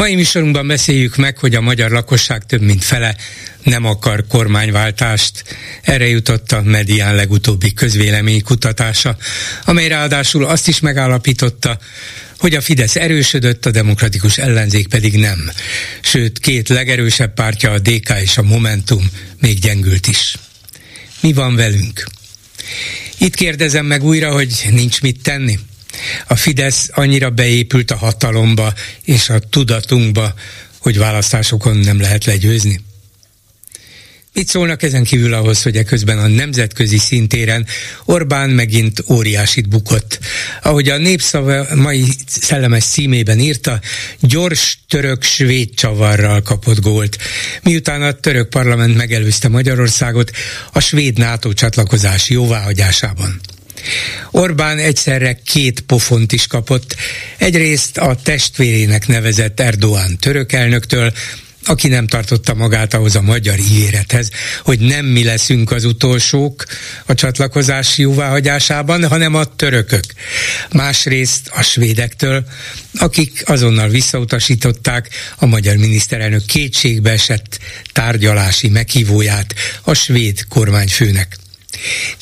Mai műsorunkban beszéljük meg, hogy a magyar lakosság több mint fele nem akar kormányváltást. Erre jutott a Medián legutóbbi közvéleménykutatása, amely ráadásul azt is megállapította, hogy a Fidesz erősödött, a demokratikus ellenzék pedig nem. Sőt, két legerősebb pártja, a DK és a Momentum még gyengült is. Mi van velünk? Itt kérdezem meg újra, hogy nincs mit tenni? A Fidesz annyira beépült a hatalomba és a tudatunkba, hogy választásokon nem lehet legyőzni? Mit szólnak ezen kívül ahhoz, hogy eközben a nemzetközi szintéren Orbán megint óriásit bukott. Ahogy a népszava mai szellemes címében írta, gyors török-svéd csavarral kapott gólt. Miután a török parlament megelőzte Magyarországot a svéd NATO csatlakozás jóváhagyásában. Orbán egyszerre két pofont is kapott. Egyrészt a testvérének nevezett Erdoğan török elnöktől, aki nem tartotta magát ahhoz a magyar ígérethez, hogy nem mi leszünk az utolsók a csatlakozási jóváhagyásában, hanem a törökök. Másrészt a svédektől, akik azonnal visszautasították a magyar miniszterelnök kétségbe esett tárgyalási meghívóját a svéd kormányfőnek.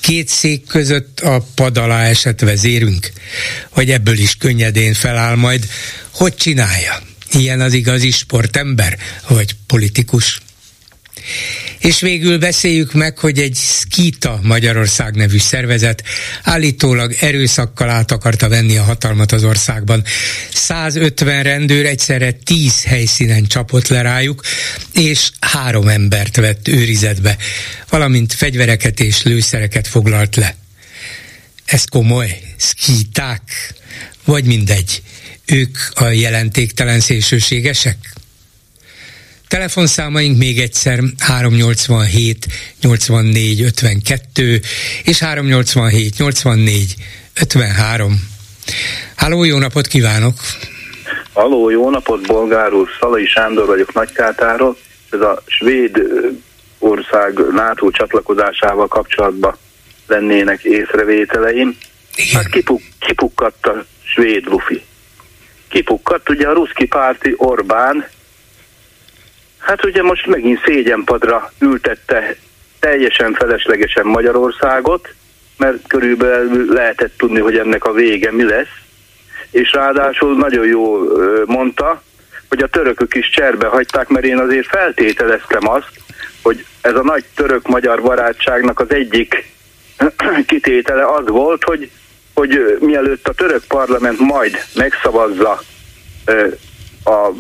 Két szék között a pad alá esett vezérünk, hogy ebből is könnyedén feláll majd, hogy csinálja? Ilyen az igazi sportember, vagy politikus? És végül beszéljük meg, hogy egy Skita Magyarország nevű szervezet állítólag erőszakkal át akarta venni a hatalmat az országban. 150 rendőr egyszerre 10 helyszínen csapott le rájuk, és három embert vett őrizetbe, valamint fegyvereket és lőszereket foglalt le. Ez komoly? Skiták? Vagy mindegy? ők a jelentéktelen szélsőségesek? Telefonszámaink még egyszer 387 84 52 és 387 84 53. Háló, jó napot kívánok! Halló, jó napot, bolgár úr! Szalai Sándor vagyok Nagykátáról. Ez a svéd ország NATO csatlakozásával kapcsolatban lennének észrevételeim. Igen. Hát kipuk, kipukkadt a svéd lufi kipukkadt ugye a ruszki párti Orbán, hát ugye most megint szégyenpadra ültette teljesen feleslegesen Magyarországot, mert körülbelül lehetett tudni, hogy ennek a vége mi lesz, és ráadásul nagyon jó mondta, hogy a törökök is cserbe hagyták, mert én azért feltételeztem azt, hogy ez a nagy török-magyar barátságnak az egyik kitétele az volt, hogy hogy mielőtt a török parlament majd megszavazza a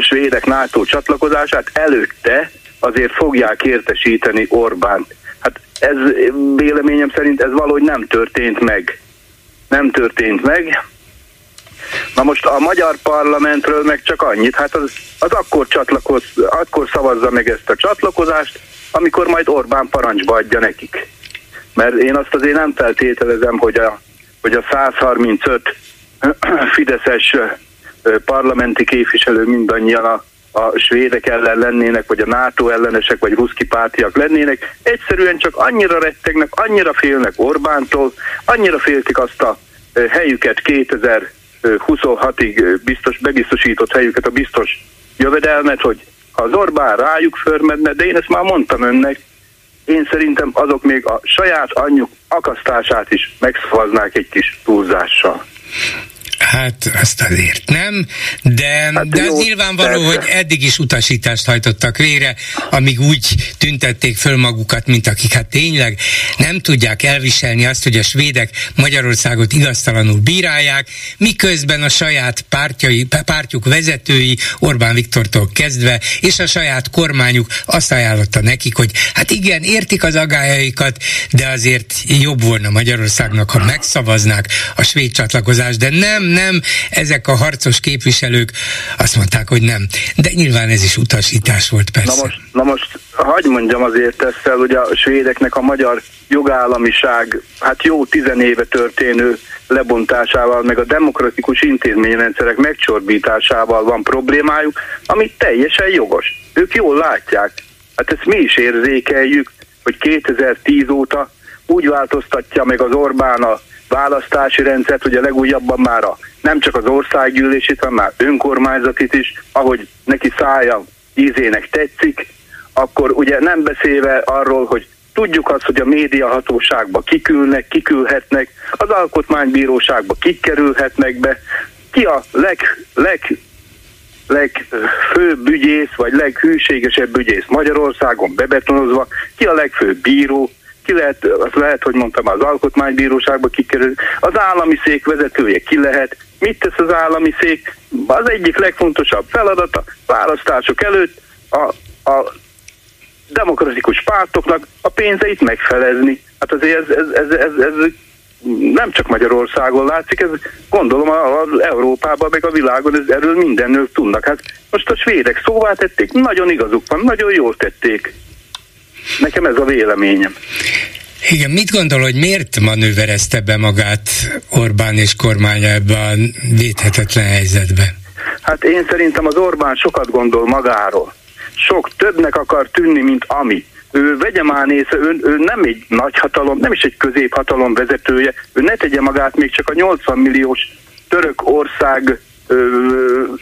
svédek NATO csatlakozását, előtte azért fogják értesíteni Orbán. Hát ez véleményem szerint ez valahogy nem történt meg. Nem történt meg. Na most a magyar parlamentről meg csak annyit, hát az, az akkor, csatlakoz, akkor szavazza meg ezt a csatlakozást, amikor majd Orbán parancsba adja nekik. Mert én azt azért nem feltételezem, hogy a hogy a 135 fideszes parlamenti képviselő mindannyian a, a svédek ellen lennének, vagy a NATO ellenesek, vagy ruszki pártiak lennének, egyszerűen csak annyira rettegnek, annyira félnek Orbántól, annyira féltik azt a helyüket 2026-ig biztos, bebiztosított helyüket, a biztos jövedelmet, hogy az Orbán rájuk förmedne, de én ezt már mondtam önnek, én szerintem azok még a saját anyjuk akasztását is megszavaznák egy kis túlzással. Hát azt azért nem, de, hát de az nyilvánvaló, persze. hogy eddig is utasítást hajtottak végre, amíg úgy tüntették föl magukat, mint akik hát tényleg nem tudják elviselni azt, hogy a svédek Magyarországot igaztalanul bírálják, miközben a saját pártjai, pártjuk vezetői Orbán Viktortól kezdve, és a saját kormányuk azt ajánlotta nekik, hogy hát igen, értik az agályaikat, de azért jobb volna Magyarországnak, ha megszavaznák a svéd csatlakozást, de nem, nem, ezek a harcos képviselők azt mondták, hogy nem. De nyilván ez is utasítás volt persze. Na most, na most hagy mondjam azért ezzel, hogy a svédeknek a magyar jogállamiság, hát jó tizenéve történő lebontásával, meg a demokratikus intézményrendszerek megcsorbításával van problémájuk, ami teljesen jogos. Ők jól látják. Hát ezt mi is érzékeljük, hogy 2010 óta úgy változtatja meg az Orbán a választási rendszert, a legújabban már a, nem csak az országgyűlését, hanem már önkormányzatit is, ahogy neki szája ízének tetszik, akkor ugye nem beszélve arról, hogy tudjuk azt, hogy a média hatóságba kikülnek, kikülhetnek, az alkotmánybíróságba kikerülhetnek be, ki a leg, leg legfőbb ügyész, vagy leghűségesebb ügyész Magyarországon bebetonozva, ki a legfőbb bíró, ki lehet, azt lehet, hogy mondtam, az alkotmánybíróságba kikerül, az állami szék vezetője ki lehet, mit tesz az állami szék, az egyik legfontosabb feladata választások előtt a, a demokratikus pártoknak a pénzeit megfelezni. Hát azért ez, ez, ez, ez, ez nem csak Magyarországon látszik, ez gondolom az Európában, meg a világon ez, erről mindennől tudnak. Hát most a svédek szóvá tették, nagyon igazuk van, nagyon jól tették. Nekem ez a véleményem. Igen, mit gondol, hogy miért manőverezte be magát Orbán és kormánya ebbe a védhetetlen helyzetbe? Hát én szerintem az Orbán sokat gondol magáról. Sok többnek akar tűnni, mint ami. Ő vegye már észre, ő, ő nem egy nagy hatalom, nem is egy középhatalom vezetője, ő ne tegye magát még csak a 80 milliós török ország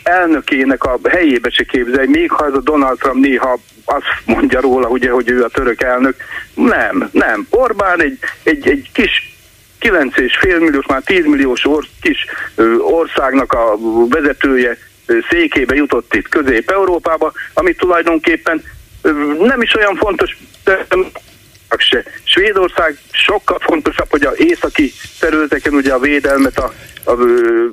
elnökének a helyébe se képzelj, még ha ez a Donald Trump néha azt mondja róla, ugye, hogy ő a török elnök. Nem, nem. Orbán egy, egy, egy kis 9,5 milliós, már 10 milliós or, kis országnak a vezetője székébe jutott itt Közép-Európába, ami tulajdonképpen nem is olyan fontos, se. Svédország sokkal fontosabb, hogy a északi területeken ugye a védelmet a, a,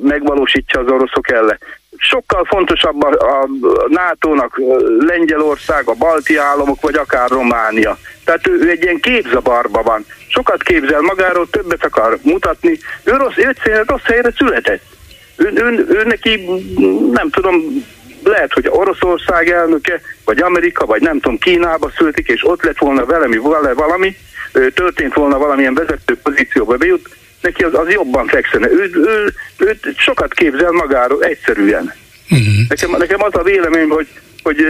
megvalósítsa az oroszok ellen. Sokkal fontosabb a, a NATO-nak Lengyelország, a balti államok, vagy akár Románia. Tehát ő, ő egy ilyen képzabarba van. Sokat képzel magáról, többet akar mutatni. Ő rossz, ő rossz helyre született. Ő, ő, ő neki, nem tudom, lehet, hogy Oroszország elnöke, vagy Amerika, vagy nem tudom, Kínába születik, és ott lett volna velemi, vele valami, történt volna valamilyen vezető pozícióba bejut, neki az, az jobban fekszene. Ő, ő, ő, ő sokat képzel magáról egyszerűen. Uh-huh. Nekem, nekem az a vélemény, hogy hogy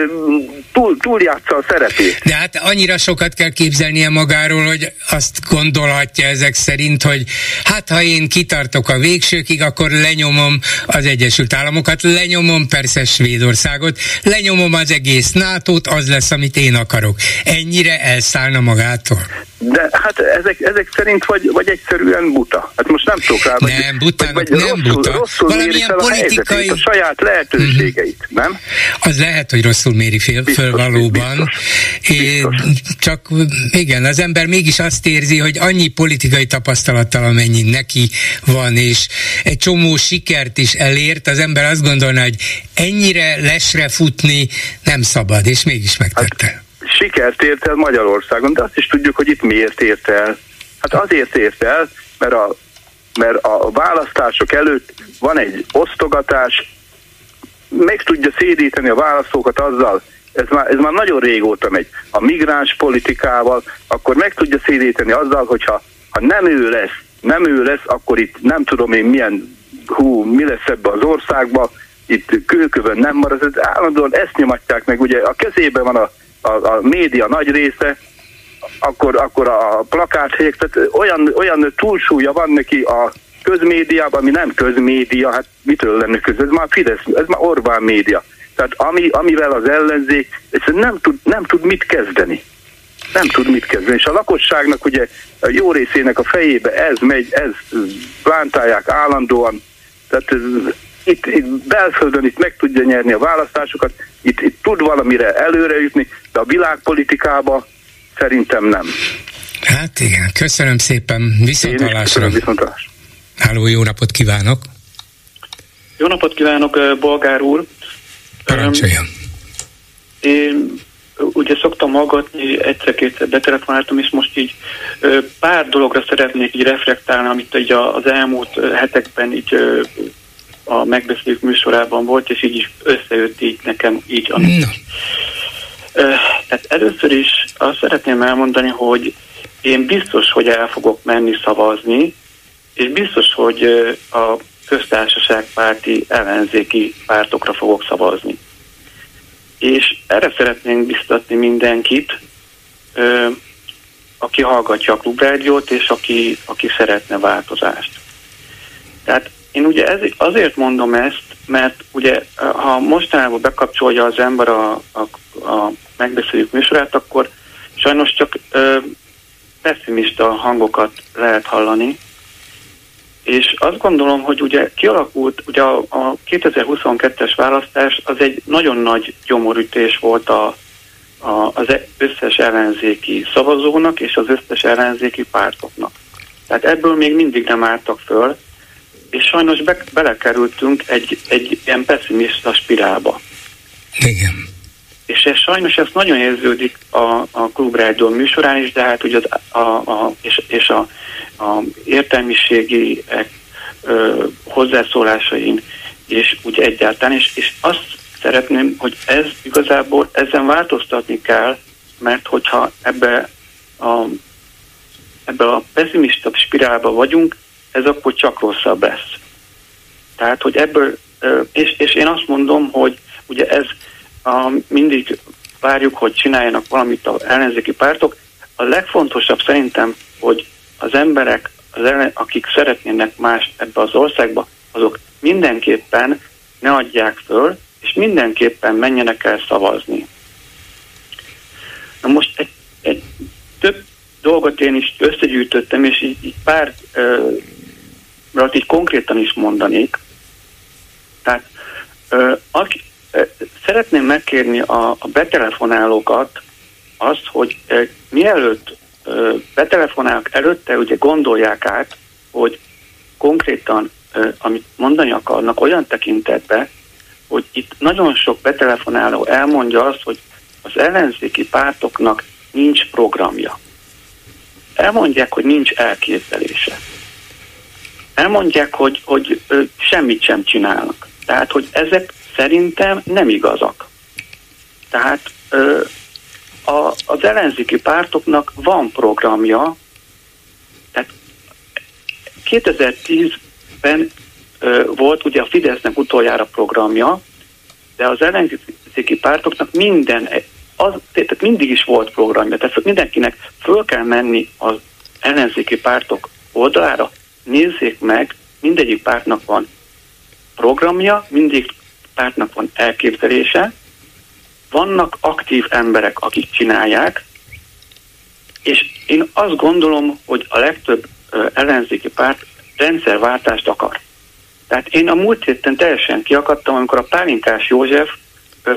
túl, túljátsza a szerepét. De hát annyira sokat kell képzelnie magáról, hogy azt gondolhatja ezek szerint, hogy hát ha én kitartok a végsőkig, akkor lenyomom az Egyesült Államokat, lenyomom persze Svédországot, lenyomom az egész nato az lesz, amit én akarok. Ennyire elszállna magától? De hát ezek, ezek szerint vagy, vagy egyszerűen buta. Hát most nem tudok rá, vagy, nem, butának, vagy, vagy nem rosszul, buta. rosszul Valamilyen politikai... A, helyzetét, a saját lehetőségeit, uh-huh. nem? Az lehet, hogy rosszul méri fél, biztos, föl valóban. Biztos, biztos. Csak igen, az ember mégis azt érzi, hogy annyi politikai tapasztalattal, amennyi neki van, és egy csomó sikert is elért, az ember azt gondolna, hogy ennyire lesre futni nem szabad, és mégis megtette. Hát, sikert ért el Magyarországon, de azt is tudjuk, hogy itt miért ért el. Hát azért ért el, mert a, mert a választások előtt van egy osztogatás, meg tudja szédíteni a választókat azzal, ez már, ez már nagyon régóta megy, a migráns politikával, akkor meg tudja szédíteni azzal, hogyha ha nem ő lesz, nem ő lesz, akkor itt nem tudom én milyen, hú, mi lesz ebbe az országba, itt kőkövön nem marad, ez állandóan ezt nyomatják meg, ugye a kezében van a, a, a média nagy része, akkor, akkor a plakáthelyek, tehát olyan, olyan túlsúlya van neki a közmédiában, ami nem közmédia, hát mitől lenne köz? Ez már Fidesz, ez már Orbán média. Tehát ami, amivel az ellenzék nem tud, nem tud mit kezdeni. Nem tud mit kezdeni. És a lakosságnak ugye a jó részének a fejébe ez megy, ez bántálják állandóan. Tehát ez, itt, itt belföldön itt meg tudja nyerni a választásokat, itt, itt tud valamire előre jutni, de a világpolitikába szerintem nem. Hát igen, köszönöm szépen, viszontlátásra. Háló, jó napot kívánok! Jó napot kívánok, Bolgár úr! Parancsoljon! Én ugye szoktam hallgatni, egyszer-kétszer betelefonáltam, és most így pár dologra szeretnék így reflektálni, amit így az elmúlt hetekben így a megbeszélők műsorában volt, és így is összejött így nekem így. Amit, no. Tehát először is azt szeretném elmondani, hogy én biztos, hogy el fogok menni szavazni, és biztos, hogy a köztársaságpárti ellenzéki pártokra fogok szavazni. És erre szeretnénk biztatni mindenkit, aki hallgatja a klubrádiót, és aki, aki szeretne változást. Tehát én ugye ez, azért mondom ezt, mert ugye ha mostanában bekapcsolja az ember a, a, a megbeszéljük műsorát, akkor sajnos csak ö, pessimista hangokat lehet hallani, és azt gondolom, hogy ugye kialakult, ugye a, a 2022-es választás az egy nagyon nagy gyomorütés volt a, a, az összes ellenzéki szavazónak és az összes ellenzéki pártoknak. Tehát ebből még mindig nem álltak föl, és sajnos be, belekerültünk egy, egy ilyen pessimista spirálba. Igen. És ez sajnos ez nagyon érződik a, a Klub műsorán is, de hát ugye a, a, és, és a, a értelmiségi ö, hozzászólásain, és úgy egyáltalán, és, és azt szeretném, hogy ez igazából ezen változtatni kell, mert hogyha ebbe a, ebbe a pessimista spirálba vagyunk, ez akkor csak rosszabb lesz. Tehát, hogy ebből, és, és én azt mondom, hogy ugye ez a, mindig várjuk, hogy csináljanak valamit az ellenzéki pártok. A legfontosabb szerintem, hogy az emberek, az ellen, akik szeretnének más ebbe az országba, azok mindenképpen ne adják föl, és mindenképpen menjenek el szavazni. Na most egy, egy több dolgot én is összegyűjtöttem, és így, így pár uh, így konkrétan is mondanék. Tehát uh, aki, uh, szeretném megkérni a, a betelefonálókat azt, hogy uh, mielőtt uh, betelefonálok előtte, ugye gondolják át, hogy konkrétan, uh, amit mondani akarnak, olyan tekintetbe, hogy itt nagyon sok betelefonáló elmondja azt, hogy az ellenzéki pártoknak nincs programja. Elmondják, hogy nincs elképzelése. Elmondják, hogy, hogy semmit sem csinálnak. Tehát, hogy ezek szerintem nem igazak. Tehát a, az ellenzéki pártoknak van programja, tehát 2010-ben ö, volt ugye a Fidesznek utoljára programja, de az ellenzéki pártoknak minden az, tehát mindig is volt programja, tehát mindenkinek föl kell menni az ellenzéki pártok oldalára, nézzék meg, mindegyik pártnak van programja, mindig pártnak van elképzelése, vannak aktív emberek, akik csinálják, és én azt gondolom, hogy a legtöbb ellenzéki párt rendszerváltást akar. Tehát én a múlt héten teljesen kiakadtam, amikor a Pálinkás József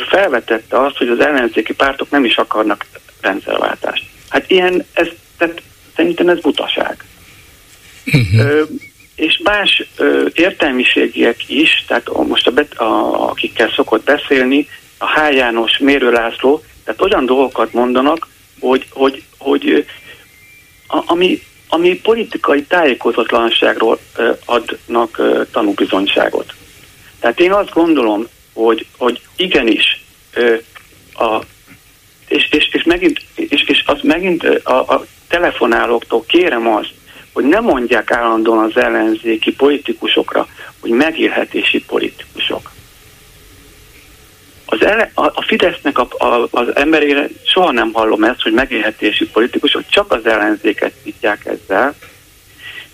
felvetette azt, hogy az ellenzéki pártok nem is akarnak rendszerváltást. Hát ilyen, ez, tehát szerintem ez butaság. Uh-huh. És más ö, értelmiségiek is, tehát most a, bet, a, akikkel szokott beszélni, a H. János, Mérő László, tehát olyan dolgokat mondanak, hogy, hogy, hogy a, ami, ami politikai tájékozatlanságról adnak ö, tanúbizonyságot. Tehát én azt gondolom, hogy, hogy igenis ö, a, és, és, és, megint, és, és az megint a, a telefonálóktól kérem azt, hogy ne mondják állandóan az ellenzéki politikusokra, hogy megélhetési politikusok. Az ele, a, a Fidesznek a, a, az emberére soha nem hallom ezt, hogy megélhetési politikusok, csak az ellenzéket szítják ezzel,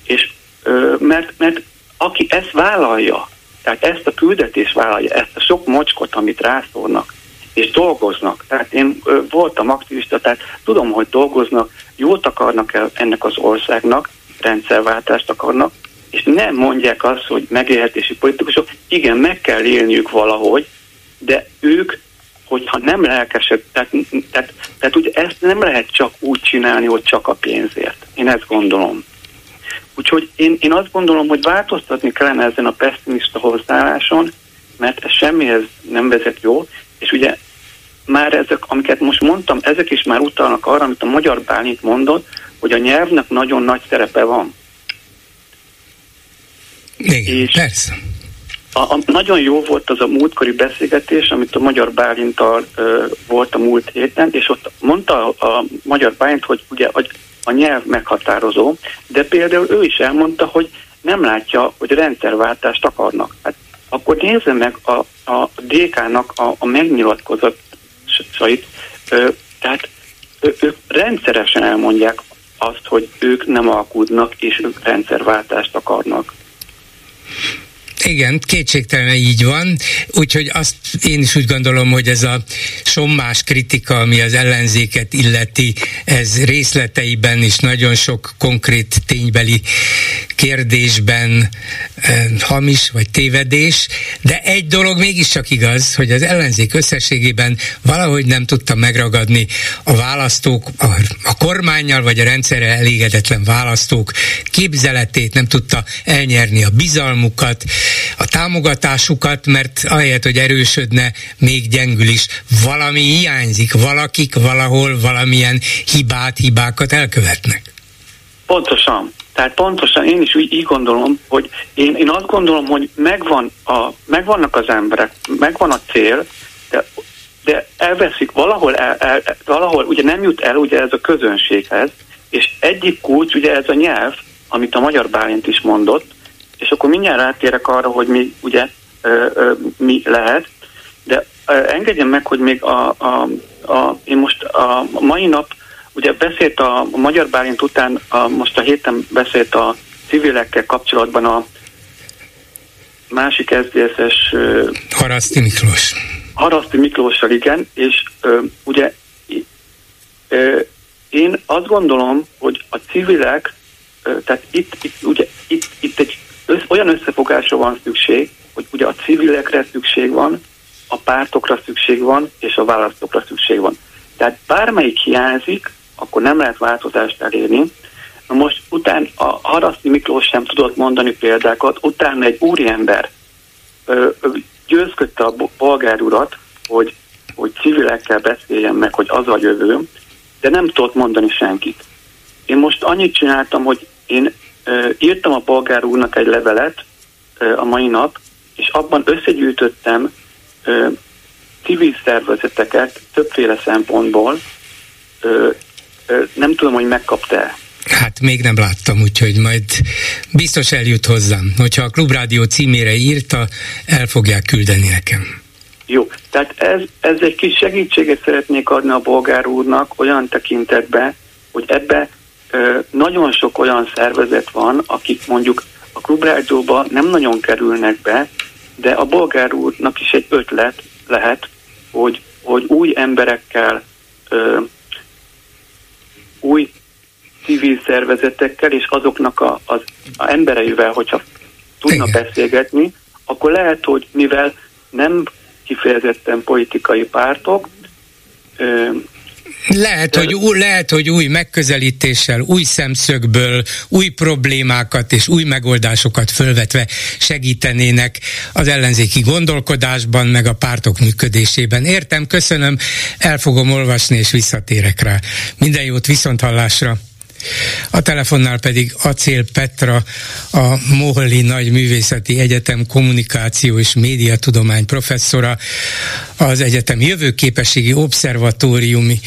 és ö, mert, mert aki ezt vállalja, tehát ezt a küldetést vállalja, ezt a sok mocskot, amit rászórnak, és dolgoznak. Tehát én ö, voltam aktivista, tehát tudom, hogy dolgoznak, jót akarnak el ennek az országnak, rendszerváltást akarnak, és nem mondják azt, hogy megélhetési politikusok, igen, meg kell élniük valahogy, de ők, hogyha nem lelkesek, tehát, tehát, tehát ugye ezt nem lehet csak úgy csinálni, hogy csak a pénzért. Én ezt gondolom. Úgyhogy én, én azt gondolom, hogy változtatni kellene ezen a pessimista hozzáálláson, mert ez semmihez nem vezet jó, és ugye már ezek, amiket most mondtam, ezek is már utalnak arra, amit a magyar Bálint mondott, hogy a nyelvnek nagyon nagy szerepe van. Igen, és, persze. a, a, nagyon jó volt az a múltkori beszélgetés, amit a Magyar Bálintal ö, volt a múlt héten, és ott mondta a, a Magyar Bálint, hogy ugye hogy a nyelv meghatározó, de például ő is elmondta, hogy nem látja, hogy rendszerváltást akarnak. Hát akkor nézze meg a, a DK-nak a, a megnyilatkozatait, ö, tehát ő, ők rendszeresen elmondják azt, hogy ők nem alkudnak, és ők rendszerváltást akarnak. Igen, kétségtelen így van, úgyhogy azt én is úgy gondolom, hogy ez a sommás kritika, ami az ellenzéket illeti, ez részleteiben is nagyon sok konkrét ténybeli kérdésben eh, hamis vagy tévedés, de egy dolog mégiscsak igaz, hogy az ellenzék összességében valahogy nem tudta megragadni a választók, a, a kormányjal vagy a rendszerre elégedetlen választók képzeletét, nem tudta elnyerni a bizalmukat, a támogatásukat, mert ahelyett, hogy erősödne, még gyengül is. Valami hiányzik, valakik valahol valamilyen hibát, hibákat elkövetnek. Pontosan. Tehát pontosan én is úgy így gondolom, hogy én, én azt gondolom, hogy megvan a, megvannak az emberek, megvan a cél, de, de elveszik valahol, el, el, valahol ugye nem jut el ugye ez a közönséghez, és egyik kulcs ugye ez a nyelv, amit a magyar Bálint is mondott, és akkor mindjárt rátérek arra, hogy mi ugye ö, ö, mi lehet, de ö, engedjem meg, hogy még a, a, a, én most a mai nap ugye beszélt a, a Magyar Bálint után, a, most a héten beszélt a civilekkel kapcsolatban a másik SZDSZ-es... Haraszti Miklós. Haraszti Miklóssal, igen, és ö, ugye ö, én azt gondolom, hogy a civilek, ö, tehát itt, itt, ugye, itt, itt egy olyan összefogásra van szükség, hogy ugye a civilekre szükség van, a pártokra szükség van, és a választókra szükség van. Tehát bármelyik hiányzik, akkor nem lehet változást elérni. Na most után a Haraszti Miklós sem tudott mondani példákat, utána egy úriember győzködte a bolgár urat, hogy, hogy civilekkel beszéljen meg, hogy az a jövő, de nem tudott mondani senkit. Én most annyit csináltam, hogy én írtam a bolgár úrnak egy levelet a mai nap, és abban összegyűjtöttem civil szervezeteket többféle szempontból, nem tudom, hogy megkapta Hát még nem láttam, úgyhogy majd biztos eljut hozzám. Hogyha a Klubrádió címére írta, el fogják küldeni nekem. Jó, tehát ez, ez egy kis segítséget szeretnék adni a bolgár úrnak olyan tekintetbe, hogy ebbe nagyon sok olyan szervezet van, akik mondjuk a klubrádióba nem nagyon kerülnek be, de a bolgár úrnak is egy ötlet lehet, hogy, hogy új emberekkel ö, új civil szervezetekkel és azoknak a, az a embereivel, hogyha tudna Igen. beszélgetni, akkor lehet, hogy mivel nem kifejezetten politikai pártok, lehet, hogy, új, lehet, hogy új megközelítéssel, új szemszögből, új problémákat és új megoldásokat fölvetve segítenének az ellenzéki gondolkodásban, meg a pártok működésében. Értem, köszönöm, el fogom olvasni és visszatérek rá. Minden jót, viszonthallásra! A telefonnál pedig Acél Petra, a Moholli Nagy Művészeti Egyetem kommunikáció és médiatudomány professzora, az egyetem jövőképességi obszervatóriumi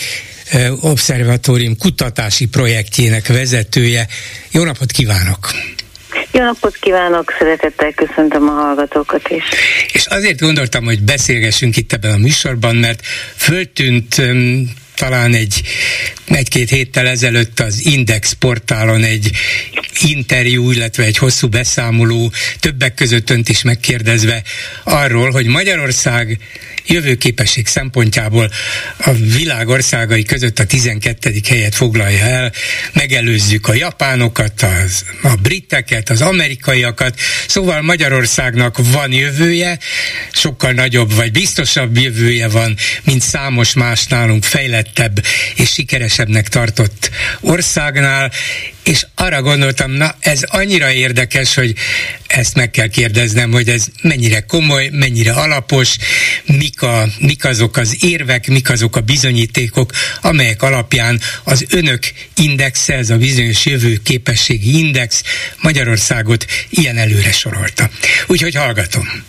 obszervatórium kutatási projektjének vezetője. Jó napot kívánok! Jó napot kívánok, szeretettel köszöntöm a hallgatókat is. És azért gondoltam, hogy beszélgessünk itt ebben a műsorban, mert föltűnt talán egy egy-két héttel ezelőtt az Index portálon egy interjú, illetve egy hosszú beszámoló, többek között önt is megkérdezve arról, hogy Magyarország jövőképesség szempontjából a világ országai között a 12. helyet foglalja el, megelőzzük a japánokat, az, a briteket, az amerikaiakat, szóval Magyarországnak van jövője, sokkal nagyobb vagy biztosabb jövője van, mint számos más nálunk fejlettebb és sikeresebbnek tartott országnál, és arra gondoltam, na ez annyira érdekes, hogy ezt meg kell kérdeznem, hogy ez mennyire komoly, mennyire alapos, mik, a, mik azok az érvek, mik azok a bizonyítékok, amelyek alapján az önök indexe, ez a bizonyos jövő képességi index Magyarországot ilyen előre sorolta. Úgyhogy hallgatom.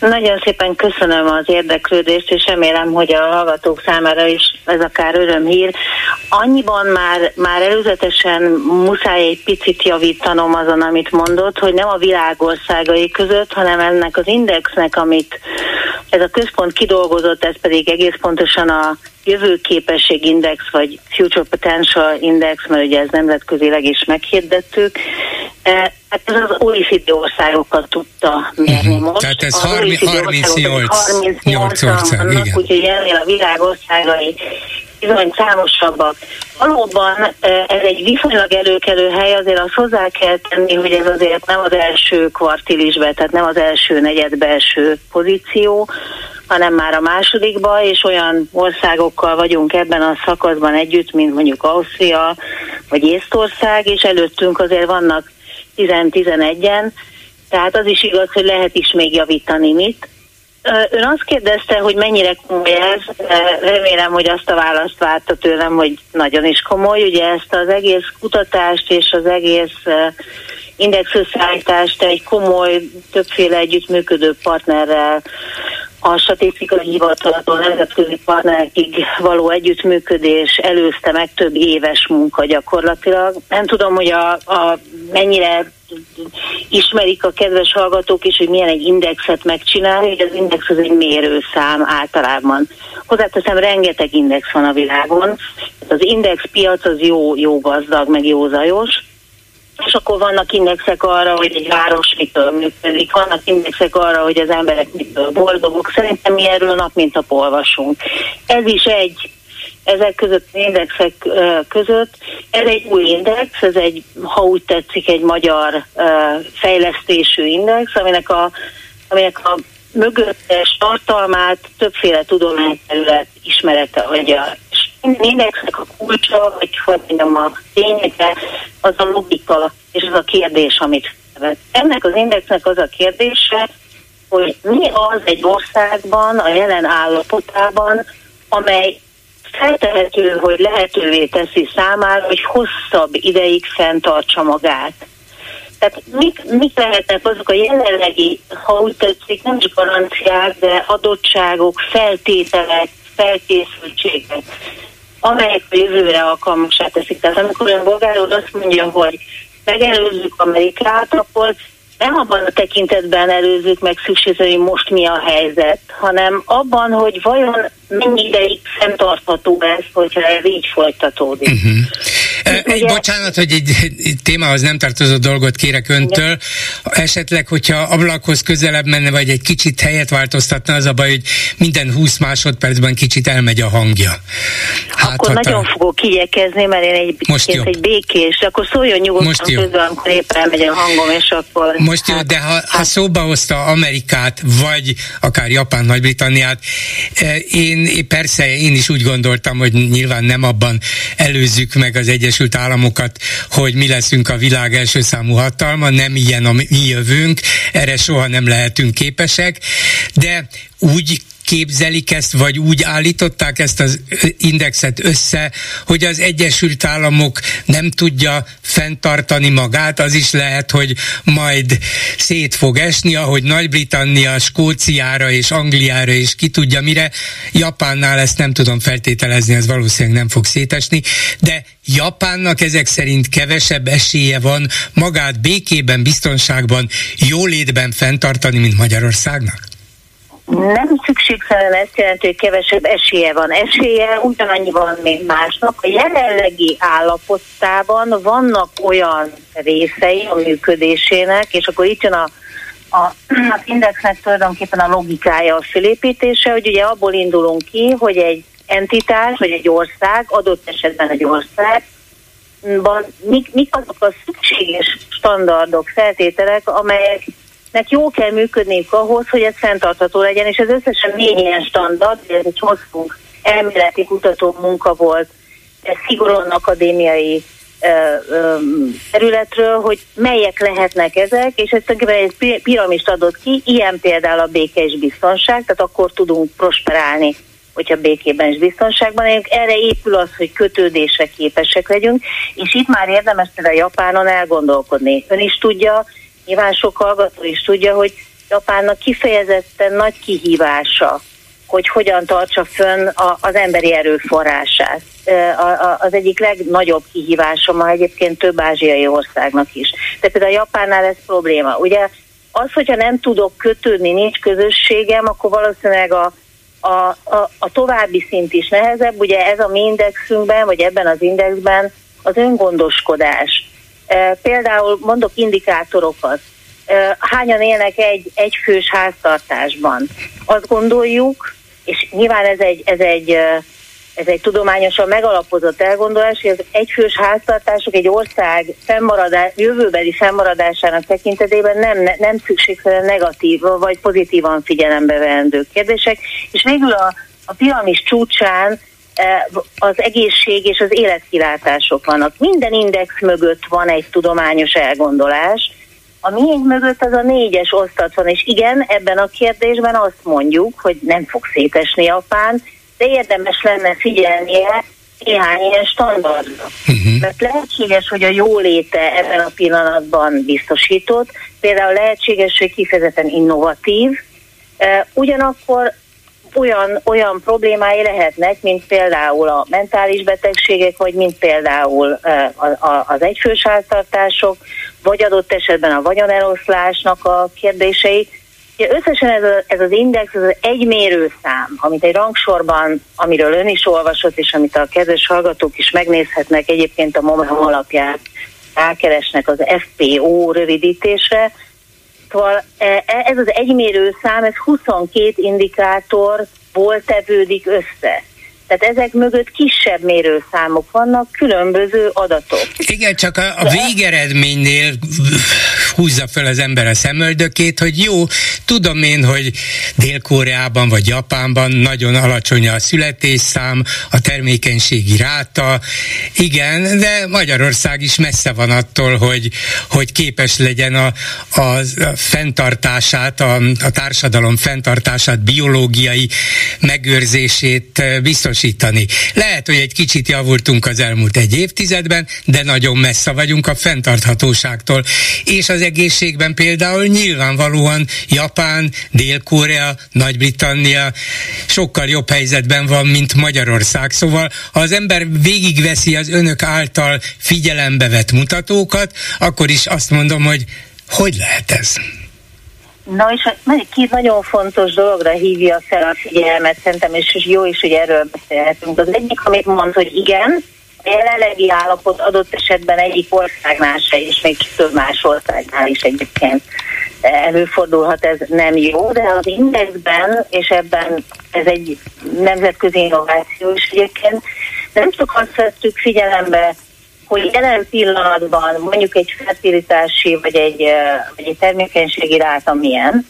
Nagyon szépen köszönöm az érdeklődést, és remélem, hogy a hallgatók számára is ez akár örömhír. Annyiban már, már előzetesen muszáj egy picit javítanom azon, amit mondott, hogy nem a világországai között, hanem ennek az indexnek, amit ez a központ kidolgozott, ez pedig egész pontosan a jövőképességindex, vagy Future Potential Index, mert ugye ez nemzetközileg is meghirdettük, e, Hát ez az OECD országokat tudta mérni uh-huh. most. Tehát ez 38, 38 ország, vannak, igen. Úgyhogy ennél a világ országai bizony számosabbak. Valóban ez egy viszonylag előkelő hely, azért azt hozzá kell tenni, hogy ez azért nem az első kvartilisbe, tehát nem az első negyedbe első pozíció, hanem már a másodikba, és olyan országokkal vagyunk ebben a szakaszban együtt, mint mondjuk Ausztria vagy Észtország, és előttünk azért vannak 10-11-en, tehát az is igaz, hogy lehet is még javítani mit. Ön azt kérdezte, hogy mennyire komoly ez, remélem, hogy azt a választ várta tőlem, hogy nagyon is komoly. Ugye ezt az egész kutatást és az egész indexösszeállítást egy komoly, többféle együttműködő partnerrel a statisztikai hivatalatól nemzetközi partnerekig való együttműködés előzte meg több éves munka gyakorlatilag. Nem tudom, hogy a, a mennyire ismerik a kedves hallgatók is, hogy milyen egy indexet megcsinálni, hogy az index az egy mérőszám általában. Hozzáteszem, rengeteg index van a világon. Az index piac az jó, jó gazdag, meg jó zajos, és akkor vannak indexek arra, hogy egy város mitől működik, vannak indexek arra, hogy az emberek mitől boldogok. Szerintem mi erről nap mint nap olvasunk. Ez is egy ezek között az indexek között. Ez egy új index, ez egy, ha úgy tetszik, egy magyar fejlesztésű index, aminek a, aminek a mögöttes tartalmát többféle tudományterület ismerete adja. És minden indexnek a kulcsa, vagy hogy mondjam, a tényeke, az a logika, és az a kérdés, amit felvet. Ennek az indexnek az a kérdése, hogy mi az egy országban, a jelen állapotában, amely feltehető, hogy lehetővé teszi számára, hogy hosszabb ideig fenntartsa magát. Tehát mik, mik lehetnek azok a jelenlegi, ha úgy tetszik, nem csak garanciák, de adottságok, feltételek, felkészültségek, amelyek a jövőre alkalmasá teszik. Tehát amikor ön bolgár azt mondja, hogy megelőzzük Amerikát, akkor nem abban a tekintetben előzzük meg szükségszerű, hogy most mi a helyzet, hanem abban, hogy vajon mennyi ideig fenntartható ez, hogyha ez így folytatódik. Uh-huh. Ugye... Bocsánat, hogy egy, egy témához nem tartozó dolgot kérek öntől. Esetleg, hogyha ablakhoz közelebb menne, vagy egy kicsit helyet változtatna, az a baj, hogy minden 20 másodpercben kicsit elmegy a hangja. Hát, akkor nagyon a... fogok igyekezni, mert én egy, Most egy békés, akkor szóljon nyugodtan közben, amikor éppen elmegy a hangom, és akkor... Most hát, jó, de ha, hát... ha szóba hozta Amerikát, vagy akár Japán, Nagy-Britanniát, én, én persze én is úgy gondoltam, hogy nyilván nem abban előzzük meg az egyes Egyesült Államokat, hogy mi leszünk a világ első számú hatalma, nem ilyen a mi jövőnk, erre soha nem lehetünk képesek, de úgy képzelik ezt, vagy úgy állították ezt az indexet össze, hogy az Egyesült Államok nem tudja fenntartani magát, az is lehet, hogy majd szét fog esni, ahogy Nagy-Britannia, Skóciára és Angliára és ki tudja mire. Japánnál ezt nem tudom feltételezni, ez valószínűleg nem fog szétesni, de Japánnak ezek szerint kevesebb esélye van magát békében, biztonságban, jólétben fenntartani, mint Magyarországnak? Nem szükségszerűen ezt jelenti, hogy kevesebb esélye van. Esélye ugyanannyi van, mint másnak. A jelenlegi állapotában vannak olyan részei a működésének, és akkor itt jön a, a, az indexnek tulajdonképpen a logikája a fölépítése, hogy ugye abból indulunk ki, hogy egy entitás, vagy egy ország, adott esetben egy ország, mik, mik azok a szükséges standardok, feltételek, amelyek nek jó kell működniük ahhoz, hogy ez fenntartható legyen, és ez összesen négy ilyen standard, ez egy hosszú elméleti kutató munka volt, ez szigorúan akadémiai területről, hogy melyek lehetnek ezek, és ezt egy piramist adott ki, ilyen például a béke és biztonság, tehát akkor tudunk prosperálni, hogyha békében és biztonságban élünk. Erre épül az, hogy kötődésre képesek legyünk, és itt már érdemes például Japánon elgondolkodni. Ön is tudja, nyilván sok hallgató is tudja, hogy Japánnak kifejezetten nagy kihívása, hogy hogyan tartsa fönn a, az emberi erőforrását. Az egyik legnagyobb kihívása ma egyébként több ázsiai országnak is. De például a Japánnál ez probléma. Ugye az, hogyha nem tudok kötődni, nincs közösségem, akkor valószínűleg a, a, a, a további szint is nehezebb. Ugye ez a mi indexünkben, vagy ebben az indexben az öngondoskodás. Például mondok indikátorokat hányan élnek egy egyfős háztartásban. Azt gondoljuk, és nyilván ez egy, ez egy, ez egy tudományosan megalapozott elgondolás, hogy az egyfős háztartások egy ország fennmaradás, jövőbeli fennmaradásának tekintetében nem, nem szükségszerűen negatív vagy pozitívan figyelembe veendő kérdések, és végül a, a piramis csúcsán az egészség és az életkilátások vannak. Minden index mögött van egy tudományos elgondolás, a miénk mögött az a négyes osztat van, és igen, ebben a kérdésben azt mondjuk, hogy nem fog szétesni Japán, de érdemes lenne figyelnie néhány ilyen standardra. Uh-huh. Mert lehetséges, hogy a jóléte ebben a pillanatban biztosított, például lehetséges, hogy kifejezetten innovatív, ugyanakkor olyan, olyan problémái lehetnek, mint például a mentális betegségek, vagy mint például az egyfős háztartások, vagy adott esetben a vagyoneloszlásnak a kérdései. Ugye összesen ez, a, ez az index, ez az egy mérőszám, amit egy rangsorban, amiről ön is olvasott, és amit a kedves hallgatók is megnézhetnek egyébként a MOMEM alapján, rákeresnek az FPO rövidítésre, Szóval ez az egymérő szám, ez 22 indikátorból tevődik össze. Tehát ezek mögött kisebb mérőszámok vannak, különböző adatok. Igen, csak a, a végeredménynél húzza fel az ember a szemöldökét, hogy jó, tudom én, hogy Dél-Koreában vagy Japánban nagyon alacsony a születésszám, a termékenységi ráta, igen, de Magyarország is messze van attól, hogy, hogy képes legyen a, a, a fenntartását, a, a társadalom fenntartását, biológiai megőrzését biztos biztosítani. Lehet, hogy egy kicsit javultunk az elmúlt egy évtizedben, de nagyon messze vagyunk a fenntarthatóságtól. És az egészségben például nyilvánvalóan Japán, Dél-Korea, Nagy-Britannia sokkal jobb helyzetben van, mint Magyarország. Szóval, ha az ember végigveszi az önök által figyelembe vett mutatókat, akkor is azt mondom, hogy hogy lehet ez? Na és két nagyon fontos dologra hívja fel a figyelmet, szerintem, és jó is, hogy erről beszélhetünk. Az egyik, amit mond, hogy igen, a jelenlegi állapot adott esetben egyik országnál se, és még több más országnál is egyébként előfordulhat, ez nem jó, de az indexben, és ebben ez egy nemzetközi innováció is egyébként, nem csak azt vettük figyelembe, hogy jelen pillanatban mondjuk egy fertilitási vagy egy, vagy egy termékenységi ráta milyen,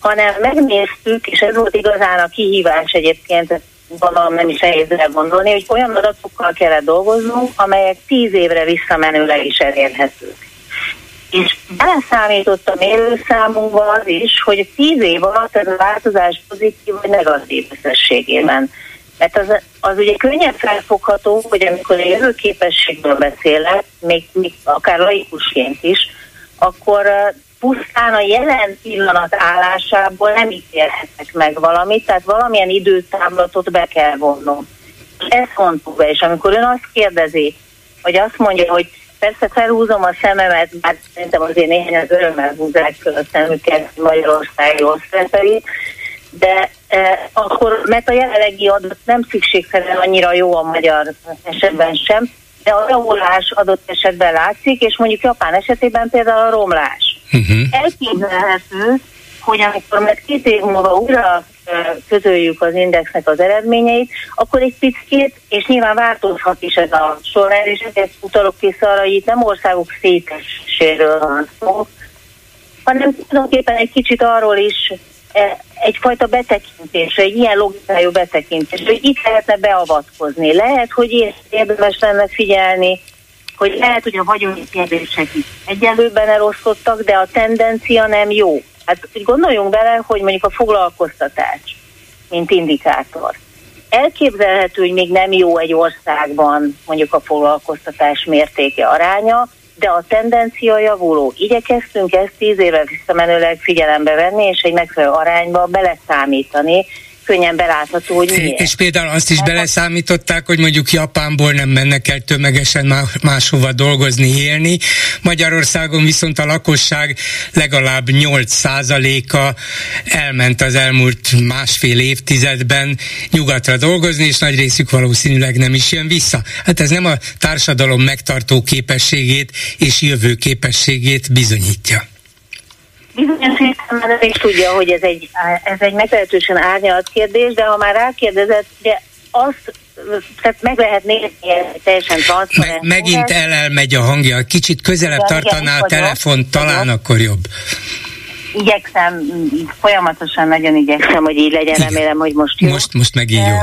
hanem megnéztük, és ez volt igazán a kihívás egyébként, gondolom nem is nehéz gondolni, hogy olyan adatokkal kellett dolgoznunk, amelyek tíz évre visszamenőleg is elérhetők. És beleszámított a mérőszámunkba az is, hogy tíz év alatt ez a változás pozitív vagy negatív összességében. Mert az, az ugye könnyen felfogható, hogy amikor a jövőképességből beszélek, még, még akár laikusként is, akkor pusztán a jelen pillanat állásából nem ítélhetek meg valamit, tehát valamilyen időtáblatot be kell vonnom. Ezt mondtuk be, és amikor ön azt kérdezi, hogy azt mondja, hogy persze felhúzom a szememet, bár szerintem azért néhány az örömmel húzák fel a szemüket Magyarországi osztályai, de e, akkor, mert a jelenlegi adat nem szükségszerűen annyira jó a magyar esetben sem, de a javulás adott esetben látszik, és mondjuk Japán esetében például a romlás. Uh-huh. Elképzelhető, hogy amikor mert két év múlva újra e, közöljük az indexnek az eredményeit, akkor egy picit, és nyilván változhat is ez a sorrend, és ezt utalok vissza arra, hogy itt nem országok széteséről van szó, hanem tulajdonképpen egy kicsit arról is egyfajta betekintés, egy ilyen logikájú betekintés, hogy itt lehetne beavatkozni. Lehet, hogy érdemes lenne figyelni, hogy lehet, hogy a vagyoni kérdések is egyelőben elosztottak, de a tendencia nem jó. Hát gondoljunk bele, hogy mondjuk a foglalkoztatás, mint indikátor. Elképzelhető, hogy még nem jó egy országban mondjuk a foglalkoztatás mértéke aránya, de a tendencia javuló. Igyekeztünk ezt tíz éve visszamenőleg figyelembe venni, és egy megfelelő arányba beleszámítani, könnyen belátható, hogy miért. És például azt is beleszámították, hogy mondjuk Japánból nem mennek el tömegesen máshova dolgozni, élni. Magyarországon viszont a lakosság legalább 8%-a elment az elmúlt másfél évtizedben nyugatra dolgozni, és nagy részük valószínűleg nem is jön vissza. Hát ez nem a társadalom megtartó képességét és jövő képességét bizonyítja bizonyos értelemben is tudja, hogy ez egy, ez egy meglehetősen árnyalt kérdés, de ha már rákérdezett, ugye azt tehát meg lehet nézni teljesen transzparens. Me, megint elmegy a hangja, kicsit közelebb tartaná a telefon, talán akkor jobb. Igyekszem, folyamatosan nagyon igyekszem, hogy így legyen, remélem, hogy most jó. Most, most megint jó.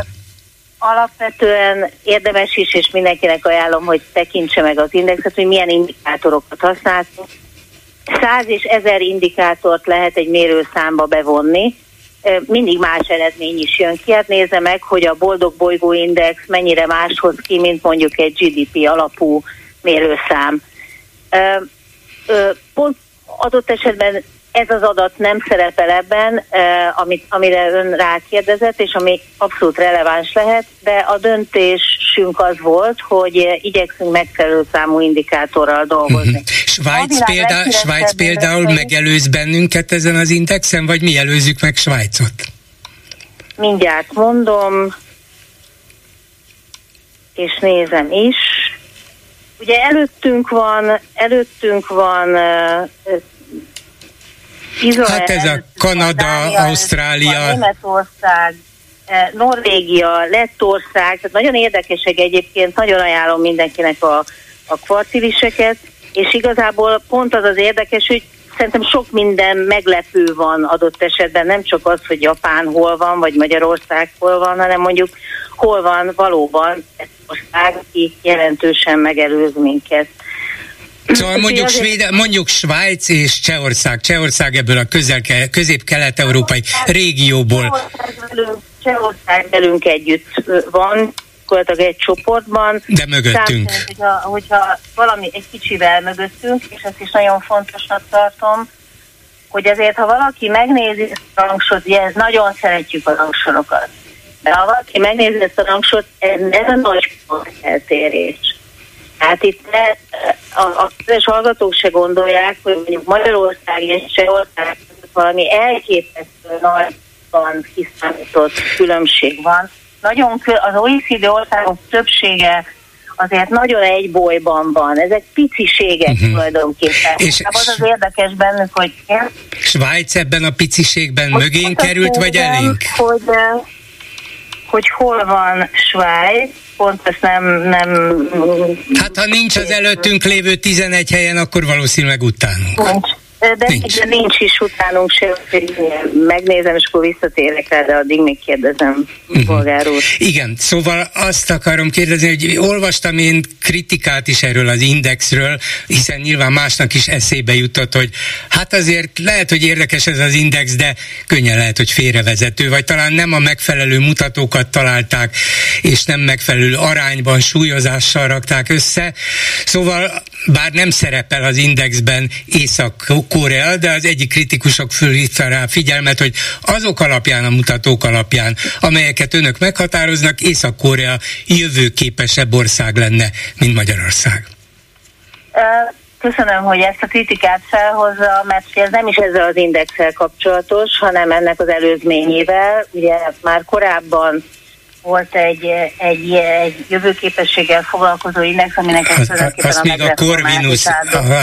Alapvetően érdemes is, és mindenkinek ajánlom, hogy tekintse meg az indexet, hogy milyen indikátorokat használtunk száz és ezer indikátort lehet egy mérőszámba bevonni, mindig más eredmény is jön ki. Hát nézze meg, hogy a boldog bolygó index mennyire máshoz ki, mint mondjuk egy GDP alapú mérőszám. Pont adott esetben ez az adat nem szerepel ebben, amit, amire ön rákérdezett, és ami abszolút releváns lehet, de a döntésünk az volt, hogy igyekszünk megfelelő számú indikátorral dolgozni. Uh-huh. Svájc, példa, Svájc például megelőz bennünket ezen az indexen, vagy mi előzzük meg Svájcot? Mindjárt mondom, és nézem is. Ugye előttünk van, előttünk van Izrael, hát ez a Kanada, Dánia, Ausztrália, Németország, Norvégia, Lettország, tehát nagyon érdekesek egyébként, nagyon ajánlom mindenkinek a, a kvarciliseket, és igazából pont az az érdekes, hogy szerintem sok minden meglepő van adott esetben, nem csak az, hogy Japán hol van, vagy Magyarország hol van, hanem mondjuk hol van valóban egy ország, aki jelentősen megelőz minket. Szóval mondjuk, Svéd, mondjuk Svájc és Csehország. Csehország ebből a közel, közép-kelet-európai régióból. Csehország velünk együtt van, gyakorlatilag egy csoportban. De mögöttünk. Tehát, hogyha, hogyha valami egy kicsivel mögöttünk, és ezt is nagyon fontosnak tartom, hogy azért, ha valaki megnézi a rangsort, ugye ez nagyon szeretjük a rangsorokat, de ha valaki megnézi ezt a rangsort, ez nem a nagy eltérés. Hát itt ne, a, a közös hallgatók se gondolják, hogy mondjuk Magyarország és Csehország valami elképesztő nagyban kiszámított különbség van. Nagyon, az OECD országok többsége azért nagyon egy bolyban van. Ezek piciségek uh-huh. tulajdonképpen. És az az érdekes bennük, hogy... Svájc ebben a piciségben mögén került, vagy elénk? Hogy, hogy hol van Svájc, pont ezt nem, nem... Hát ha nincs az előttünk lévő 11 helyen, akkor valószínűleg utánunk. Nincs. De nincs. nincs is utánunk se, megnézem, és akkor visszatérek rá, de addig még kérdezem, uh-huh. polgár úr. Igen, szóval azt akarom kérdezni, hogy olvastam én kritikát is erről az indexről, hiszen nyilván másnak is eszébe jutott, hogy hát azért lehet, hogy érdekes ez az index, de könnyen lehet, hogy félrevezető, vagy talán nem a megfelelő mutatókat találták, és nem megfelelő arányban, súlyozással rakták össze. Szóval bár nem szerepel az indexben észak Korea, de az egyik kritikusok fölhívta rá figyelmet, hogy azok alapján, a mutatók alapján, amelyeket önök meghatároznak, Észak-Korea jövőképesebb ország lenne, mint Magyarország. Köszönöm, hogy ezt a kritikát felhozza, mert ez nem is ezzel az indexel kapcsolatos, hanem ennek az előzményével. Ugye már korábban volt egy, egy, egy jövőképességgel foglalkozó index, aminek ez tulajdonképpen azt a még a Corvinus,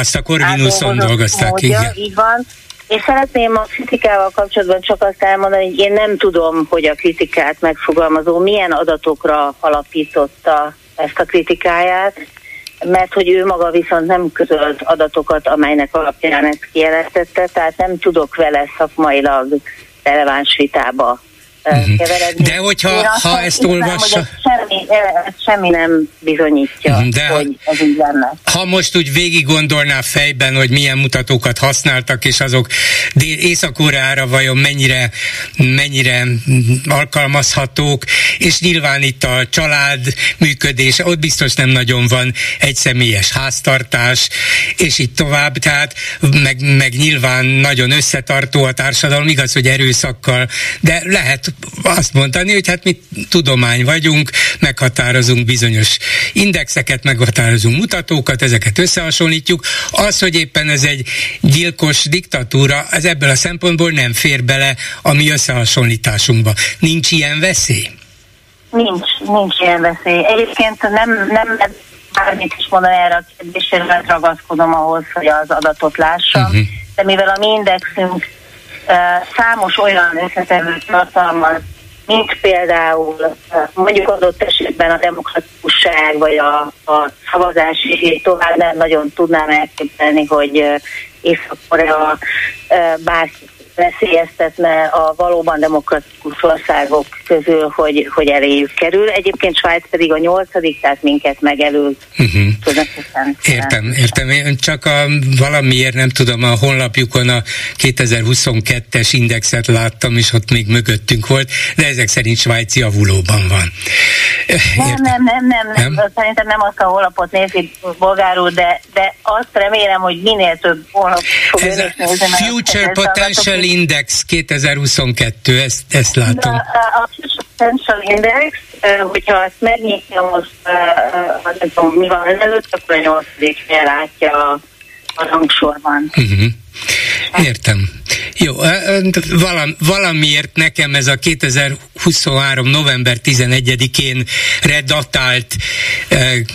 azt a Corvinuson dolgozták, módja, igen. Így van. És szeretném a kritikával kapcsolatban csak azt elmondani, hogy én nem tudom, hogy a kritikát megfogalmazó milyen adatokra alapította ezt a kritikáját, mert hogy ő maga viszont nem közölt adatokat, amelynek alapján ezt kijelentette, tehát nem tudok vele szakmailag releváns vitába uh-huh. keveredni. De hogyha ha ezt olvassa... Ez semmi, ez semmi nem bizonyítja, uh-huh. De hogy ez így lenne. Ha most úgy végig gondolná fejben, hogy milyen mutatókat használtak, és azok Észak-Koreára vajon mennyire, mennyire alkalmazhatók, és nyilván itt a család működése, ott biztos nem nagyon van egy személyes háztartás, és így tovább, tehát meg, meg nyilván nagyon összetartó a társadalom, igaz, hogy erőszakkal, de lehet azt mondani, hogy hát mi tudomány vagyunk, meghatározunk bizonyos indexeket, meghatározunk mutatókat, ezeket összehasonlítjuk. Az, hogy éppen ez egy gyilkos diktatúra, az ebből a szempontból nem fér bele a mi összehasonlításunkba. Nincs ilyen veszély? Nincs, nincs ilyen veszély. Egyébként nem, nem bármit is mondani erre a kérdésre, mert ragaszkodom ahhoz, hogy az adatot lássam, uh-huh. de mivel a mi indexünk számos olyan összetevőt tartalmaz, mint például mondjuk adott esetben a demokratikusság, vagy a, a szavazás, tovább nem nagyon tudnám elképzelni, hogy Észak-Korea bárki veszélyeztetne a valóban demokratikus országok közül, hogy, hogy eléjük kerül. Egyébként Svájc pedig a nyolcadik, tehát minket megelőz. Uh-huh. Értem, értem. Én csak a, valamiért nem tudom, a honlapjukon a 2022-es indexet láttam, és ott még mögöttünk volt, de ezek szerint Svájc javulóban van. Nem, nem, nem, nem, nem, nem. Szerintem nem azt a honlapot nézi bolgárul, de, de azt remélem, hogy minél több honlap fog Ez a Future Potential Index 2022, ezt, ezt látom. A, a Potential Index, hogyha ezt megnyitja most, nem tudom, mi van előtt, akkor a nyolcadik látja a, a rangsorban. Uh-huh. Értem. Jó, valam, valamiért nekem ez a 2023. november 11-én redatált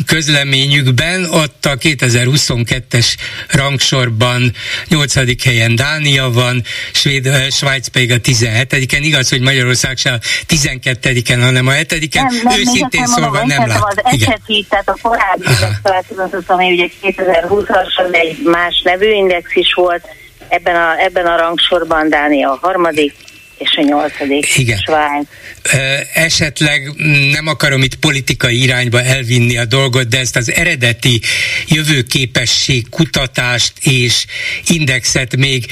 közleményükben, ott a 2022-es rangsorban 8. helyen Dánia van, Svéd, Svájc pedig a 17-en. Igaz, hogy Magyarország se a 12-en, hanem a 7-en. Nem, nem, Őszintén szólva nem, nem lát. Az eseti, tehát a korábbi index, ami ugye 2020-as egy más nevű index is volt, Ebben a, ebben a rangsorban Dánia a harmadik, és a nyolcadik Igen. Svájc. Esetleg nem akarom itt politikai irányba elvinni a dolgot, de ezt az eredeti jövőképesség kutatást és indexet még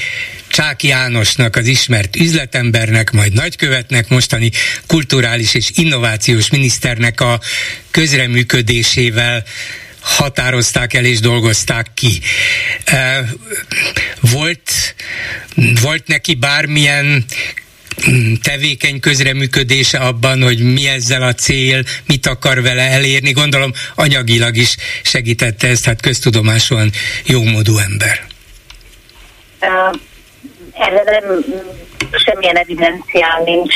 Csák Jánosnak, az ismert üzletembernek, majd nagykövetnek, mostani kulturális és innovációs miniszternek a közreműködésével határozták el és dolgozták ki. Volt, volt neki bármilyen mm, tevékeny közreműködése abban, hogy mi ezzel a cél, mit akar vele elérni. Gondolom anyagilag is segítette ezt, hát köztudomásúan jómódú ember. Erre nem semmilyen evidencián nincs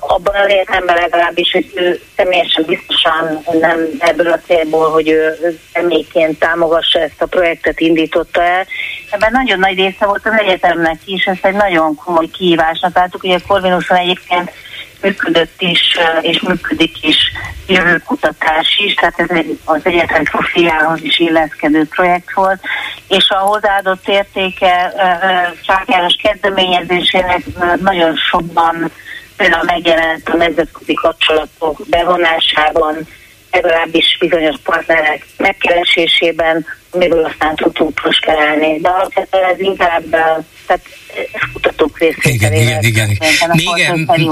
abban az értelemben legalábbis, hogy ő személyesen biztosan nem ebből a célból, hogy ő személyként támogassa ezt a projektet, indította el. Ebben nagyon nagy része volt az egyetemnek is, ez egy nagyon komoly kihívásnak láttuk, ugye Corvinuson egyébként működött is, és működik is jövőkutatás is, tehát ez egy, az egyetem profiához is illeszkedő projekt volt, és a hozzáadott értéke Csák János kezdeményezésének nagyon sokban például megjelent a nemzetközi kapcsolatok bevonásában, legalábbis bizonyos partnerek megkeresésében, amiből aztán tudtunk prosperálni. De alapvetően ez inkább tehát kutatók részvételével. Igen, igen, igen. Még,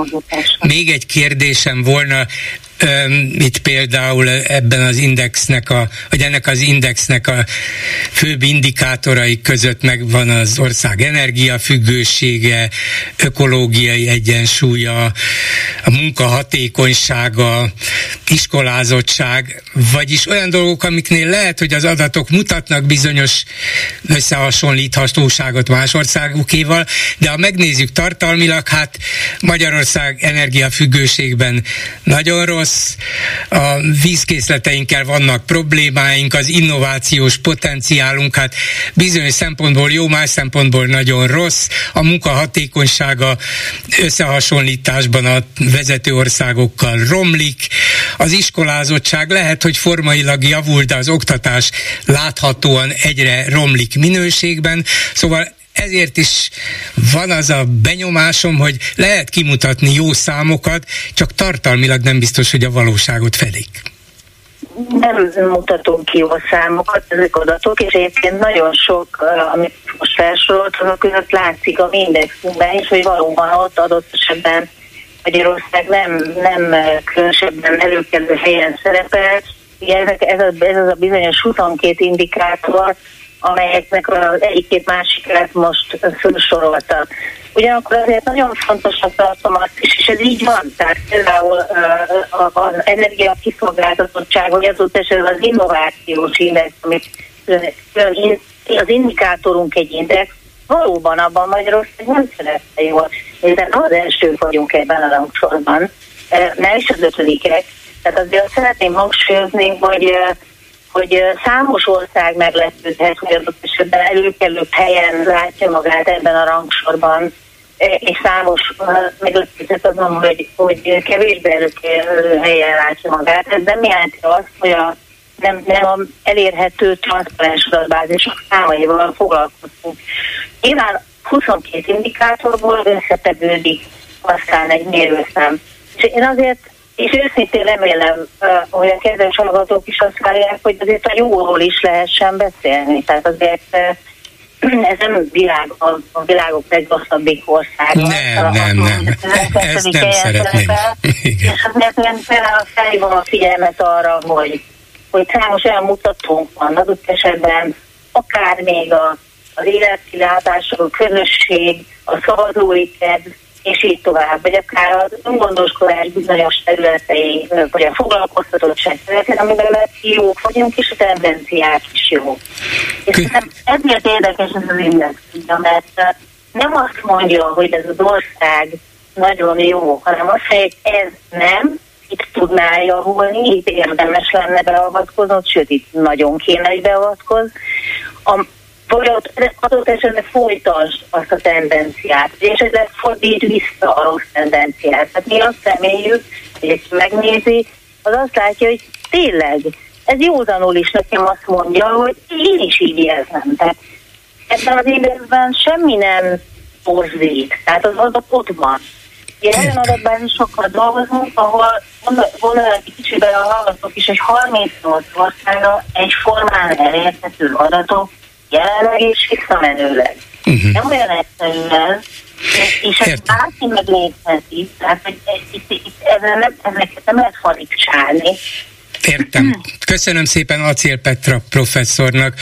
még egy kérdésem volna, itt például ebben az indexnek, a, vagy ennek az indexnek a főbb indikátorai között megvan az ország energiafüggősége, ökológiai egyensúlya, a munka hatékonysága, iskolázottság, vagyis olyan dolgok, amiknél lehet, hogy az adatok mutatnak bizonyos összehasonlíthatóságot más országokéval, de ha megnézzük tartalmilag, hát Magyarország energiafüggőségben nagyon rossz, rossz, a vízkészleteinkkel vannak problémáink, az innovációs potenciálunk, hát bizonyos szempontból jó, más szempontból nagyon rossz, a munka hatékonysága összehasonlításban a vezető országokkal romlik, az iskolázottság lehet, hogy formailag javul, de az oktatás láthatóan egyre romlik minőségben, szóval ezért is van az a benyomásom, hogy lehet kimutatni jó számokat, csak tartalmilag nem biztos, hogy a valóságot fedik nem mutatunk ki jó számokat, ezek adatok, és egyébként nagyon sok, amit most felsorolt, azok között látszik a indexünkben is, hogy valóban ott adott esetben Magyarország nem, nem különösebben előkelő helyen szerepel. Ugye ez, az, ez az a bizonyos 22 indikátor, amelyeknek az egyik-két másikát most felsorolta. Ugyanakkor azért nagyon fontosnak tartom azt is, és ez így van, tehát például az energia kiszolgáltatottság, vagy azóta esetben az innovációs index, amit az indikátorunk egy index, valóban abban Magyarország nem szerette jól, hiszen az első vagyunk ebben a rangsorban, nem is az ötödikek. Tehát azért szeretném hangsúlyozni, hogy hogy számos ország meglepődhet, hogy adott esetben előkelőbb helyen látja magát ebben a rangsorban, és számos meglepődhet azon, hogy, hogy kevésbé előkelő helyen látja magát. Ez nem jelenti azt, hogy a nem, nem a elérhető transzparens adatbázisok számaival foglalkozunk. Nyilván 22 indikátorból összetevődik aztán egy mérőszám. És én azért és őszintén remélem, hogy a kedves hallgatók is azt várják, hogy azért a jóról is lehessen beszélni. Tehát azért ez nem világ, a, a világok legrosszabbik ország. Nem, nem, nem. Ezt nem szeretném. És azért én felhívom a figyelmet arra, hogy, hogy számos olyan mutatónk van, adott esetben akár még a, az életkilátásról, a közösség, a szavazói kedv, és így tovább, vagy akár az öngondoskodás bizonyos területei, vagy a foglalkoztatottság területén, amiben jók vagyunk, és a tendenciák is jók. És nem, ezért érdekes ez az index, mert nem azt mondja, hogy ez az ország nagyon jó, hanem azt mondja, hogy ez nem, itt tudná javulni, itt érdemes lenne beavatkozni, sőt, itt nagyon kéne, hogy beavatkoz. A ott adott esetben folytasd azt a tendenciát, és esetleg fordít vissza a rossz tendenciát. Tehát mi azt reméljük, hogy ezt megnézi, az azt látja, hogy tényleg, ez józanul is nekem azt mondja, hogy én is így érzem. Tehát ebben az években semmi nem torzít, tehát az adat ott van. Én olyan adatbázisokkal dolgozunk, ahol volna egy kicsiben a hallgatók is, hogy 38 országra egy formán elérhető adatok jelenleg és visszamenőleg. Uh-huh. Nem olyan egyszerűen, és ezt bárki megnézheti, tehát hogy itt, itt ezen nem, ezeket nem lehet falicsálni. Értem. Köszönöm szépen Acél Petra professzornak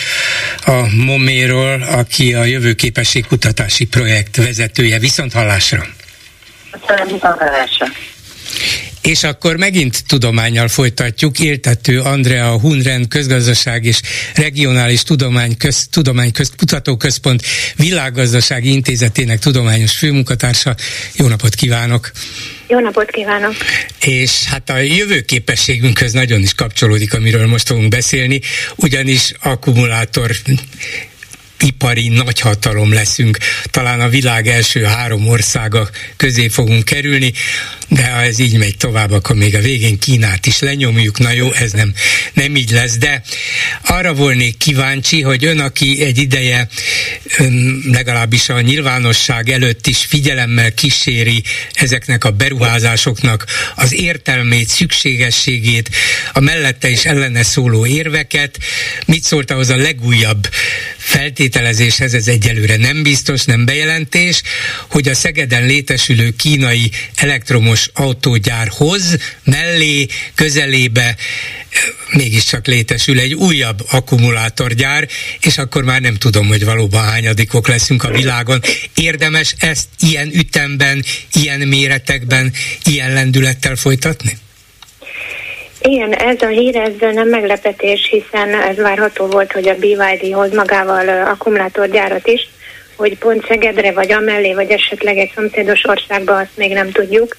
a Moméról, aki a jövőképesség kutatási projekt vezetője. Viszont hallásra! Köszönöm, viszont hallásra! És akkor megint tudományjal folytatjuk. Éltető Andrea Hunren közgazdaság és regionális tudomány, köz, tudomány köz, kutatóközpont világgazdasági intézetének tudományos főmunkatársa. Jó napot kívánok! Jó napot kívánok! És hát a jövőképességünkhöz nagyon is kapcsolódik, amiről most fogunk beszélni, ugyanis akkumulátor ipari nagyhatalom leszünk. Talán a világ első három országa közé fogunk kerülni, de ha ez így megy tovább, akkor még a végén Kínát is lenyomjuk. Na jó, ez nem, nem így lesz, de arra volnék kíváncsi, hogy ön, aki egy ideje legalábbis a nyilvánosság előtt is figyelemmel kíséri ezeknek a beruházásoknak az értelmét, szükségességét, a mellette is ellene szóló érveket, mit szólt ahhoz a legújabb feltételezéshez, ez egyelőre nem biztos, nem bejelentés, hogy a Szegeden létesülő kínai elektromos autógyárhoz mellé, közelébe mégiscsak létesül egy újabb akkumulátorgyár, és akkor már nem tudom, hogy valóban hányadikok leszünk a világon. Érdemes ezt ilyen ütemben, ilyen méretekben, ilyen lendülettel folytatni? Igen, ez a hír, ez nem meglepetés, hiszen ez várható volt, hogy a BYD hoz magával akkumulátorgyárat is, hogy pont Szegedre, vagy amellé, vagy esetleg egy szomszédos országba, azt még nem tudjuk.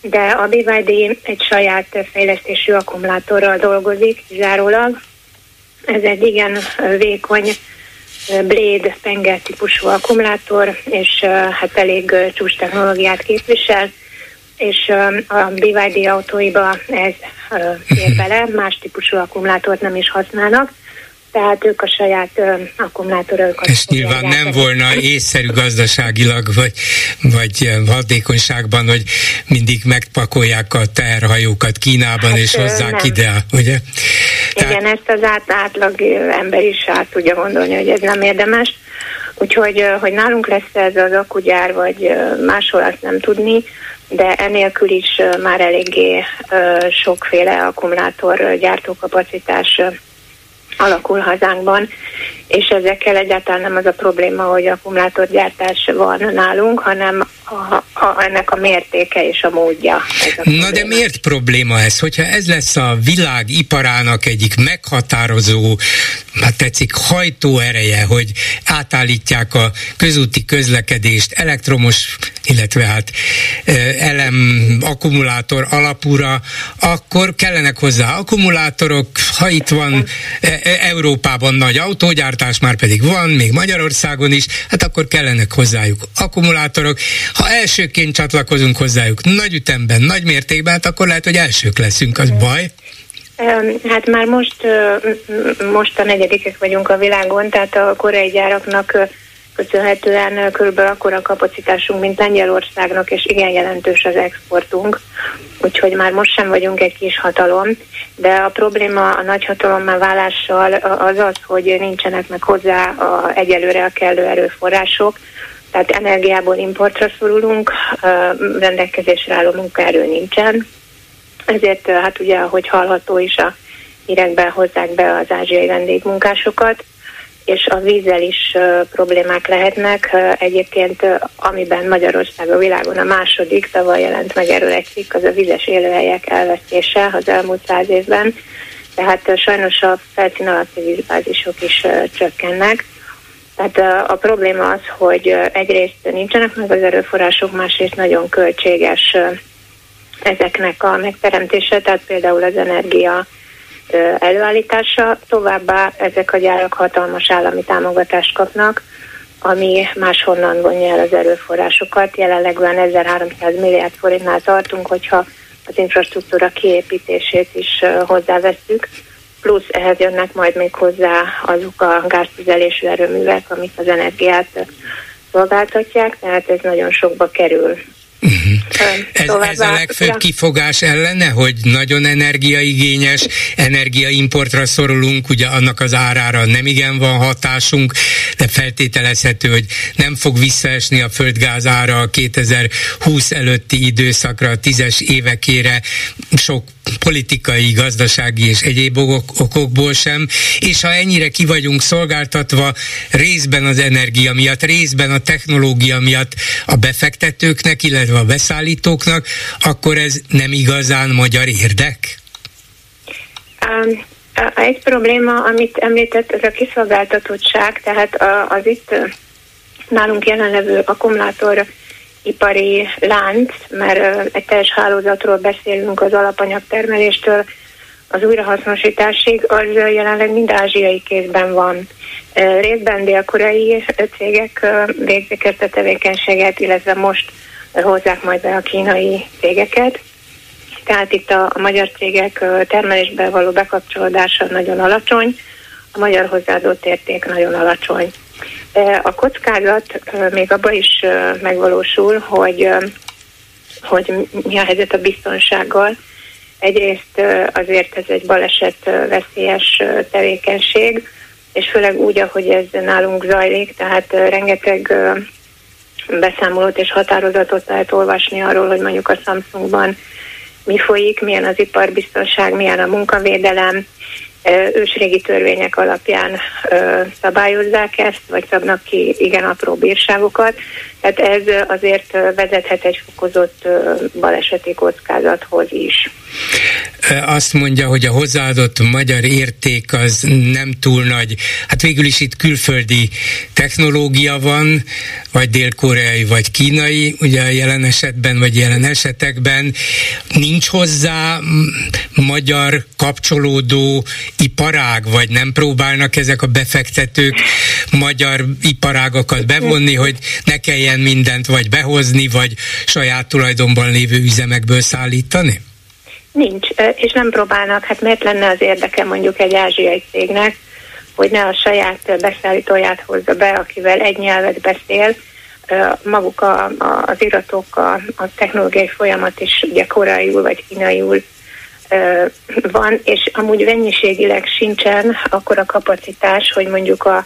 De a BYD egy saját fejlesztésű akkumulátorral dolgozik, zárólag. Ez egy igen vékony Blade Penger típusú akkumulátor, és hát elég csúcs technológiát képvisel és a BYD autóiba ez fér bele, más típusú akkumulátort nem is használnak. tehát ők a saját ö, akkumulátoraikat. És nyilván nem volna észszerű gazdaságilag, vagy, vagy hatékonyságban, hogy mindig megpakolják a terhajókat Kínában hát, és hozzák nem. ide, ugye? Igen, Tehát... ezt az át, átlag ember is át tudja gondolni, hogy ez nem érdemes. Úgyhogy, hogy nálunk lesz ez az akugyár, vagy máshol azt nem tudni, de enélkül is már eléggé sokféle akkumulátor gyártókapacitás alakul hazánkban, és ezekkel egyáltalán nem az a probléma, hogy akkumulátorgyártás van nálunk, hanem a, a, ennek a mértéke és a módja. A Na de miért probléma ez? Hogyha ez lesz a világ iparának egyik meghatározó, hát tetszik, hajtóereje, hogy átállítják a közúti közlekedést elektromos, illetve hát elem akkumulátor alapúra, akkor kellenek hozzá akkumulátorok, ha itt van Európában nagy autógyártás, már pedig van, még Magyarországon is, hát akkor kellenek hozzájuk akkumulátorok. Ha elsőként csatlakozunk hozzájuk nagy ütemben, nagy mértékben, hát akkor lehet, hogy elsők leszünk, az baj. Hát már most, most a negyedikek vagyunk a világon, tehát a koreai gyáraknak köszönhetően körülbelül akkora kapacitásunk, mint Lengyelországnak, és igen jelentős az exportunk, úgyhogy már most sem vagyunk egy kis hatalom, de a probléma a nagy már válással az az, hogy nincsenek meg hozzá a, egyelőre a kellő erőforrások, tehát energiából importra szorulunk, rendelkezésre álló munkaerő nincsen, ezért hát ugye, ahogy hallható is a hírekben hozzák be az ázsiai vendégmunkásokat, és a vízzel is problémák lehetnek. Egyébként, amiben Magyarország a világon a második, tavaly jelent meg erről egy cikk, az a vizes élőhelyek elvesztése az elmúlt száz évben. Tehát sajnos a felszín alatti vízbázisok is csökkennek. Tehát a, probléma az, hogy egyrészt nincsenek meg az erőforrások, másrészt nagyon költséges ezeknek a megteremtése, tehát például az energia előállítása, továbbá ezek a gyárak hatalmas állami támogatást kapnak, ami máshonnan vonja el az erőforrásokat. Jelenleg olyan 1300 milliárd forintnál tartunk, hogyha az infrastruktúra kiépítését is hozzáveszünk, plusz ehhez jönnek majd még hozzá azok a gáztüzelésű erőművek, amik az energiát szolgáltatják, tehát ez nagyon sokba kerül. Uh-huh. Ez, ez a legfőbb kifogás ellene, hogy nagyon energiaigényes, energiaimportra szorulunk, ugye annak az árára nem igen van hatásunk, de feltételezhető, hogy nem fog visszaesni a földgáz ára a 2020 előtti időszakra, a tízes évekére sok politikai, gazdasági és egyéb okokból sem, és ha ennyire ki vagyunk szolgáltatva részben az energia miatt, részben a technológia miatt a befektetőknek, illetve a beszállítóknak, akkor ez nem igazán magyar érdek? Um, egy probléma, amit említett, ez a kiszolgáltatottság, tehát az itt nálunk jelenlevő akkumulátor ipari lánc, mert egy teljes hálózatról beszélünk az alapanyagtermeléstől az újrahasznosításig, az jelenleg mind ázsiai kézben van. Részben dél-koreai cégek végzik ezt a tevékenységet, illetve most hozzák majd be a kínai cégeket. Tehát itt a, magyar cégek termelésbe való bekapcsolódása nagyon alacsony, a magyar hozzáadott érték nagyon alacsony. A kockázat még abban is megvalósul, hogy, hogy mi a helyzet a biztonsággal. Egyrészt azért ez egy baleset veszélyes tevékenység, és főleg úgy, ahogy ez nálunk zajlik, tehát rengeteg beszámolót és határozatot lehet olvasni arról, hogy mondjuk a Samsungban mi folyik, milyen az iparbiztonság, milyen a munkavédelem, ősrégi törvények alapján szabályozzák ezt, vagy szabnak ki igen apró bírságokat. Tehát ez azért vezethet egy fokozott baleseti kockázathoz is. Azt mondja, hogy a hozzáadott magyar érték az nem túl nagy. Hát végül is itt külföldi technológia van, vagy dél-koreai, vagy kínai, ugye jelen esetben, vagy jelen esetekben. Nincs hozzá magyar kapcsolódó iparág, vagy nem próbálnak ezek a befektetők magyar iparágokat bevonni, hogy ne kelljen mindent vagy behozni, vagy saját tulajdonban lévő üzemekből szállítani? Nincs, és nem próbálnak. Hát miért lenne az érdeke mondjuk egy ázsiai cégnek, hogy ne a saját beszállítóját hozza be, akivel egy nyelvet beszél, maguk a, a, az iratok, a, a technológiai folyamat is ugye koreaiul vagy kínaiul van, és amúgy mennyiségileg sincsen akkor a kapacitás, hogy mondjuk a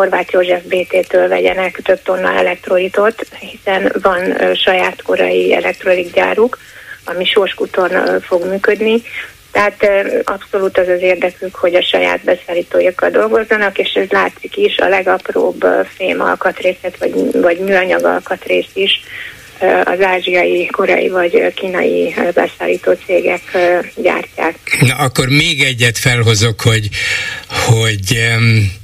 Horváth József BT-től vegyenek több tonna elektrolitot, hiszen van saját korai elektrolitgyáruk, ami Sorskuton fog működni, tehát abszolút az az érdekük, hogy a saját beszállítójukkal dolgozzanak, és ez látszik is, a legapróbb fém alkatrészet, vagy, vagy műanyag alkatrészt is az ázsiai, korai vagy kínai beszállító cégek gyártják. Na akkor még egyet felhozok, hogy, hogy um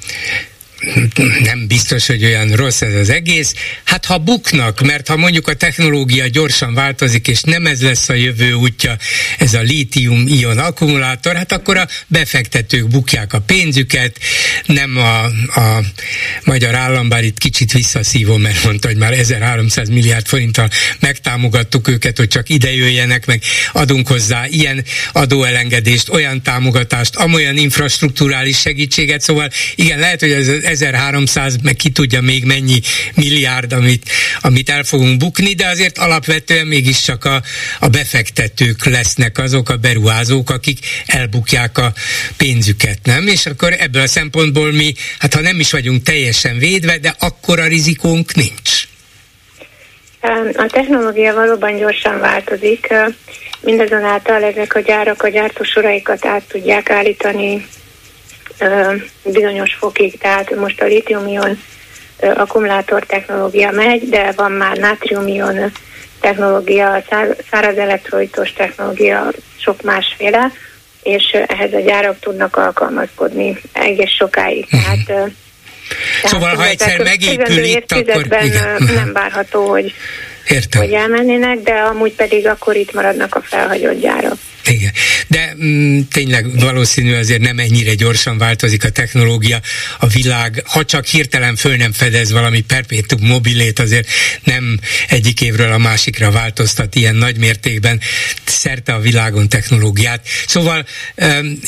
nem biztos, hogy olyan rossz ez az egész. Hát ha buknak, mert ha mondjuk a technológia gyorsan változik, és nem ez lesz a jövő útja, ez a lítium-ion akkumulátor, hát akkor a befektetők bukják a pénzüket, nem a, a magyar állam, bár itt kicsit visszaszívom, mert mondta, hogy már 1300 milliárd forinttal megtámogattuk őket, hogy csak ide jöjjenek, meg adunk hozzá ilyen adóelengedést, olyan támogatást, amolyan infrastruktúrális segítséget, szóval igen, lehet, hogy ez 1300, meg ki tudja még mennyi milliárd, amit, amit el fogunk bukni, de azért alapvetően mégiscsak a, a befektetők lesznek azok a beruházók, akik elbukják a pénzüket, nem? És akkor ebből a szempontból mi, hát ha nem is vagyunk teljesen védve, de akkor a rizikónk nincs. A technológia valóban gyorsan változik, mindazonáltal ezek a gyárak a gyártósoraikat át tudják állítani bizonyos fokig, tehát most a litium-ion akkumulátor technológia megy, de van már nátrium-ion technológia, száraz elektrolitos technológia, sok másféle, és ehhez a gyárak tudnak alkalmazkodni egész sokáig. Uh-huh. Tehát, tehát szóval, ha egyszer megépül itt, akkor igen. nem várható, hogy, Értem. hogy elmennének, de amúgy pedig akkor itt maradnak a felhagyott gyárak. Igen, de mm, tényleg valószínű azért nem ennyire gyorsan változik a technológia, a világ, ha csak hirtelen föl nem fedez valami perpétum mobilét, azért nem egyik évről a másikra változtat ilyen nagy mértékben szerte a világon technológiát. Szóval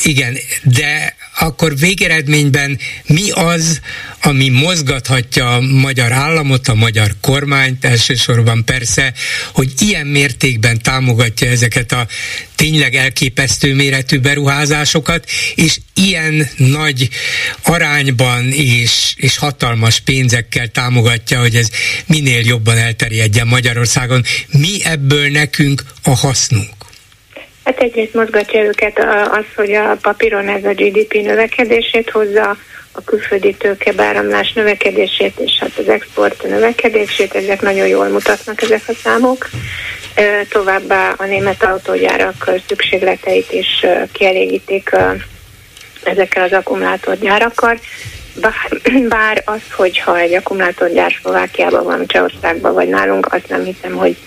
igen, de akkor végeredményben mi az, ami mozgathatja a magyar államot, a magyar kormányt, elsősorban persze, hogy ilyen mértékben támogatja ezeket a tényleg elképesztő méretű beruházásokat, és ilyen nagy arányban és, és hatalmas pénzekkel támogatja, hogy ez minél jobban elterjedjen Magyarországon. Mi ebből nekünk a hasznunk? Hát egyrészt mozgatja őket az, hogy a papíron ez a GDP növekedését hozza, a külföldi tőkebáramlás növekedését és hát az export növekedését, ezek nagyon jól mutatnak ezek a számok. Továbbá a német autógyárak szükségleteit is kielégítik ezekkel az akkumulátorgyárakkal. Bár, bár az, hogyha egy akkumulátorgyár Szlovákiában van, Csehországban vagy nálunk, azt nem hiszem, hogy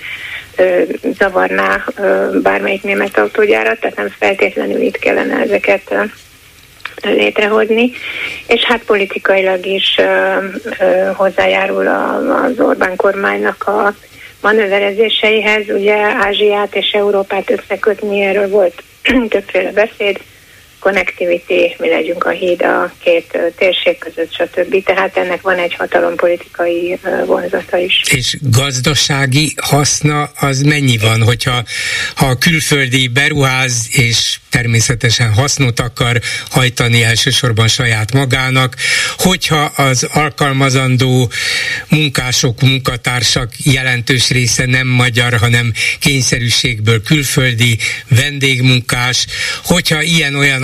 ö, zavarná ö, bármelyik német autógyárat, tehát nem feltétlenül itt kellene ezeket létrehozni, és hát politikailag is ö, ö, hozzájárul a, az Orbán kormánynak a manőverezéseihez, ugye Ázsiát és Európát összekötni, erről volt többféle beszéd, connectivity, mi legyünk a híd a két térség között, stb. Tehát ennek van egy hatalompolitikai vonzata is. És gazdasági haszna az mennyi van, hogyha ha a külföldi beruház és természetesen hasznot akar hajtani elsősorban saját magának, hogyha az alkalmazandó munkások, munkatársak jelentős része nem magyar, hanem kényszerűségből külföldi vendégmunkás, hogyha ilyen-olyan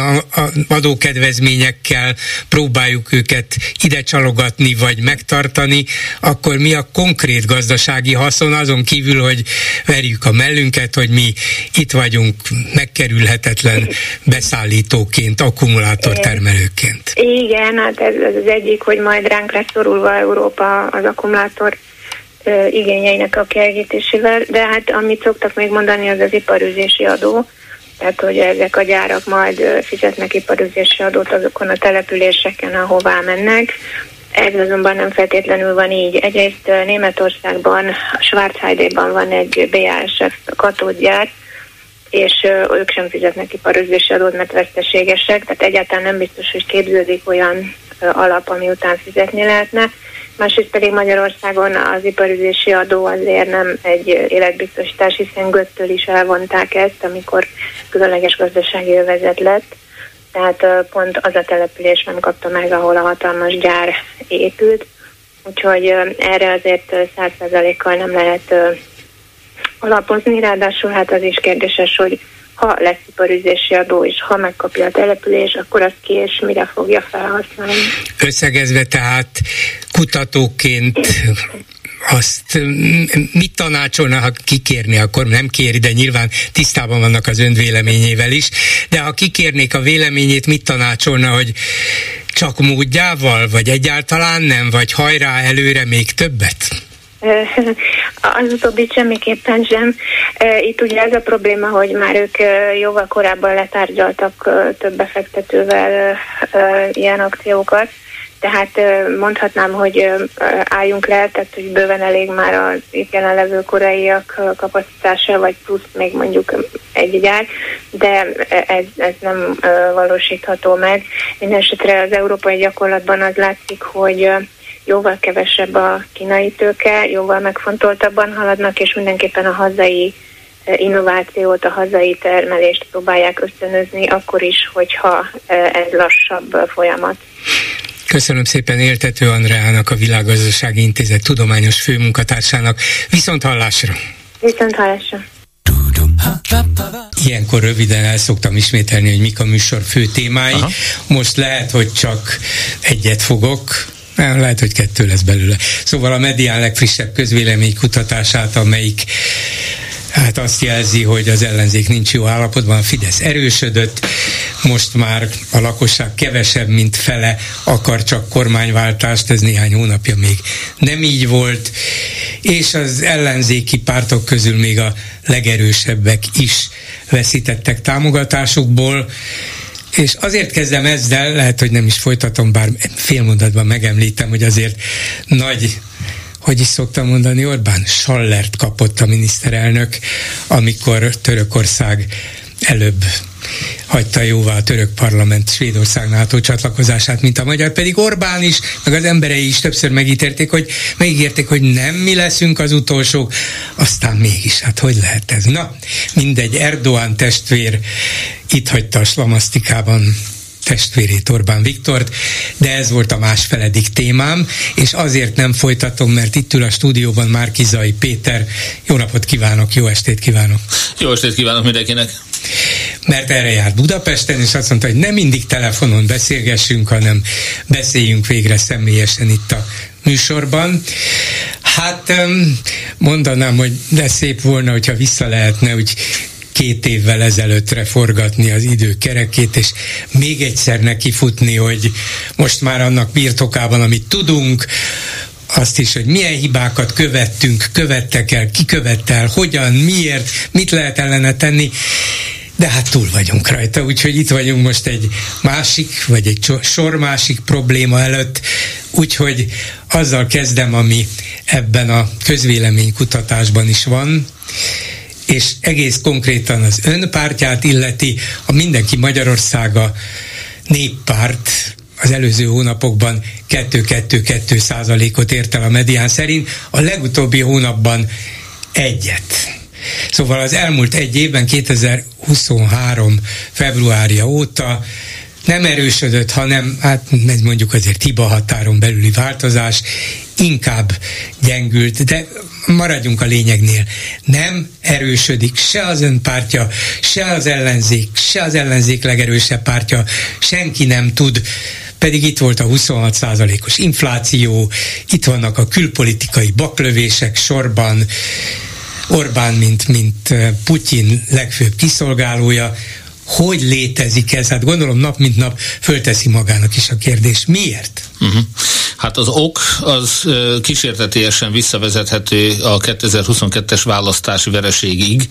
adókedvezményekkel próbáljuk őket ide csalogatni vagy megtartani, akkor mi a konkrét gazdasági haszon azon kívül, hogy verjük a mellünket, hogy mi itt vagyunk megkerülhetetlen beszállítóként, akkumulátortermelőként. Igen, hát ez, az egyik, hogy majd ránk lesz szorulva Európa az akkumulátor igényeinek a kielégítésével, de hát amit szoktak még mondani, az az iparüzési adó, tehát hogy ezek a gyárak majd fizetnek iparüzési adót azokon a településeken, ahová mennek. Ez azonban nem feltétlenül van így. Egyrészt Németországban, Schwarzheide-ban van egy BASF katódgyár, és ők sem fizetnek iparüzési adót, mert veszteségesek, tehát egyáltalán nem biztos, hogy képződik olyan alap, ami után fizetni lehetne. Másrészt pedig Magyarországon az iparüzési adó azért nem egy életbiztosítás, hiszen Göttől is elvonták ezt, amikor különleges gazdasági övezet lett. Tehát pont az a település nem kapta meg, ahol a hatalmas gyár épült. Úgyhogy erre azért százszerzalékkal nem lehet alapozni, ráadásul hát az is kérdéses, hogy ha lesz iparüzési adó, és ha megkapja a település, akkor azt ki és mire fogja felhasználni. Összegezve tehát kutatóként azt mit tanácsolna, ha kikérni, akkor nem kéri, de nyilván tisztában vannak az ön véleményével is, de ha kikérnék a véleményét, mit tanácsolna, hogy csak módjával, vagy egyáltalán nem, vagy hajrá előre még többet? Az utóbbi semmiképpen sem. Itt ugye ez a probléma, hogy már ők jóval korábban letárgyaltak több befektetővel ilyen akciókat, tehát mondhatnám, hogy álljunk le, tehát hogy bőven elég már az itt jelenlevő koreaiak kapacitása, vagy plusz még mondjuk egy gyár, de ez, ez nem valósítható meg. Mindenesetre az európai gyakorlatban az látszik, hogy jóval kevesebb a kínai tőke, jóval megfontoltabban haladnak, és mindenképpen a hazai innovációt, a hazai termelést próbálják ösztönözni, akkor is, hogyha ez lassabb folyamat. Köszönöm szépen Éltető Andreának, a Világgazdasági Intézet tudományos főmunkatársának. Viszont hallásra! Viszont hallásra! Ilyenkor röviden el szoktam ismételni, hogy mik a műsor fő témái. Aha. Most lehet, hogy csak egyet fogok, lehet, hogy kettő lesz belőle. Szóval a medián legfrissebb közvélemény kutatását, amelyik hát azt jelzi, hogy az ellenzék nincs jó állapotban, a Fidesz erősödött, most már a lakosság kevesebb, mint fele akar csak kormányváltást, ez néhány hónapja még nem így volt, és az ellenzéki pártok közül még a legerősebbek is veszítettek támogatásukból, és azért kezdem ezzel, lehet, hogy nem is folytatom, bár félmondatban megemlítem, hogy azért nagy hogy is szoktam mondani, Orbán Schallert kapott a miniszterelnök, amikor Törökország előbb hagyta jóvá a török parlament Svédország NATO csatlakozását, mint a magyar, pedig Orbán is, meg az emberei is többször megítélték, hogy megígérték, hogy nem mi leszünk az utolsók, aztán mégis, hát hogy lehet ez? Na, mindegy, Erdoğan testvér itt hagyta a slamasztikában testvérét Orbán Viktort, de ez volt a másfeledik témám, és azért nem folytatom, mert itt ül a stúdióban Márkizai Péter. Jó napot kívánok, jó estét kívánok! Jó estét kívánok mindenkinek! mert erre járt Budapesten, és azt mondta, hogy nem mindig telefonon beszélgessünk, hanem beszéljünk végre személyesen itt a műsorban. Hát mondanám, hogy de szép volna, hogyha vissza lehetne úgy két évvel ezelőttre forgatni az idő kerekét, és még egyszer nekifutni, hogy most már annak birtokában, amit tudunk, azt is, hogy milyen hibákat követtünk, követtek el, ki követte el, hogyan, miért, mit lehet ellene tenni, de hát túl vagyunk rajta, úgyhogy itt vagyunk most egy másik, vagy egy sor másik probléma előtt, úgyhogy azzal kezdem, ami ebben a közvéleménykutatásban is van, és egész konkrétan az önpártját illeti, a Mindenki Magyarországa néppárt az előző hónapokban 2-2-2 százalékot ért el a medián szerint, a legutóbbi hónapban egyet. Szóval az elmúlt egy évben, 2023 februárja óta nem erősödött, hanem hát ez mondjuk azért hiba határon belüli változás, inkább gyengült, de maradjunk a lényegnél. Nem erősödik se az önpártja, se az ellenzék, se az ellenzék legerősebb pártja, senki nem tud pedig itt volt a 26%-os infláció, itt vannak a külpolitikai baklövések sorban, Orbán, mint, mint eh, Putyin legfőbb kiszolgálója, hogy létezik ez? Hát gondolom nap mint nap fölteszi magának is a kérdés. Miért? Uh-huh. Hát az ok az kísértetésen visszavezethető a 2022-es választási vereségig,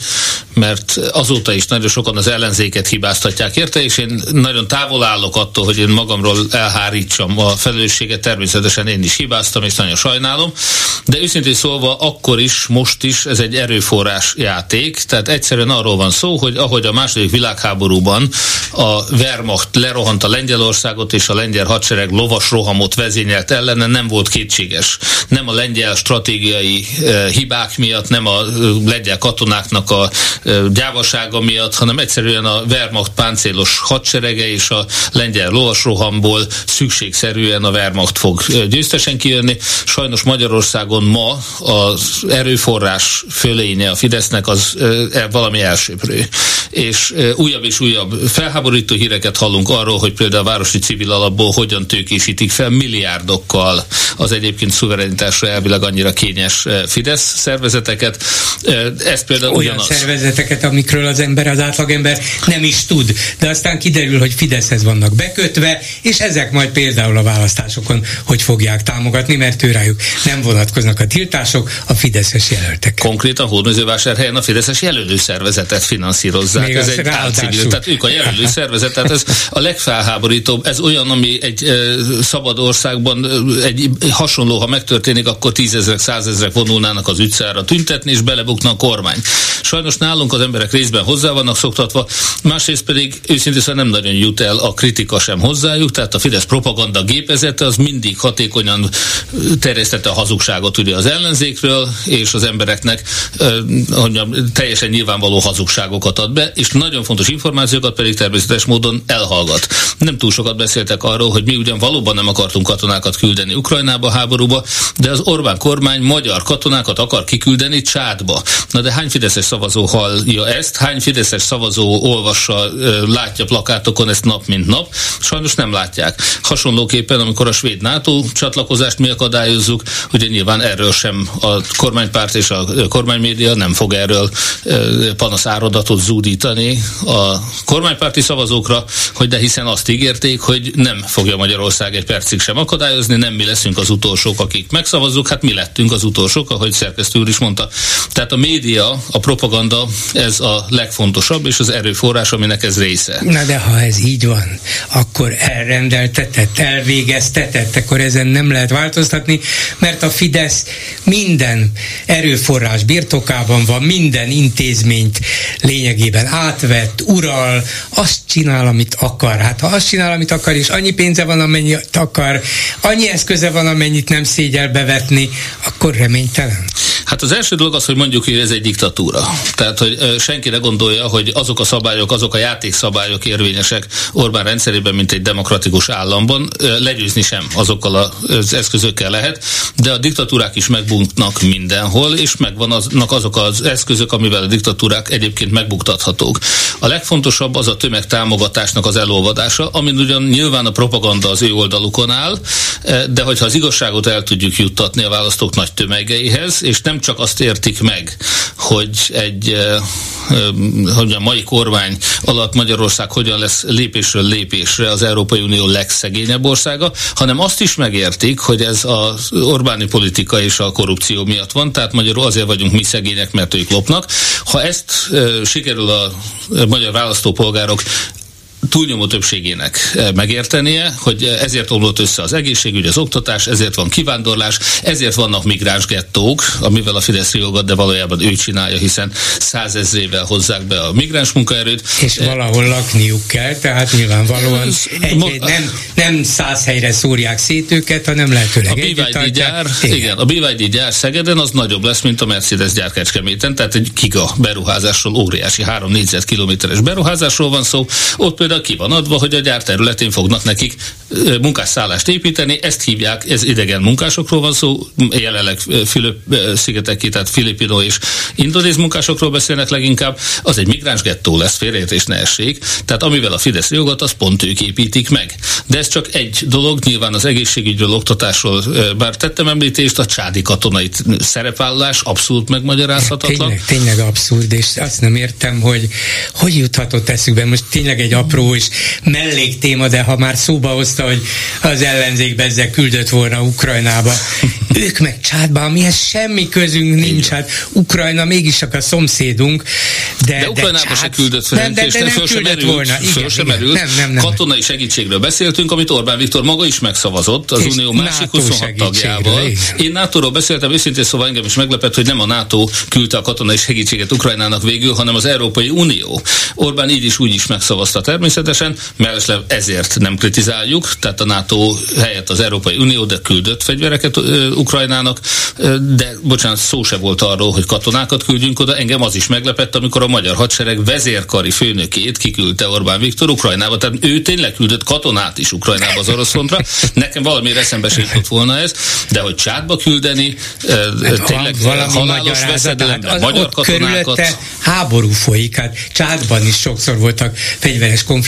mert azóta is nagyon sokan az ellenzéket hibáztatják érte, és én nagyon távol állok attól, hogy én magamról elhárítsam a felelősséget, természetesen én is hibáztam, és nagyon sajnálom, de őszintén szólva akkor is, most is ez egy erőforrás játék, tehát egyszerűen arról van szó, hogy ahogy a második világháborúban a Wehrmacht lerohant a Lengyelországot, és a lengyel hadsereg lovas rohamot vezényelt ellene, nem volt kétséges. Nem a lengyel stratégiai e, hibák miatt, nem a lengyel katonáknak a e, gyávasága miatt, hanem egyszerűen a Wehrmacht páncélos hadserege és a lengyel lovasrohamból szükségszerűen a Wehrmacht fog győztesen kijönni. Sajnos Magyarországon ma az erőforrás fölénye a Fidesznek az e, valami elsőprő. És újabb és újabb felháborító híreket hallunk arról, hogy például a városi civil alapból hogyan tőkésítik fel milliárdokkal az egyébként szuverenitásra elvileg annyira kényes Fidesz szervezeteket. Ez például Olyan ugyanaz. szervezeteket, amikről az ember, az átlagember nem is tud, de aztán kiderül, hogy Fideszhez vannak bekötve, és ezek majd például a választásokon hogy fogják támogatni, mert őrájuk nem vonatkoznak a tiltások, a Fideszes jelöltek. Konkrétan Hódmezővásárhelyen a Fideszes jelölő szervezetet finanszírozzák. Még ez egy álcivil, tehát ők a jelölő szervezet, tehát ez a legfelháborítóbb. Ez olyan, ami egy e, szabad országban egy hasonló, ha megtörténik, akkor tízezrek, százezrek vonulnának az utcára tüntetni, és belebukna a kormány. Sajnos nálunk az emberek részben hozzá vannak szoktatva, másrészt pedig őszintén szóval nem nagyon jut el a kritika sem hozzájuk, tehát a Fidesz propaganda gépezete az mindig hatékonyan terjesztette a hazugságot ugye az ellenzékről, és az embereknek mondjam, teljesen nyilvánvaló hazugságokat ad be, és nagyon fontos információkat pedig természetes módon elhallgat. Nem túl sokat beszéltek arról, hogy mi ugyan valóban nem akartunk katonákat küldeni Ukrajnába háborúba, de az Orbán kormány magyar katonákat akar kiküldeni Csádba. Na de hány fideszes szavazó hallja ezt, hány fideszes szavazó olvassa, látja plakátokon ezt nap mint nap? Sajnos nem látják. Hasonlóképpen, amikor a svéd NATO csatlakozást mi akadályozzuk, ugye nyilván erről sem a kormánypárt és a kormánymédia nem fog erről panaszáradatot zúdítani a kormánypárti szavazókra, hogy de hiszen azt ígérték, hogy nem fogja Magyarország egy percig sem akadályozni, nem mi leszünk az utolsók, akik megszavazzuk, hát mi lettünk az utolsók, ahogy szerkesztő úr is mondta. Tehát a média, a propaganda, ez a legfontosabb, és az erőforrás, aminek ez része. Na de ha ez így van, akkor elrendeltetett, elvégeztetett, akkor ezen nem lehet változtatni, mert a Fidesz minden erőforrás birtokában van, minden intézményt lényegében átvett, ural, azt csinál, amit akar. Hát ha azt csinál, amit akar, és annyi pénze van, amennyit akar, annyi eszköze van, amennyit nem szégyel bevetni, akkor reménytelen. Hát az első dolog az, hogy mondjuk, hogy ez egy diktatúra. Tehát, hogy senki ne gondolja, hogy azok a szabályok, azok a játékszabályok érvényesek Orbán rendszerében, mint egy demokratikus államban, legyőzni sem azokkal az eszközökkel lehet, de a diktatúrák is megbuknak mindenhol, és megvannak azok az eszközök, amivel a diktatúrák egyébként megbuktathatók. A legfontosabb az a tömegtámogatásnak az elolvadása, amin ugyan nyilván a propaganda az ő oldalukon áll, de hogyha az igazságot el tudjuk juttatni a választók nagy tömegeihez, és nem csak azt értik meg, hogy egy hogy a mai kormány alatt Magyarország hogyan lesz lépésről lépésre az Európai Unió legszegényebb országa, hanem azt is megértik, hogy ez az Orbáni politika és a korrupció miatt van, tehát magyarul azért vagyunk mi szegények, mert ők lopnak. Ha ezt sikerül a magyar választópolgárok túlnyomó többségének megértenie, hogy ezért omlott össze az egészségügy, az oktatás, ezért van kivándorlás, ezért vannak migráns gettók, amivel a Fidesz riogat, de valójában ő csinálja, hiszen százezrével hozzák be a migráns munkaerőt. És valahol lakniuk kell, tehát nyilvánvalóan egy, egy, nem, nem száz helyre szórják szét őket, hanem lehetőleg A BYD gyár, igen. igen, a BYD gyár Szegeden az nagyobb lesz, mint a Mercedes gyár Kecskeméten, tehát egy giga beruházásról, óriási 3 négyzetkilométeres beruházásról van szó. Ott például ki van adva, hogy a gyár területén fognak nekik munkásszállást építeni, ezt hívják, ez idegen munkásokról van szó, jelenleg Fülöp-szigeteki, tehát filipino és indonéz munkásokról beszélnek leginkább, az egy migráns gettó lesz, félreértés ne essék, tehát amivel a Fidesz jogot, az pont ők építik meg. De ez csak egy dolog, nyilván az egészségügyről, oktatásról, bár tettem említést, a csádi katonai szerepvállás abszolút megmagyarázhatatlan. Tényleg, tényleg abszurd, és azt nem értem, hogy hogy juthatott eszükbe, most tényleg egy apró NATO és melléktéma, de ha már szóba hozta, hogy az ellenzék ezzel küldött volna Ukrajnába, ők meg csátba, amihez semmi közünk nincs, hát Ukrajna mégis csak a szomszédunk. De, de Ukrajnába se küldött fel, nem, de, de, nem föl sem merült, volna. Igen, föl sem merült. Nem, nem, nem. Katonai segítségről beszéltünk, amit Orbán Viktor maga is megszavazott az és Unió másik 26 tagjával. Igen. Én NATO-ról beszéltem, őszintén szóval engem is meglepett, hogy nem a NATO küldte a katonai segítséget Ukrajnának végül, hanem az Európai Unió. Orbán így is úgy is megszavazta természetesen, mellesleg ezért nem kritizáljuk, tehát a NATO helyett az Európai Unió, de küldött fegyvereket Ukrajnának, de bocsánat, szó se volt arról, hogy katonákat küldjünk oda. Engem az is meglepett, amikor a magyar hadsereg vezérkari főnökét kiküldte Orbán Viktor Ukrajnába. Tehát ő tényleg küldött katonát is Ukrajnába az orosz frontra. Nekem valami eszembe se jutott volna ez, de hogy csátba küldeni, hát, tényleg valami halálos veszedelemben hát magyar katonákat. háború folyik, hát csátban is sokszor voltak fegyveres konfliktusok.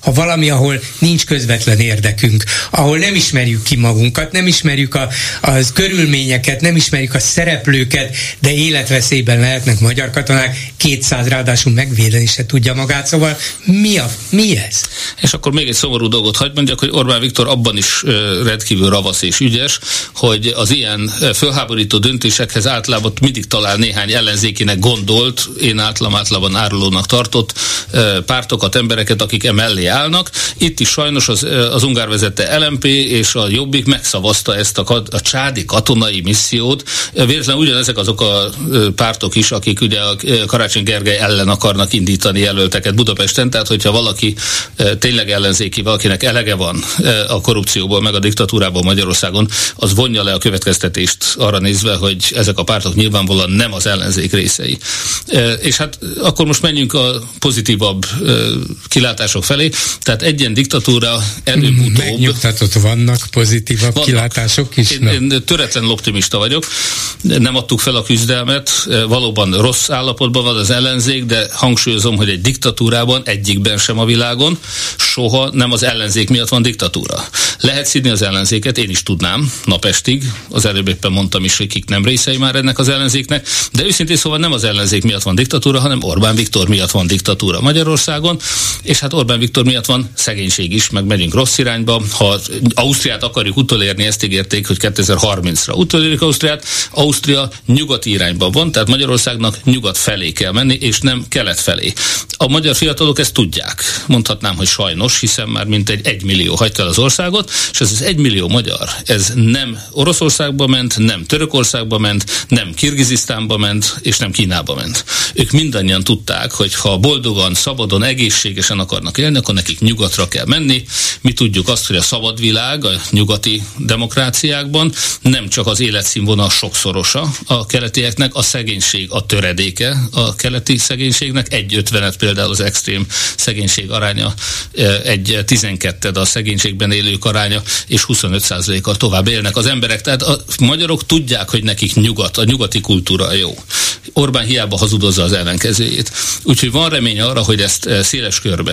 Ha valami, ahol nincs közvetlen érdekünk, ahol nem ismerjük ki magunkat, nem ismerjük a, az körülményeket, nem ismerjük a szereplőket, de életveszélyben lehetnek magyar katonák, 200 ráadásul megvédeni se tudja magát, szóval mi, a, mi ez? És akkor még egy szomorú dolgot hagyd mondjak, hogy Orbán Viktor abban is rendkívül ravasz és ügyes, hogy az ilyen fölháborító döntésekhez általában mindig talál néhány ellenzékinek gondolt, én általában általában árulónak tartott pártokat, embereket, akik emellé állnak. Itt is sajnos az, az ungár vezette LMP és a Jobbik megszavazta ezt a, a csádi katonai missziót. Véletlenül ugyanezek azok a pártok is, akik ugye a Karácsony Gergely ellen akarnak indítani jelölteket Budapesten, tehát hogyha valaki tényleg ellenzéki, valakinek elege van a korrupcióból, meg a diktatúrából Magyarországon, az vonja le a következtetést arra nézve, hogy ezek a pártok nyilvánvalóan nem az ellenzék részei. És hát akkor most menjünk a pozitívabb kilátások felé. Tehát egy ilyen diktatúra előbb-utóbb... Megnyugtatott vannak pozitívabb vannak. kilátások is? Én, én töretlen optimista vagyok. Nem adtuk fel a küzdelmet. Valóban rossz állapotban van az ellenzék, de hangsúlyozom, hogy egy diktatúrában egyikben sem a világon soha nem az ellenzék miatt van diktatúra. Lehet szidni az ellenzéket, én is tudnám, napestig. Az előbb éppen mondtam is, hogy kik nem részei már ennek az ellenzéknek, de őszintén szóval nem az ellenzék miatt van diktatúra, hanem Orbán Viktor miatt van diktatúra Magyarországon, és hát Orbán Viktor miatt van szegénység is, meg megyünk rossz irányba. Ha Ausztriát akarjuk utolérni, ezt ígérték, hogy 2030-ra utolérik Ausztriát. Ausztria nyugati irányban van, tehát Magyarországnak nyugat felé kell menni, és nem kelet felé. A magyar fiatalok ezt tudják. Mondhatnám, hogy sajnos, hiszen már mintegy egy millió hagyta az országot, és ez az egy millió magyar, ez nem Oroszországba ment, nem Törökországba ment, nem Kirgizisztánba ment, és nem Kínába ment. Ők mindannyian tudták, hogy ha boldogan, szabadon, egészségesen akarnak élni, akkor nekik nyugatra kell menni. Mi tudjuk azt, hogy a szabad világ, a nyugati demokráciákban nem csak az életszínvonal sokszorosa a keletieknek, a szegénység a töredéke a keleti szegénységnek, egy ötvenet például az extrém szegénység aránya, egy tizenketted a szegénységben élők aránya, és 25%-kal tovább élnek az emberek. Tehát a magyarok tudják, hogy nekik nyugat, a nyugati kultúra jó. Orbán hiába hazudozza az ellenkezőjét. Úgyhogy van remény arra, hogy ezt széles körben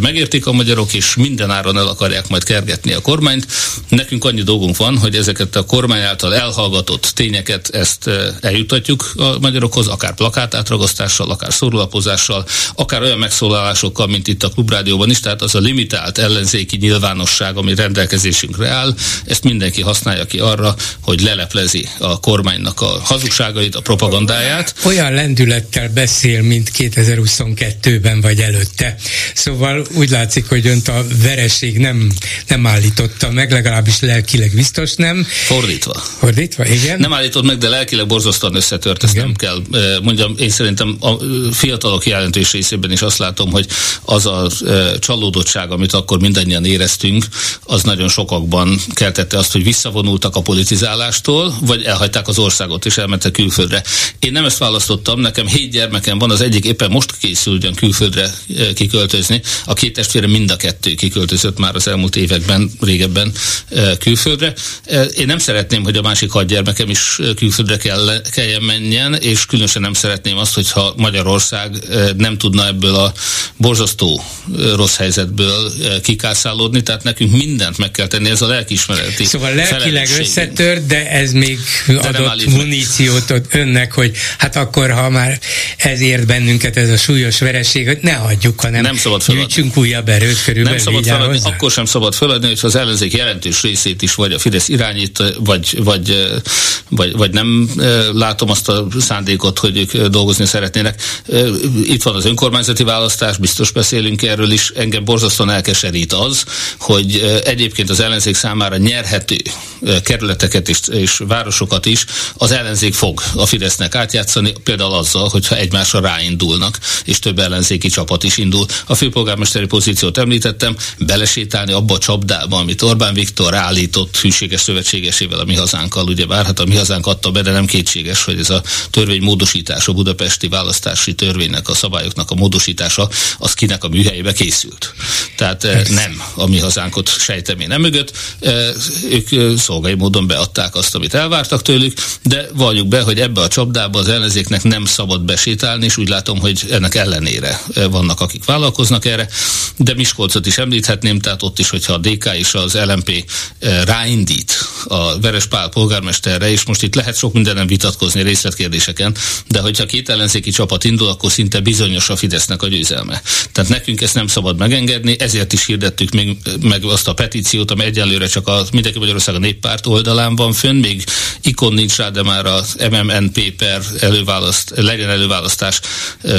megértik a magyarok, és minden áron el akarják majd kergetni a kormányt. Nekünk annyi dolgunk van, hogy ezeket a kormány által elhallgatott tényeket ezt eljutatjuk a magyarokhoz, akár plakátátragasztással, akár szórulapozással, akár olyan megszólalásokkal, mint itt a Klubrádióban is, tehát az a limitált ellenzéki nyilvánosság, ami rendelkezésünkre áll, ezt mindenki használja ki arra, hogy leleplezi a kormánynak a hazugságait, a propagandáját. Olyan lendülettel beszél, mint 2022-ben vagy előtte. Szóval úgy látszik, hogy önt a vereség nem, nem állította meg, legalábbis lelkileg biztos nem. Fordítva. Fordítva, igen. Nem állított meg, de lelkileg borzasztóan összetört, ezt igen. nem kell. Mondjam, én szerintem a fiatalok jelentős részében is azt látom, hogy az a csalódottság, amit akkor mindannyian éreztünk, az nagyon sokakban keltette azt, hogy visszavonultak a politizálástól, vagy elhagyták az országot és elmentek külföldre. Én nem ezt választottam, nekem hét gyermekem van, az egyik éppen most készül ugyan külföldre kiköltözni, a két testvére mind a kettő kiköltözött már az elmúlt években, régebben külföldre. Én nem szeretném, hogy a másik hat gyermekem is külföldre kell, kelljen menjen, és különösen nem szeretném azt, hogyha Magyarország nem tudna ebből a borzasztó rossz helyzetből kikászálódni, tehát nekünk mindent meg kell tenni, ez a lelkiismereti Szóval lelkileg összetört, de ez még de adott muníciót ad önnek, hogy hát akkor, ha már ezért bennünket ez a súlyos vereség, hogy ne hagyjuk, hanem nem szabad feladni. gyűjtsünk újabb erőt körülbelül. Nem szabad feladni, hozzá. akkor sem szabad feladni, hogy az ellenzék jelentős részét is vagy a Fidesz irányít, vagy, vagy, vagy, vagy nem látom azt a szándékot, hogy ők dolgozni szeretnének. Itt van az önkormányzati választás, biztos beszélünk erről is. Engem borzasztóan elkeserít az, hogy egyébként az ellenzék számára nyerhető kerületeket és, és városokat is az ellenzék fog a Fidesznek átjátszani, például azzal, hogyha egymásra ráindulnak, és több ellenzéki csapat is indul. A főpolgármesteri pozíciót említettem, belesétálni abba a csapdába, amit Orbán Viktor állított hűséges szövetségesével a mi hazánkkal, ugye bár hát a mi hazánk adta be, de nem kétséges, hogy ez a törvény módosítása, a budapesti választási törvénynek a szabályoknak a módosítása, az kinek a műhelyébe készült. Tehát eh, nem a mi hazánkot sejtem én nem mögött, eh, ők eh, szolgai módon beadták azt, amit elvártak tőlük, de valljuk be, hogy ebbe a csapdába az ellenzéknek nem szabad besétálni, és úgy látom, hogy ennek ellenére vannak, akik vállalkoznak erre, de Miskolcot is említhetném, tehát ott is, hogyha a DK és az LMP ráindít a Verespál polgármesterre, és most itt lehet sok mindenem vitatkozni részletkérdéseken, de hogyha két ellenzéki csapat indul, akkor szinte bizonyos a Fidesznek a győzelme. Tehát nekünk ezt nem szabad megengedni, ezért is hirdettük még, meg azt a petíciót, ami egyelőre csak a Mindenki Magyarország a néppárt oldalán van fönn, még ikon nincs rá, de már az MMNP per előválaszt, legyen előválasztás uh,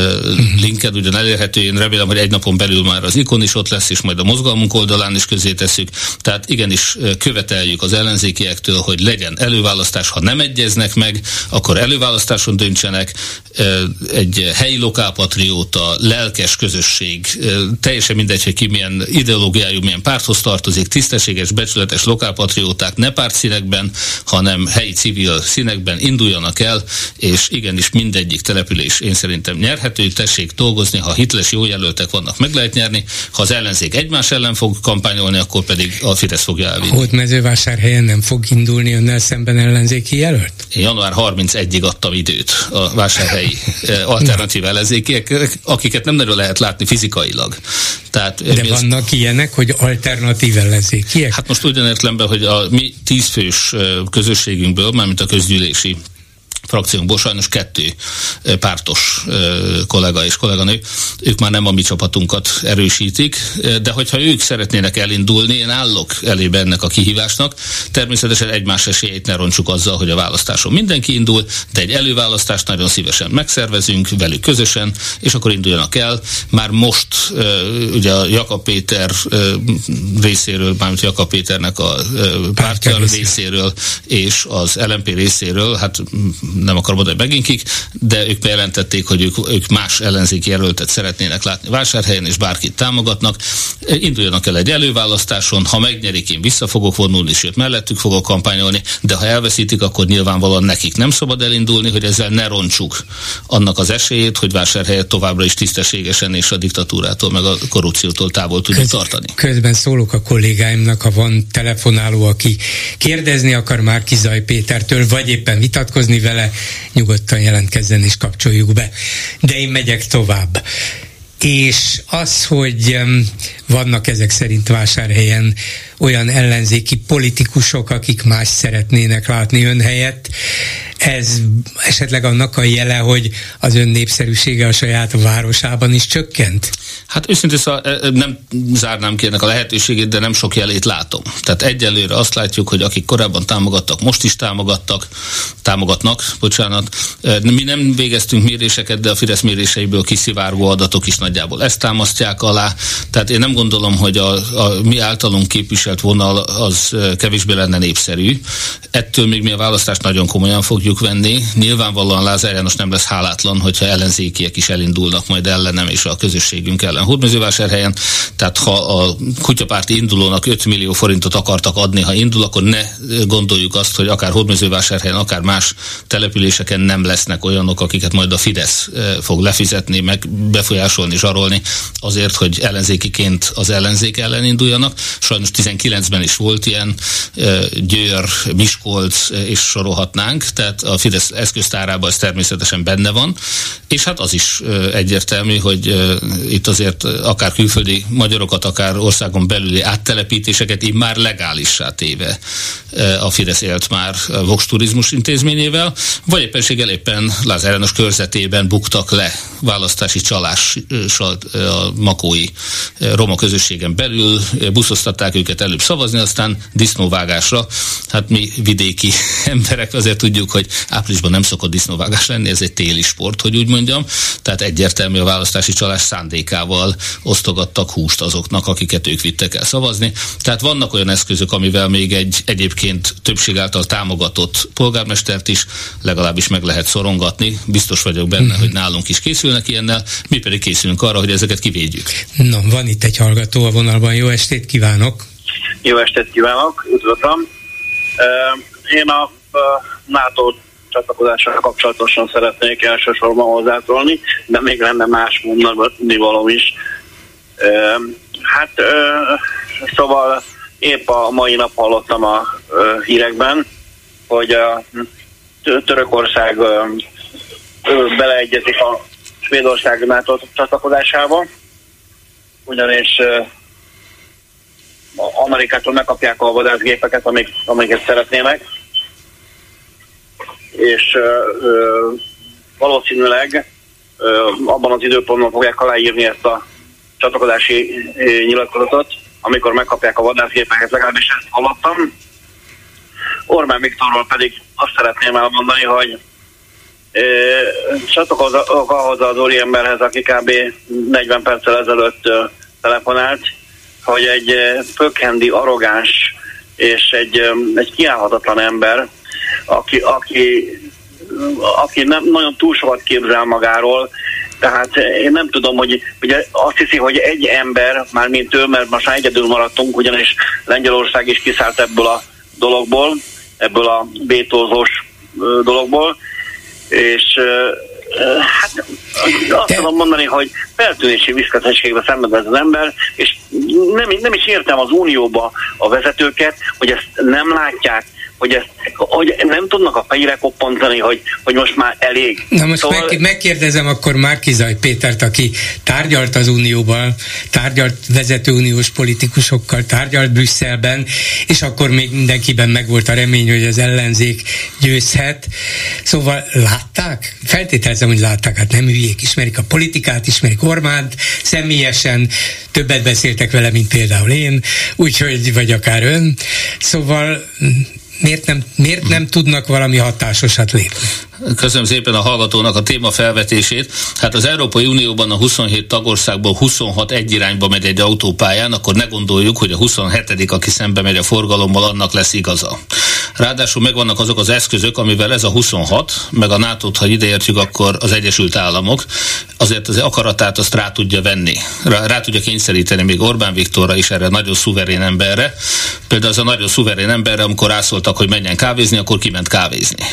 linked ugyan elérhető. Én remélem, hogy egy napon belül már az ikon is ott lesz, és majd a mozgalmunk oldalán is közé tesszük. Tehát igenis követeljük az ellenzékiektől, hogy legyen előválasztás. Ha nem egyeznek meg, akkor előválasztáson döntsenek. Egy helyi lokálpatrióta, lelkes közösség, teljesen mindegy, hogy ki milyen ideológiájú, milyen párthoz tartozik, tisztességes, becsületes lokálpatrióták ne pártszínekben, hanem helyi civil színekben induljanak el, és igenis mindegyik település én szerintem nyerhető, tessék dolgozni, ha hitles jó jelöltek vannak, meg lehet nyerni, ha az ellenzék egymás ellen fog kampányolni, akkor pedig a Fidesz fogja elvinni. Hogy mezővásárhelyen nem fog indulni önnel szemben ellenzéki jelölt? Január 31-ig adtam időt a vásárhelyi eh, alternatív ellenzékiek, akiket nem nagyon lehet látni fizikailag. Tehát, De vannak ezt... ilyenek, hogy alternatív ellenzékiek? Hát most ugyanértelemben, hogy a mi tízfős eh, közösségünkből, mármint a közgyűlési frakciónkból sajnos kettő pártos kollega és kolléganő, ők már nem a mi csapatunkat erősítik, de hogyha ők szeretnének elindulni, én állok elébe ennek a kihívásnak. Természetesen egymás esélyét ne roncsuk azzal, hogy a választáson mindenki indul, de egy előválasztást nagyon szívesen megszervezünk velük közösen, és akkor induljanak el. Már most ugye a Jakab Péter részéről, mármint Jakab Péternek a pártja részéről és az LMP részéről, hát nem akarom mondani meginkik, de ők bejelentették, hogy ők, ők más ellenzéki jelöltet szeretnének látni vásárhelyen, és bárkit támogatnak. Induljanak el egy előválasztáson, ha megnyerik, én vissza fogok vonulni, sőt mellettük fogok kampányolni, de ha elveszítik, akkor nyilvánvalóan nekik nem szabad elindulni, hogy ezzel ne roncsuk annak az esélyét, hogy vásárhelyet továbbra is tisztességesen és a diktatúrától, meg a korrupciótól távol tudjuk Köz, tartani. Közben szólok a kollégáimnak, ha van telefonáló, aki kérdezni akar már Kizaj Pétertől, vagy éppen vitatkozni vele, nyugodtan jelentkezzen és kapcsoljuk be. De én megyek tovább. És az, hogy vannak ezek szerint vásárhelyen olyan ellenzéki politikusok, akik más szeretnének látni ön helyett, ez esetleg annak a jele, hogy az ön népszerűsége a saját városában is csökkent? Hát őszintén szóval nem zárnám ki ennek a lehetőségét, de nem sok jelét látom. Tehát egyelőre azt látjuk, hogy akik korábban támogattak, most is támogattak, támogatnak, bocsánat. Mi nem végeztünk méréseket, de a Fidesz méréseiből kiszivárgó adatok is nagyjából ezt támasztják alá. Tehát én nem gondolom, hogy a, a mi általunk képviselt vonal az kevésbé lenne népszerű. Ettől még mi a választást nagyon komolyan fogjuk venni. Nyilvánvalóan Lázár János nem lesz hálátlan, hogyha ellenzékiek is elindulnak majd ellenem és a közösségünk ellen Hódmezővásárhelyen. Tehát ha a kutyapárti indulónak 5 millió forintot akartak adni, ha indul, akkor ne gondoljuk azt, hogy akár Hódmezővásárhelyen, akár más településeken nem lesznek olyanok, akiket majd a Fidesz fog lefizetni, meg befolyásolni, zsarolni, azért, hogy ellenzékiként az ellenzék ellen induljanak. Sajnos 19-ben is volt ilyen, Győr, Miskolc és sorolhatnánk, tehát a Fidesz eszköztárában ez természetesen benne van, és hát az is egyértelmű, hogy itt azért akár külföldi magyarokat, akár országon belüli áttelepítéseket így már legálissá téve a Fidesz élt már Vox Turizmus intézményével, vagy éppenséggel éppen Lázár János körzetében buktak le választási csalással a makói roma közösségen belül, buszoztatták őket előbb szavazni, aztán disznóvágásra. Hát mi vidéki emberek azért tudjuk, hogy áprilisban nem szokott disznóvágás lenni, ez egy téli sport, hogy úgy mondjam. Tehát egyértelmű a választási csalás szándékával osztogattak húst azoknak, akiket ők vittek el szavazni. Tehát vannak olyan eszközök, amivel még egy egyébként többség által támogatott polgármestert is legalábbis meg lehet szorongatni. Biztos vagyok benne, uh-huh. hogy nálunk is készülnek ilyennel, mi pedig készülünk arra, hogy ezeket kivédjük. No, van itt egy hallgató a vonalban. Jó estét kívánok! Jó estét kívánok, üdvözlöm! Én a NATO csatlakozással kapcsolatosan szeretnék elsősorban hozzászólni, de még lenne más mondani való is. Hát szóval épp a mai nap hallottam a hírekben, hogy a Törökország beleegyezik a Svédország NATO csatlakozásába, ugyanis Amerikától megkapják a vadászgépeket, amik, amiket szeretnének, és ö, ö, valószínűleg ö, abban az időpontban fogják aláírni ezt a csatlakozási nyilatkozatot, amikor megkapják a vadászgépeket, legalábbis ezt hallottam. Orbán Viktorról pedig azt szeretném elmondani, hogy csatlakozok ahhoz az úriemberhez, aki kb. 40 perccel ezelőtt telefonált, hogy egy pökhendi, arrogáns és egy, egy kiállhatatlan ember, aki, aki, aki nem nagyon túl sokat képzel magáról, tehát én nem tudom, hogy ugye azt hiszi, hogy egy ember, már mint ő, mert most már egyedül maradtunk, ugyanis Lengyelország is kiszállt ebből a dologból, ebből a bétózós dologból, és hát azt Te... tudom mondani, hogy feltűnési viszketettségbe szenved ez az ember, és nem, nem is értem az unióba a vezetőket, hogy ezt nem látják, hogy, ezt, hogy nem tudnak a fejére koppantani, hogy, hogy most már elég. Na most szóval... meg, megkérdezem akkor Márkizaj Pétert, aki tárgyalt az Unióban, tárgyalt vezető uniós politikusokkal, tárgyalt Brüsszelben, és akkor még mindenkiben megvolt a remény, hogy az ellenzék győzhet. Szóval látták? Feltételezem, hogy látták, hát nem hülyék, ismerik a politikát, ismerik Ormánt, személyesen többet beszéltek vele, mint például én, úgyhogy, vagy akár ön. Szóval miért nem, miért nem tudnak valami hatásosat lépni? Köszönöm szépen a hallgatónak a téma felvetését. Hát az Európai Unióban a 27 tagországból 26 egy irányba megy egy autópályán, akkor ne gondoljuk, hogy a 27 aki szembe megy a forgalommal, annak lesz igaza. Ráadásul megvannak azok az eszközök, amivel ez a 26, meg a nato ha ideértjük, akkor az Egyesült Államok azért az akaratát azt rá tudja venni. Rá, rá tudja kényszeríteni még Orbán Viktorra is erre nagyon szuverén emberre. Például az a nagyon szuverén emberre, amikor rászóltak, hogy menjen kávézni, akkor kiment kávézni.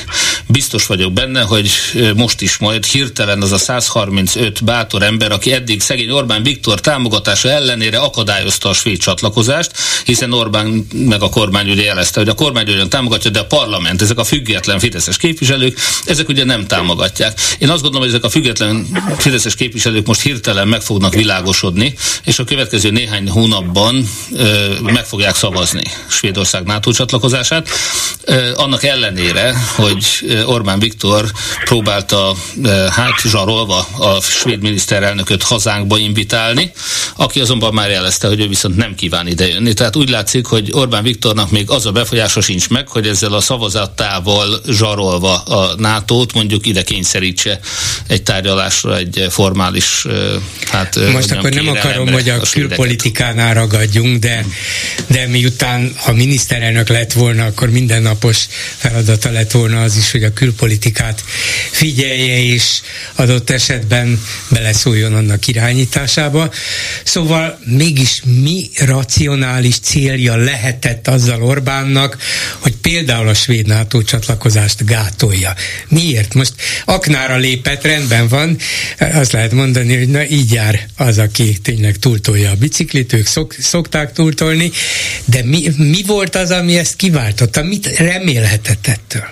Biztos vagyok benne, hogy most is majd hirtelen az a 135 bátor ember, aki eddig szegény Orbán Viktor támogatása ellenére akadályozta a svéd csatlakozást, hiszen Orbán meg a kormány ugye jelezte, hogy a kormány ugyan támogatja, de a parlament, ezek a független fideszes képviselők, ezek ugye nem támogatják. Én azt gondolom, hogy ezek a független fideszes képviselők most hirtelen meg fognak világosodni, és a következő néhány hónapban ö, meg fogják szavazni Svédország NATO csatlakozását. Annak ellenére, hogy Orbán Viktor próbálta hát zsarolva a svéd miniszterelnököt hazánkba invitálni, aki azonban már jelezte, hogy ő viszont nem kíván idejönni. Tehát úgy látszik, hogy Orbán Viktornak még az a befolyása sincs meg, hogy ezzel a szavazatával zsarolva a NATO-t mondjuk ide kényszerítse egy tárgyalásra, egy formális hát Most akkor nem akarom, hogy a, a külpolitikánál ragadjunk, de, de miután a miniszterelnök lett volna, akkor mindennapos feladata lett volna az is, hogy a külpolitikát figyelje és adott esetben beleszóljon annak irányításába. Szóval mégis mi racionális célja lehetett azzal Orbánnak, hogy például a svéd NATO csatlakozást gátolja. Miért? Most aknára lépett, rendben van, azt lehet mondani, hogy na így jár az, aki tényleg túltolja a biciklit, ők szok, szokták túltolni, de mi, mi volt az, ami ezt kiváltotta? Mit remélhetett ettől?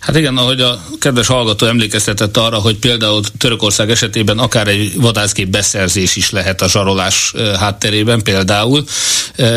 Hát igen, ahogy a kedves hallgató emlékeztetett arra, hogy például Törökország esetében akár egy vadászgép beszerzés is lehet a zsarolás hátterében például.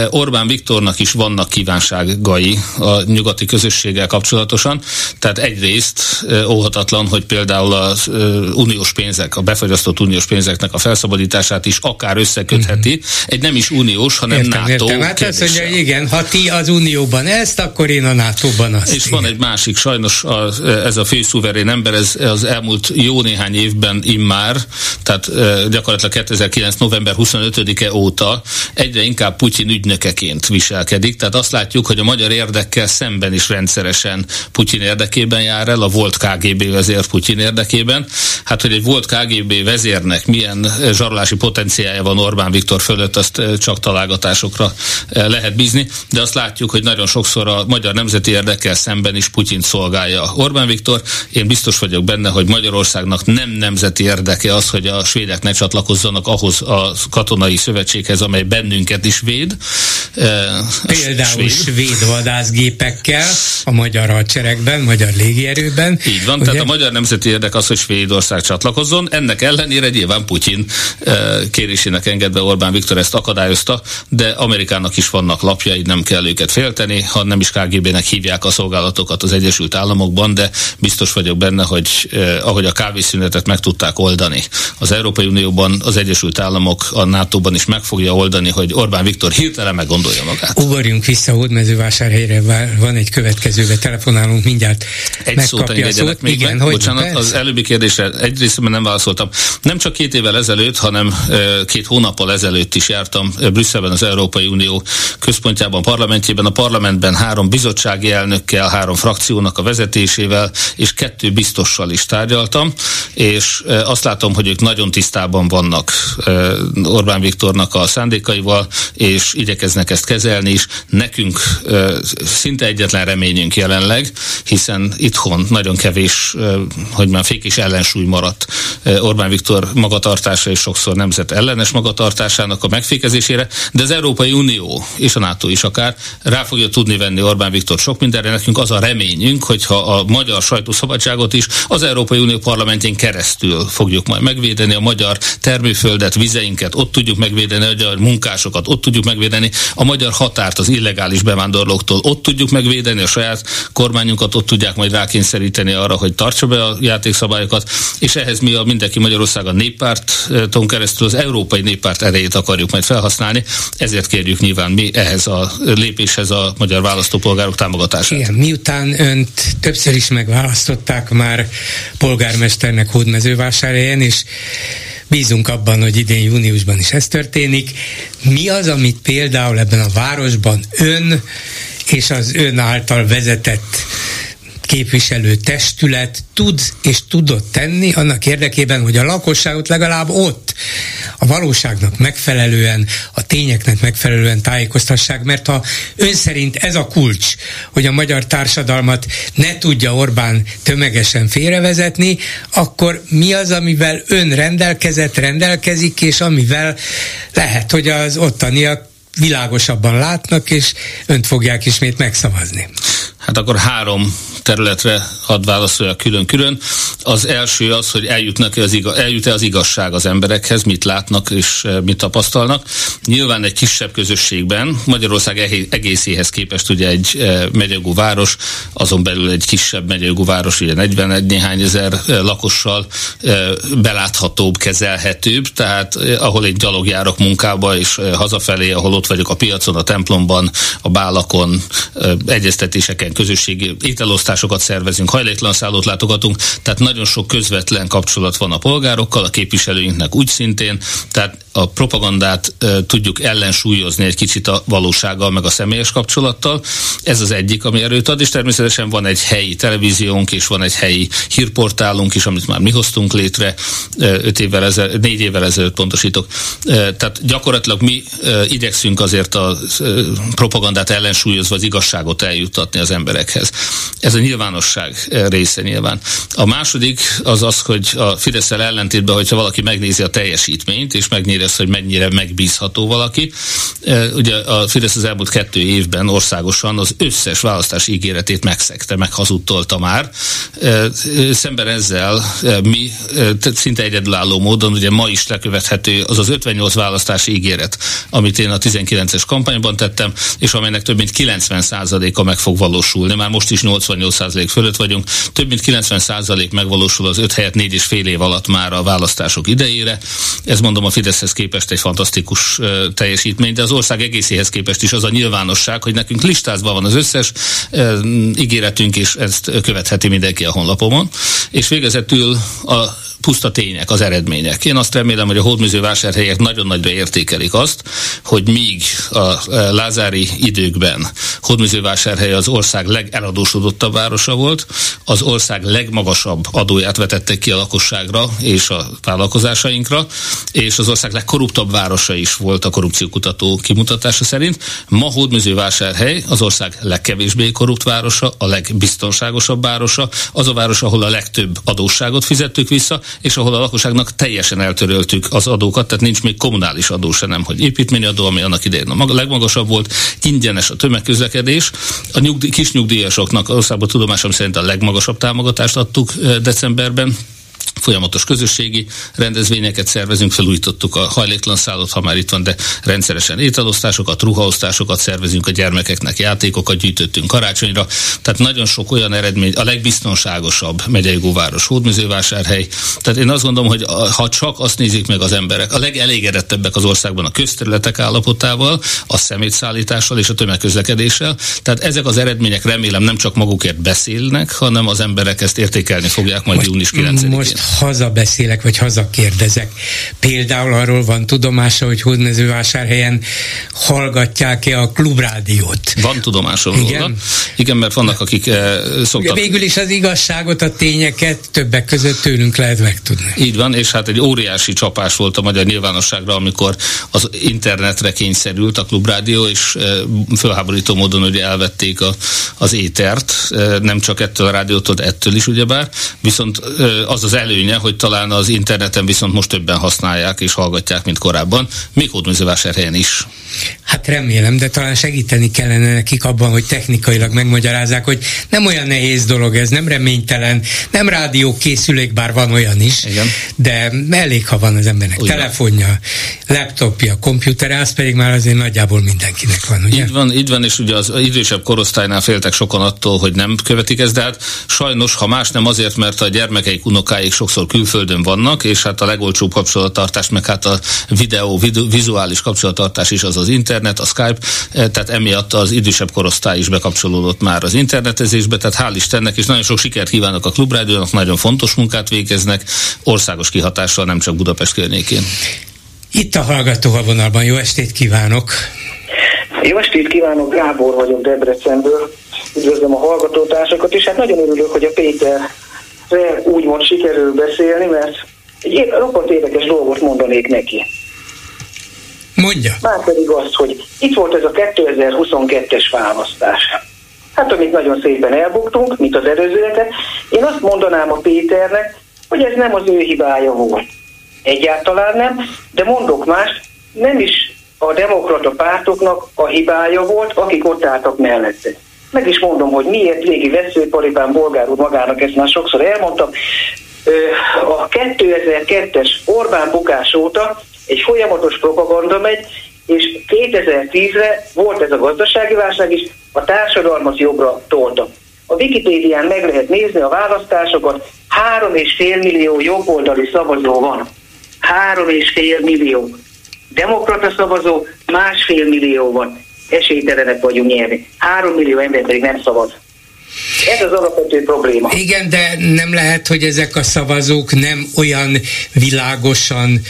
Orbán Viktornak is vannak kívánságai a nyugati közösséggel kapcsolatosan, tehát egyrészt óhatatlan, hogy például az uniós pénzek, a befagyasztott uniós pénzeknek a felszabadítását is akár összekötheti, mm-hmm. egy nem is uniós, hanem értem, NATO értem. Hát azt mondja, igen, ha ti az unióban ezt, akkor én a NATO-ban azt. És igen. van egy másik, sajnos az, ez a főszuverén ember, ez az elmúlt jó néhány évben immár, tehát gyakorlatilag 2009. november 25-e óta egyre inkább Putyin ügynökeként viselkedik, tehát azt látjuk, hogy a magyar érdekkel szemben is rendszeresen Putyin érdekében jár el, a volt KGB vezér Putyin érdekében. Hát, hogy egy volt KGB vezérnek milyen zsarolási potenciája van Orbán Viktor fölött, azt csak találgatásokra lehet bízni, de azt látjuk, hogy nagyon sokszor a magyar nemzeti érdekkel szemben is Putyin szolgálja Orbán Viktor. Én biztos vagyok benne, hogy Magyarországnak nem nemzeti érdeke az, hogy a svédek ne csatlakozzanak ahhoz a katonai szövetséghez, amely bennünket is véd. Például svéd, svéd vadászgépekkel a magyar hadseregben, magyar légierőben. Így van, ugye? tehát a magyar nemzeti érdek az, hogy Svédország csatlakozzon. Ennek ellenére nyilván Putyin kérésének engedve Orbán Viktor ezt akadályozta, de Amerikának is vannak lapjai, nem kell őket félteni, ha nem is KGB-nek hívják a szolgálatokat az Egyesült Államokban, de biztos vagyok benne, hogy eh, ahogy a kávészünetet meg tudták oldani, az Európai Unióban, az Egyesült Államok, a NATO-ban is meg fogja oldani, hogy Orbán Viktor hirtelen meggondolja magát. Ugorjunk vissza Hódmezővásárhelyre, van egy következőbe, telefonálunk mindjárt. Egy szót engedjenek még Igen, meg. Hogy Bocsánat, persze. az előbbi kérdésre egyrészt nem válaszoltam. Nem csak két évvel ezelőtt, hanem eh, két hónappal ezelőtt is jártam eh, Brüsszelben az Európai Unió központjában, parlamentjében. A parlamentben három bizottsági elnökkel, három frakciónak a vezetésével és kettő biztossal is tárgyaltam, és azt látom, hogy ők nagyon tisztában vannak Orbán Viktornak a szándékaival, és igyekeznek ezt kezelni is. Nekünk szinte egyetlen reményünk jelenleg, hiszen itthon nagyon kevés, hogy már fék és ellensúly maradt Orbán Viktor magatartása és sokszor nemzet ellenes magatartásának a megfékezésére, de az Európai Unió és a NATO is akár rá fogja tudni venni Orbán Viktor sok mindenre. Nekünk az a reményünk, hogyha a magyar sajtószabadságot is az Európai Unió parlamentjén keresztül fogjuk majd megvédeni, a magyar termőföldet, vizeinket, ott tudjuk megvédeni, a magyar munkásokat, ott tudjuk megvédeni, a magyar határt az illegális bevándorlóktól, ott tudjuk megvédeni, a saját kormányunkat ott tudják majd rákényszeríteni arra, hogy tartsa be a játékszabályokat, és ehhez mi a mindenki Magyarország a néppárton keresztül az Európai Néppárt erejét akarjuk majd felhasználni, ezért kérjük nyilván mi ehhez a lépéshez a magyar választópolgárok támogatását. Igen, miután önt többször is megválasztották már polgármesternek Hódmezővásárhelyen, és bízunk abban, hogy idén júniusban is ez történik. Mi az, amit például ebben a városban ön és az ön által vezetett képviselő testület tud és tudott tenni annak érdekében, hogy a lakosságot legalább ott a valóságnak megfelelően, a tényeknek megfelelően tájékoztassák, mert ha ön szerint ez a kulcs, hogy a magyar társadalmat ne tudja Orbán tömegesen félrevezetni, akkor mi az, amivel ön rendelkezett, rendelkezik, és amivel lehet, hogy az ottaniak világosabban látnak, és önt fogják ismét megszavazni. Hát akkor három területre hadd válaszolja külön-külön. Az első az, hogy eljutnak -e az igaz, eljut-e az igazság az emberekhez, mit látnak és eh, mit tapasztalnak. Nyilván egy kisebb közösségben, Magyarország egészéhez képest ugye egy eh, megyegú város, azon belül egy kisebb megyegú város, ugye 41 néhány ezer eh, lakossal beláthatóbb, kezelhetőbb, tehát ahol egy gyalog munkába, és hazafelé, ahol ott vagyok a piacon, a templomban, a bálakon, egyeztetéseken, közösségi ételosztás látogatásokat szervezünk, hajléktalan szállót látogatunk, tehát nagyon sok közvetlen kapcsolat van a polgárokkal, a képviselőinknek úgy szintén, tehát a propagandát tudjuk ellensúlyozni egy kicsit a valósággal, meg a személyes kapcsolattal. Ez az egyik, ami erőt ad, és természetesen van egy helyi televíziónk, és van egy helyi hírportálunk is, amit már mi hoztunk létre, öt évvel ezelőtt, négy évvel ezelőtt pontosítok. Tehát gyakorlatilag mi igyekszünk azért a propagandát ellensúlyozva az igazságot eljuttatni az emberekhez. Ez a nyilvánosság része nyilván. A második az az, hogy a fidesz ellentétben, hogyha valaki megnézi a teljesítményt, és megnézi ezt, hogy mennyire megbízható valaki. Ugye a Fidesz az elmúlt kettő évben országosan az összes választási ígéretét megszegte, meghazudtolta már. Szemben ezzel mi szinte egyedülálló módon, ugye ma is lekövethető az az 58 választási ígéret, amit én a 19-es kampányban tettem, és amelynek több mint 90%-a meg fog valósulni. Már most is 88% fölött vagyunk. Több mint 90% megvalósul az 5 helyet 4 és fél év alatt már a választások idejére. Ez mondom a Fideszhez képest egy fantasztikus teljesítmény, de az ország egészéhez képest is az a nyilvánosság, hogy nekünk listázva van az összes ígéretünk, és ezt követheti mindenki a honlapomon. És végezetül a puszta tények, az eredmények. Én azt remélem, hogy a hódműzővásárhelyek nagyon nagyra értékelik azt, hogy míg a e, lázári időkben hódműzővásárhely az ország legeladósodottabb városa volt, az ország legmagasabb adóját vetettek ki a lakosságra és a vállalkozásainkra, és az ország legkorruptabb városa is volt a korrupciókutató kimutatása szerint. Ma hódműzővásárhely az ország legkevésbé korrupt városa, a legbiztonságosabb városa, az a város, ahol a legtöbb adósságot fizettük vissza, és ahol a lakosságnak teljesen eltöröltük az adókat, tehát nincs még kommunális adó se nem, hogy építményadó, ami annak idején a legmagasabb volt, ingyenes a tömegközlekedés. A nyugdíj, kis nyugdíjasoknak országban tudomásom szerint a legmagasabb támogatást adtuk eh, decemberben, folyamatos közösségi rendezvényeket szervezünk, felújítottuk a hajléktalan szállót, ha már itt van, de rendszeresen ételosztásokat, ruhaosztásokat szervezünk a gyermekeknek, játékokat gyűjtöttünk karácsonyra. Tehát nagyon sok olyan eredmény, a legbiztonságosabb megyei góváros, hódműzővásárhely. Tehát én azt gondolom, hogy ha csak azt nézik meg az emberek, a legelégedettebbek az országban a közterületek állapotával, a szemétszállítással és a tömegközlekedéssel. Tehát ezek az eredmények remélem nem csak magukért beszélnek, hanem az emberek ezt értékelni fogják majd június 9-én. Most hazabeszélek, vagy hazakérdezek. Például arról van tudomása, hogy Hódmezővásárhelyen hallgatják-e a klubrádiót. Van tudomásom Igen? róla. Igen, mert vannak, akik eh, szoktak... Végül is az igazságot, a tényeket többek között tőlünk lehet megtudni. Így van, és hát egy óriási csapás volt a magyar nyilvánosságra, amikor az internetre kényszerült a klubrádió, és eh, fölháborító módon ugye elvették a, az étert, eh, nem csak ettől a rádiótól, ettől is ugyebár, viszont eh, az az elő előnye, hogy talán az interneten viszont most többen használják és hallgatják, mint korábban, még Hódműzővásárhelyen is. Hát remélem, de talán segíteni kellene nekik abban, hogy technikailag megmagyarázzák, hogy nem olyan nehéz dolog ez, nem reménytelen, nem rádió készülék, bár van olyan is, Igen. de elég, ha van az embernek Ugyan. telefonja, laptopja, komputere, az pedig már azért nagyjából mindenkinek van, ugye? Így van, így van, és ugye az idősebb korosztálynál féltek sokan attól, hogy nem követik ezt, de hát sajnos, ha más nem azért, mert a gyermekeik, unokáik sokszor külföldön vannak, és hát a legolcsóbb kapcsolattartás, meg hát a videó, vidu, vizuális kapcsolattartás is az az internet, a Skype, eh, tehát emiatt az idősebb korosztály is bekapcsolódott már az internetezésbe, tehát hál' Istennek, és nagyon sok sikert kívánok a Klubrádiónak, nagyon fontos munkát végeznek, országos kihatással, nem csak Budapest környékén. Itt a hallgató a vonalban, jó estét kívánok! Jó estét kívánok, Gábor vagyok Debrecenből. Üdvözlöm a hallgatótársakat, és hát nagyon örülök, hogy a Péter úgymond sikerül beszélni, mert egy roppant érdekes dolgot mondanék neki. Mondja. Már pedig azt, hogy itt volt ez a 2022-es választás. Hát amit nagyon szépen elbuktunk, mint az előzőeket, én azt mondanám a Péternek, hogy ez nem az ő hibája volt. Egyáltalán nem, de mondok más, nem is a demokrata pártoknak a hibája volt, akik ott álltak mellette. Meg is mondom, hogy miért régi veszőparipán bolgár úr magának, ezt már sokszor elmondtam. A 2002-es Orbán bukás óta egy folyamatos propaganda megy, és 2010-re volt ez a gazdasági válság is, a társadalmat jobbra tolta. A Wikipédián meg lehet nézni a választásokat, három és fél millió jobboldali szavazó van. Három és fél millió. Demokrata szavazó másfél millió van esélytelenek vagyunk nyerni. Három millió ember pedig nem szavaz. Ez az alapvető probléma. Igen, de nem lehet, hogy ezek a szavazók nem olyan világosan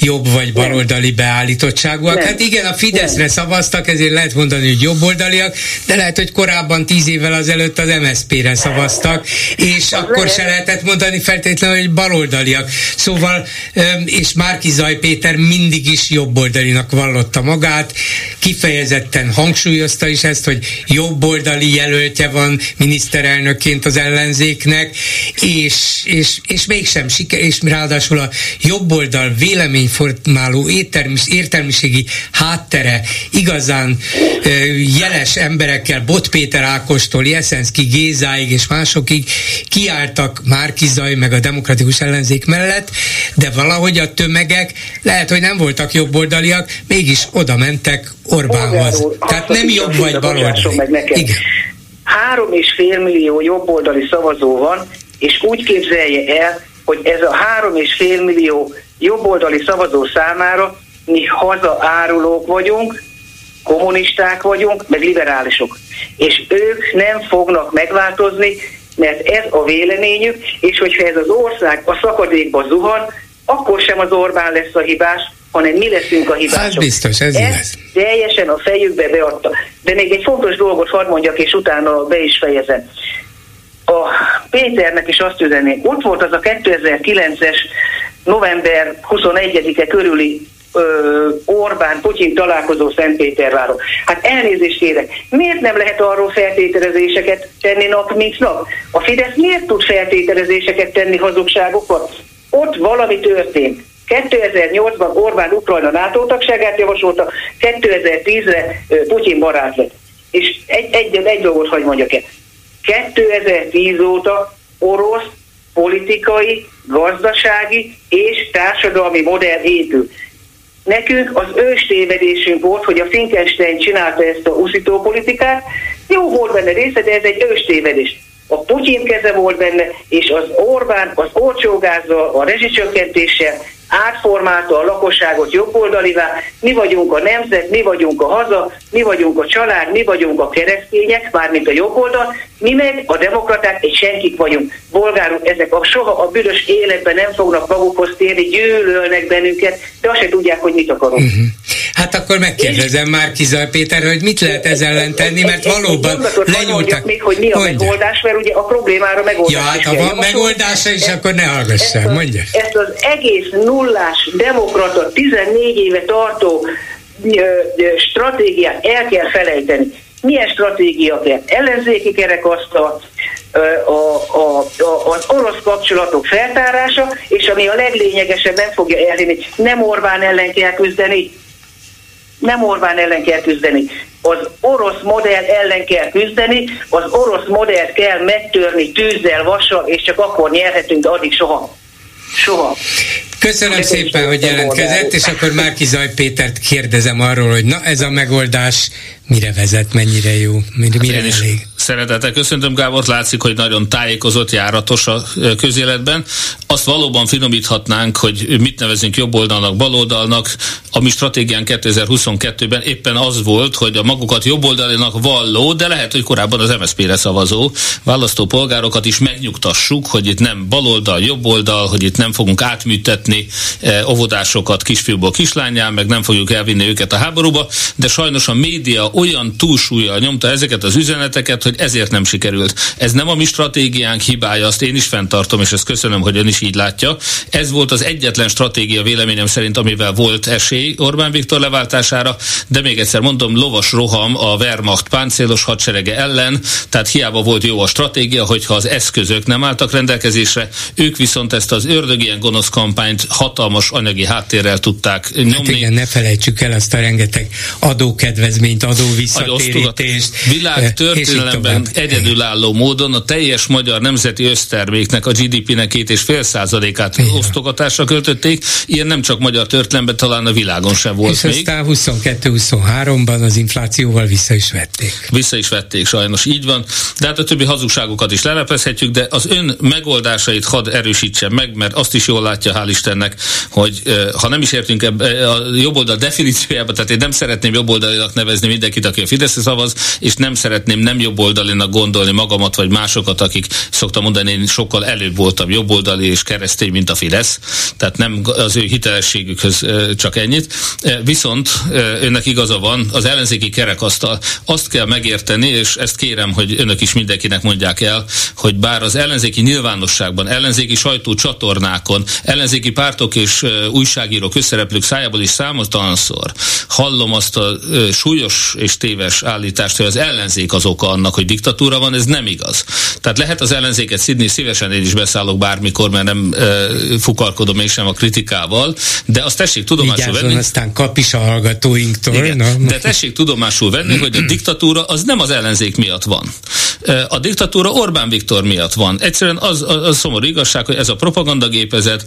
jobb vagy baloldali beállítottságúak. Nem. Hát igen, a Fideszre nem. szavaztak, ezért lehet mondani, hogy jobboldaliak, de lehet, hogy korábban tíz évvel azelőtt az MSZP-re szavaztak, és az akkor lehet. se lehetett mondani feltétlenül, hogy baloldaliak. Szóval, és Márki Zaj Péter mindig is jobboldalinak vallotta magát, kifejezetten hangsúlyozta is ezt, hogy jobboldali jelöltje van, miniszterelnökként az ellenzéknek, és, és, és mégsem siker, és ráadásul a jobboldal véleményformáló értelmis, értelmiségi háttere igazán ö, jeles emberekkel, Bot Péter Ákostól, Jeszenszki Gézáig és másokig kiálltak Márkizaj meg a demokratikus ellenzék mellett, de valahogy a tömegek lehet, hogy nem voltak jobboldaliak, mégis oda mentek Orbánhoz. Tehát nem jobb vagy baloldali. Igen. Három és fél millió jobboldali szavazó van, és úgy képzelje el, hogy ez a három és fél millió jobboldali szavazó számára mi hazaárulók vagyunk, kommunisták vagyunk, meg liberálisok. És ők nem fognak megváltozni, mert ez a véleményük, és hogyha ez az ország a szakadékba zuhan, akkor sem az Orbán lesz a hibás, hanem mi leszünk a hibások. Ez biztos, ez igaz. teljesen a fejükbe beadta. De még egy fontos dolgot hadd mondjak, és utána be is fejezem. A Péternek is azt üzenném, ott volt az a 2009-es november 21-e körüli Orbán-Putyin találkozó Szentpéterváron. Hát elnézést kérek, miért nem lehet arról feltételezéseket tenni nap, mint nap? A Fidesz miért tud feltételezéseket tenni hazugságokkal? Ott valami történt. 2008-ban Orbán Ukrajna NATO tagságát javasolta, 2010-re Putyin barát lett. És egy, egy, egy dolgot hagy mondjak el. 2010 óta orosz politikai, gazdasági és társadalmi modell épül. Nekünk az ős tévedésünk volt, hogy a Finkenstein csinálta ezt a uszító politikát. Jó volt benne része, de ez egy ős tévedés. A Putyin keze volt benne, és az Orbán az olcsógázzal, a rezsicsökkentéssel átformálta a lakosságot jobboldalivá, mi vagyunk a nemzet, mi vagyunk a haza, mi vagyunk a család, mi vagyunk a keresztények, mármint a jobboldal, mi meg a demokraták egy senkik vagyunk. Bolgárok, ezek a soha a büdös életben nem fognak magukhoz térni, gyűlölnek bennünket, de azt se tudják, hogy mit akarunk. Uh-huh. Hát akkor megkérdezem már Kizaj Péter, hogy mit lehet ezzel ellen tenni, mert valóban lenyúltak. még, hogy mi a Mondja. megoldás, mert ugye a problémára megoldás Ja, hát ha van megoldása is, akkor ne hallgassál, mondja. Ezt az egész nullás demokrata 14 éve tartó stratégiát el kell felejteni. Milyen stratégia kell? Ellenzéki kerekasztal, a, a, a, az orosz kapcsolatok feltárása, és ami a leglényegesebb, nem fogja elhinni, nem Orbán ellen kell küzdeni, nem Orbán ellen kell küzdeni. Az orosz modell ellen kell küzdeni, az orosz modellt kell megtörni tűzzel, vassal, és csak akkor nyerhetünk, de addig soha. Soha. Köszönöm szépen, hogy jelentkezett, és akkor Márki Zaj Pétert kérdezem arról, hogy na ez a megoldás mire vezet, mennyire jó, mire, hát mire elég. Szeretettel köszöntöm Gábor, látszik, hogy nagyon tájékozott, járatos a közéletben. Azt valóban finomíthatnánk, hogy mit nevezünk jobboldalnak, baloldalnak. A mi stratégián 2022-ben éppen az volt, hogy a magukat jobboldalinak valló, de lehet, hogy korábban az MSZP-re szavazó választópolgárokat is megnyugtassuk, hogy itt nem baloldal, jobboldal, hogy itt nem fogunk átműtetni eh, óvodásokat kisfiúból kislányán, meg nem fogjuk elvinni őket a háborúba, de sajnos a média olyan túlsúlyjal nyomta ezeket az üzeneteket, hogy ezért nem sikerült. Ez nem a mi stratégiánk hibája, azt én is fenntartom, és ezt köszönöm, hogy ön is így látja. Ez volt az egyetlen stratégia véleményem szerint, amivel volt esély Orbán Viktor leváltására, de még egyszer mondom, lovas roham a Wehrmacht páncélos hadserege ellen, tehát hiába volt jó a stratégia, hogyha az eszközök nem álltak rendelkezésre, ők viszont ezt az ördögien gonosz kampányt hatalmas anyagi háttérrel tudták nyomni. Hát igen, ne felejtsük el azt a rengeteg adókedvezményt, adó visszatérítést. Világ történelemben egyedülálló módon a teljes magyar nemzeti összterméknek, a GDP-nek két és fél százalékát osztogatásra költötték. Ilyen nem csak magyar történelemben, talán a világon sem volt és még. aztán 22-23-ban az inflációval vissza is vették. Vissza is vették, sajnos így van. De hát a többi hazugságokat is lelepezhetjük, de az ön megoldásait hadd erősítsen meg, mert azt is jól látja, hál' Istennek, hogy ha nem is értünk ebbe a jobboldal definíciójába, tehát én nem szeretném jobboldalinak nevezni mindenkit, aki a Fidesz szavaz, és nem szeretném nem jobboldalinak gondolni magamat, vagy másokat, akik szoktam mondani, én sokkal előbb voltam jobboldali és keresztény, mint a Fidesz. Tehát nem az ő hitelességükhöz csak ennyit. Viszont önnek igaza van, az ellenzéki kerekasztal azt kell megérteni, és ezt kérem, hogy önök is mindenkinek mondják el, hogy bár az ellenzéki nyilvánosságban, ellenzéki sajtócsatornákon, ellenzéki pártok és újságírók, összereplők szájából is számoltalanszor hallom azt a súlyos és téves állítást, hogy az ellenzék az oka annak, hogy diktatúra van, ez nem igaz. Tehát lehet az ellenzéket szidni, szívesen én is beszállok bármikor, mert nem e, fukarkodom én sem a kritikával, de azt tessék tudomásul venni. aztán kap is a hallgatóinktól. Igen, na. De tessék tudomásul venni, hogy a diktatúra az nem az ellenzék miatt van. A diktatúra Orbán Viktor miatt van. Egyszerűen az a, a szomorú igazság, hogy ez a propagandagépezet,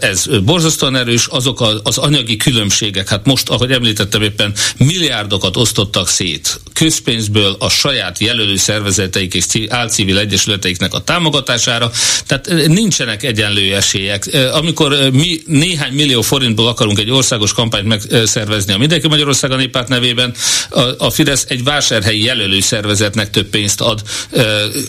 ez borzasztóan erős, azok az anyagi különbségek, hát most, ahogy említettem éppen, milliárdokat osztottak szét közpénzből a saját jelölő szervezeteik és álcivil egyesületeiknek a támogatására, tehát nincsenek egyenlő esélyek. Amikor mi néhány millió forintból akarunk egy országos kampányt megszervezni a Mindenki Magyarország a néppárt nevében, a, a Fidesz egy vásárhelyi jelölő szervezetnek több pénzt ad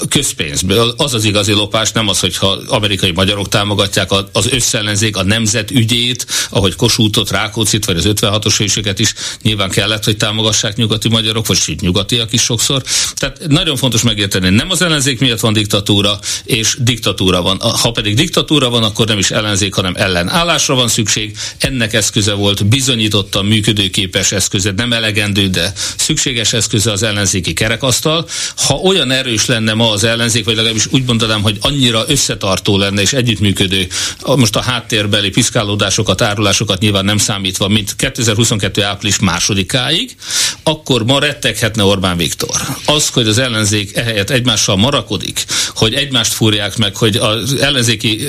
közpénzből. Az az igazi lopás, nem az, hogyha amerikai magyarok támogatják az összellenzék a nemzet ügyét, ahogy Kossuthot, Rákócit, vagy az 56-os hősöket is nyilván kellett, hogy támogassák nyugati magyarok, vagy sőt nyugatiak is sokszor. Tehát nagyon fontos megérteni, nem az ellenzék miatt van diktatúra, és diktatúra van. Ha pedig diktatúra van, akkor nem is ellenzék, hanem ellenállásra van szükség. Ennek eszköze volt bizonyítottan működőképes eszköze, nem elegendő, de szükséges eszköze az ellenzéki kerekasztal. Ha olyan erős lenne ma az ellenzék, vagy legalábbis úgy mondanám, hogy annyira összetartó lenne és együttműködő, most a háttérbeli piszkálódásokat, árulásokat nyilván nem számítva, mint 2022. április másodikáig, akkor ma retteghetne Orbán Viktor. Az, hogy az ellenzék ehelyett egymással marakodik, hogy egymást fúrják meg, hogy az ellenzéki,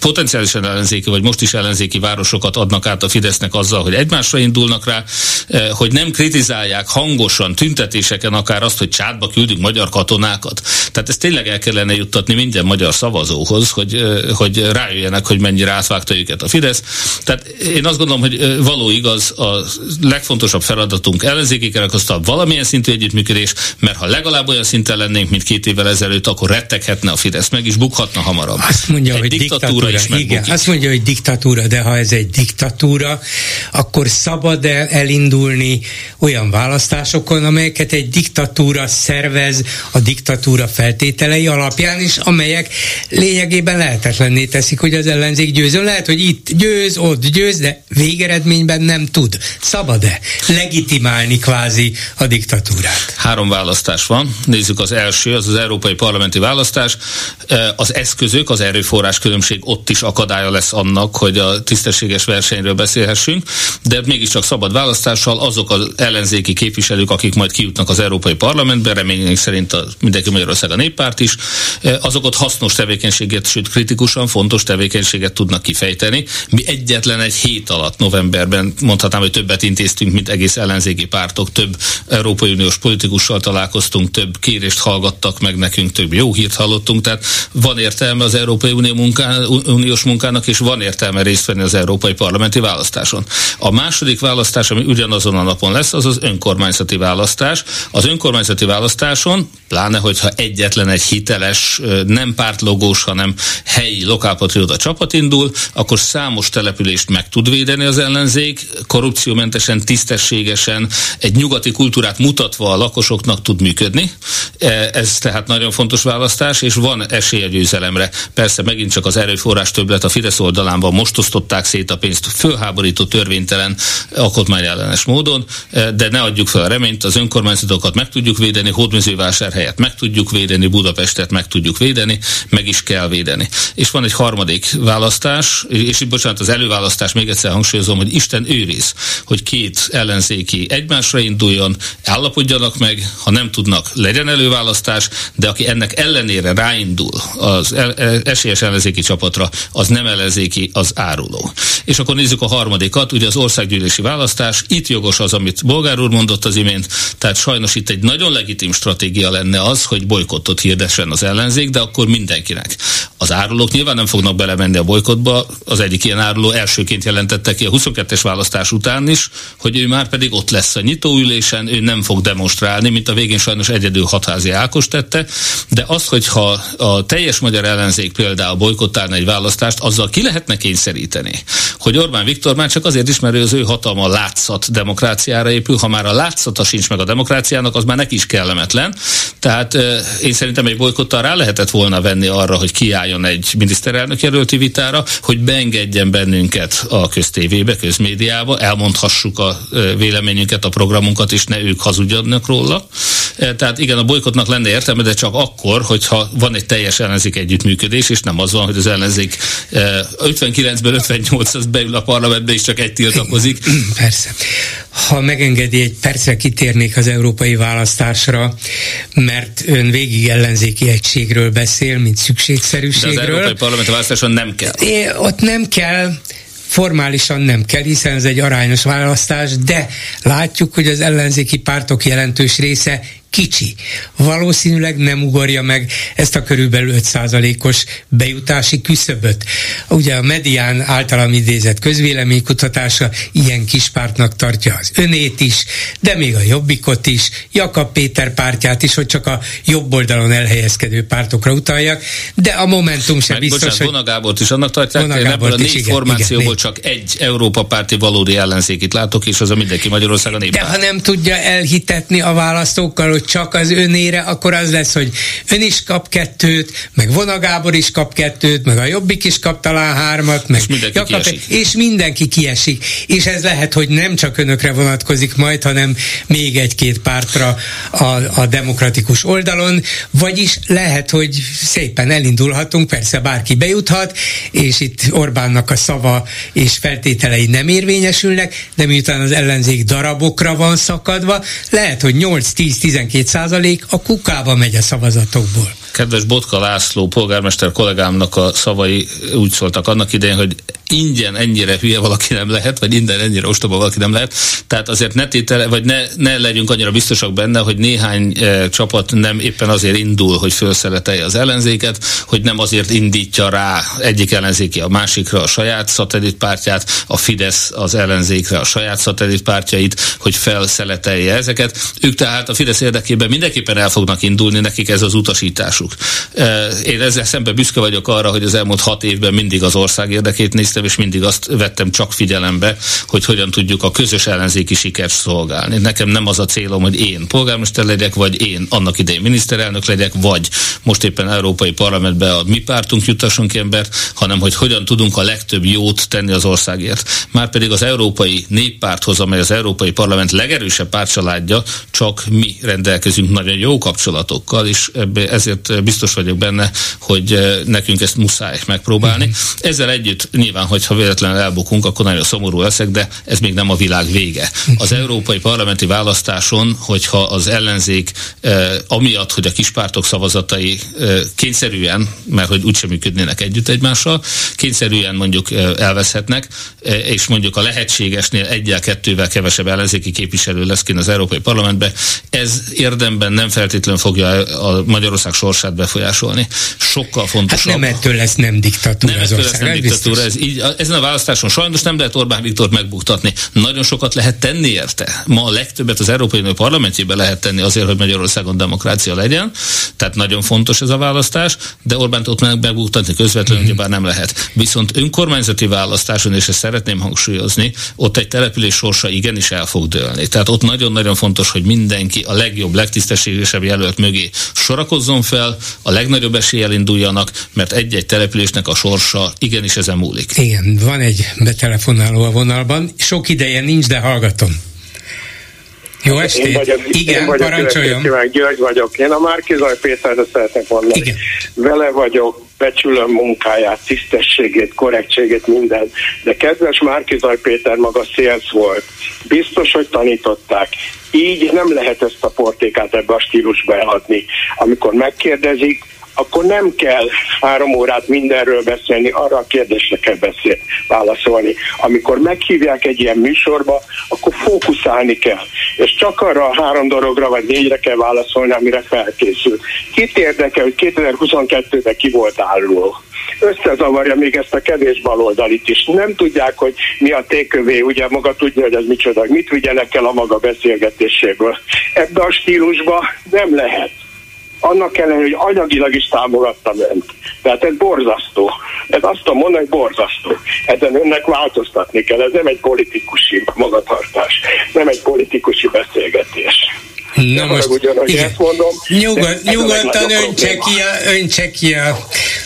potenciálisan ellenzéki, vagy most is ellenzéki városokat adnak át a Fidesznek azzal, hogy egymásra indulnak rá, hogy nem kritizálják hangosan, tüntetéseken akár azt, hogy csátba küldünk magyar katonákat. Tehát ezt tényleg el kellene juttatni minden magyar szavazóhoz, hogy, hogy rájöjjenek, hogy mennyire átvágta őket a Fidesz. Tehát én azt gondolom, hogy való igaz, a legfontosabb feladatunk ellenzéki kerekasztal valamilyen szintű együttműködés, mert ha legalább olyan szinten lennénk, mint két évvel ezelőtt, akkor retteghetne a Fidesz, meg is bukhatna hamarabb. Azt mondja, egy hogy diktatúra, diktatúra is igen, azt mondja, hogy diktatúra, de ha ez egy diktatúra, akkor szabad el elindulni olyan választásokon, amelyeket egy diktatúra szervez a diktatúra feltételei alapján, és amelyek lényegében lehetetlenné teszik, hogy az ellenzék győzön. Lehet, hogy itt győz, ott győz, de végeredményben nem tud. Szabad-e legitimálni kvázi a diktatúrát? Három választás van. Nézzük az első, az az európai parlamenti választás. Az eszközök, az erőforrás különbség ott is akadálya lesz annak, hogy a tisztességes versenyről beszélhessünk, de mégiscsak szabad választással azok az ellenzéki képviselők, akik majd kijutnak az Európai Parlamentbe, reményünk szerint a mindenki Magyarország a néppárt is, azok ott hasznos tevékenységet, sőt kritikusan fontos tevékenységet tudnak kifejteni. Mi egyetlen egy hét alatt novemberben mondhatnám, hogy többet intéztünk, mint egész ellenzéki pártok, több Európai Uniós politikussal találkoztunk, több kérést hallgattak meg nekünk, több jó hírt hallottunk, tehát van értelme az Európai Unió munká, Uniós munkának, és van értelme részt venni az Európai Parlamenti választáson. A második választás, ami ugyanazon a napon lesz, az az önkormányzati választás. Az önkormányzati választáson, pláne hogyha egyetlen egy hiteles, nem pártlogós, hanem helyi lokálpatrióta csapat indul, akkor számos települést meg tud védeni az ellenzék, korrupciómentesen, tisztességesen, egy nyugati kultúrát mutatva a lakosoknak tud működni. E, ez tehát nagyon fontos választás, és van esély a győzelemre. Persze megint csak az erőforrás többlet a Fidesz oldalán van, most osztották szét a pénzt fölháborító törvénytelen alkotmányellenes módon, e, de ne adjuk fel a reményt, az önkormányzatokat meg tudjuk védeni, hódmezővásárhelyet meg tudjuk védeni, Budapestet meg tudjuk védeni, meg is kell védeni. És van egy harmadik választás, és itt bocsánat, az előválasztás még egyszer hangsúlyozom, hogy Isten őriz, hogy két ellenzéki egymásra induljon, állapodjanak meg, ha nem tudnak, legyen előválasztás, de aki ennek ellenére ráindul az esélyes ellenzéki csapatra, az nem ellenzéki, az áruló. És akkor nézzük a harmadikat, ugye az országgyűlési választás, itt jogos az, amit Bolgár úr mondott az imént, tehát sajnos itt egy nagyon legitim stratégia lenne az, hogy bolykottot hirdessen az ellenzék, de akkor mindenkinek Az árulók nyilván nem fognak belemenni a bolykotba. Az egyik ilyen áruló elsőként jelentette ki a 22-es választás után is, hogy ő már pedig ott lesz a nyitóülésen, ő nem fog demonstrálni, mint a végén sajnos egyedül hatházi Ákos tette, de az, hogyha a teljes magyar ellenzék például bolykottálna egy választást, azzal ki lehetne kényszeríteni, hogy Orbán Viktor már csak azért is, mert az ő hatalma látszat demokráciára épül, ha már a látszata sincs meg a demokráciának, az már neki is kellemetlen. Tehát én szerintem egy bolykottal rá lehetett volna venni arra, hogy kiálljon egy miniszterelnök jelölti vitára, hogy beengedjen bennünket a köztévébe, közmédiába, elmondhassuk a véleményünket, a programunkat, és ne ők hazudjanak róla. Tehát igen, a bolykotnak lenne értelme, de csak akkor, hogyha van egy teljes ellenzék együttműködés, és nem az van, hogy az ellenzék 59-ben 58 az beül a parlamentbe, és csak egy tiltakozik. Persze. Ha megengedi, egy percre kitérnék az európai választásra, mert ön végig ellenzéki egységről beszél, mint szükségszerűségről. De az európai parlamenti választáson nem kell. Ott nem kell, formálisan nem kell, hiszen ez egy arányos választás, de látjuk, hogy az ellenzéki pártok jelentős része kicsi. Valószínűleg nem ugorja meg ezt a körülbelül 5%-os bejutási küszöböt. Ugye a medián általam idézett közvéleménykutatása ilyen kispártnak tartja az önét is, de még a jobbikot is, Jakab Péter pártját is, hogy csak a jobb oldalon elhelyezkedő pártokra utaljak, de a Momentum sem biztos, bocsánat, hogy... Vona Gábort is annak tartják, hogy ebből a négy is, formációból igen, csak egy Európa párti valódi ellenzékit látok, és az a mindenki Magyarországon De ha nem tudja elhitetni a választókkal, hogy csak az önére, akkor az lesz, hogy ön is kap kettőt, meg Vona Gábor is kap kettőt, meg a Jobbik is kap talán hármat, meg és mindenki, Jakab, kiesik. és mindenki kiesik. És ez lehet, hogy nem csak önökre vonatkozik majd, hanem még egy-két pártra a, a demokratikus oldalon, vagyis lehet, hogy szépen elindulhatunk, persze bárki bejuthat, és itt Orbánnak a szava és feltételei nem érvényesülnek, de miután az ellenzék darabokra van szakadva, lehet, hogy 8-10-12 százalék a kukába megy a szavazatokból. Kedves Botka László polgármester kollégámnak a szavai úgy szóltak annak idején, hogy ingyen ennyire hülye valaki nem lehet, vagy innen ennyire ostoba valaki nem lehet. Tehát azért ne tétele, vagy ne, ne legyünk annyira biztosak benne, hogy néhány e, csapat nem éppen azért indul, hogy felszeletelje az ellenzéket, hogy nem azért indítja rá egyik ellenzéki a másikra a saját szatellitpártját, a Fidesz az ellenzékre a saját szatellitpártjait, hogy felszeletelje ezeket. Ők tehát a Fidesz érdekében mindenképpen el fognak indulni, nekik ez az utasításuk. Én ezzel szemben büszke vagyok arra, hogy az elmúlt hat évben mindig az ország érdekét néztem, és mindig azt vettem csak figyelembe, hogy hogyan tudjuk a közös ellenzéki sikert szolgálni. Nekem nem az a célom, hogy én polgármester legyek, vagy én annak idején miniszterelnök legyek, vagy most éppen Európai Parlamentbe a mi pártunk jutassunk embert, hanem hogy hogyan tudunk a legtöbb jót tenni az országért. Márpedig az Európai Néppárthoz, amely az Európai Parlament legerősebb pártcsaládja, csak mi rendelkezünk nagyon jó kapcsolatokkal, és ezért biztos vagyok benne, hogy eh, nekünk ezt muszáj megpróbálni. Mhm. Ezzel együtt nyilván hogyha véletlenül elbukunk, akkor nagyon szomorú leszek, de ez még nem a világ vége. Az európai parlamenti választáson, hogyha az ellenzék eh, amiatt, hogy a kispártok szavazatai eh, kényszerűen, mert hogy úgysem működnének együtt egymással, kényszerűen mondjuk eh, elveszhetnek, eh, és mondjuk a lehetségesnél egyel kettővel kevesebb ellenzéki képviselő lesz kint az Európai Parlamentbe, ez érdemben nem feltétlenül fogja a Magyarország sorsát befolyásolni. Sokkal fontosabb. Hát nem ettől lesz nem diktatúra nem az lesz nem diktatúra, ez így, ezen a választáson sajnos nem lehet Orbán Viktort megbuktatni. Nagyon sokat lehet tenni érte. Ma a legtöbbet az Európai Unió parlamentjében lehet tenni azért, hogy Magyarországon demokrácia legyen. Tehát nagyon fontos ez a választás, de Orbánt ott meg megbuktatni közvetlenül mm-hmm. bár nem lehet. Viszont önkormányzati választáson, és ezt szeretném hangsúlyozni, ott egy település sorsa igenis el fog dőlni. Tehát ott nagyon-nagyon fontos, hogy mindenki a legjobb, legtisztességesebb jelölt mögé sorakozzon fel, a legnagyobb eséllyel induljanak, mert egy-egy településnek a sorsa igenis ezen múlik. Igen, van egy betelefonáló a vonalban. Sok ideje nincs, de hallgatom. Jó estét! Én vagyok, Igen, én vagyok parancsoljon. Kíván, György vagyok. Én a Márkizaj Péterre szeretnék mondani. Igen. Vele vagyok, becsülöm munkáját, tisztességét, korrektségét, minden. De kedves Márkizaj Péter maga szélsz volt. Biztos, hogy tanították. Így nem lehet ezt a portékát ebbe a stílusba eladni. Amikor megkérdezik, akkor nem kell három órát mindenről beszélni, arra a kérdésre kell beszél, válaszolni. Amikor meghívják egy ilyen műsorba, akkor fókuszálni kell. És csak arra a három dologra vagy négyre kell válaszolni, amire felkészül. Kit érdekel, hogy 2022-ben ki volt álló? összezavarja még ezt a kevés baloldalit is. Nem tudják, hogy mi a tékövé, ugye maga tudja, hogy ez micsoda, mit vigyenek el a maga beszélgetéséből. Ebbe a stílusba nem lehet annak ellenére, hogy anyagilag is támogattam önt. Tehát ez borzasztó. Ez azt tudom mondani, hogy borzasztó. Ezen önnek változtatni kell. Ez nem egy politikusi magatartás, nem egy politikusi beszélgetés. Na most, ugyan, hogy igen. Ezt mondom, Nyugod, nyugodtan öntse ki, a, öntse ki a,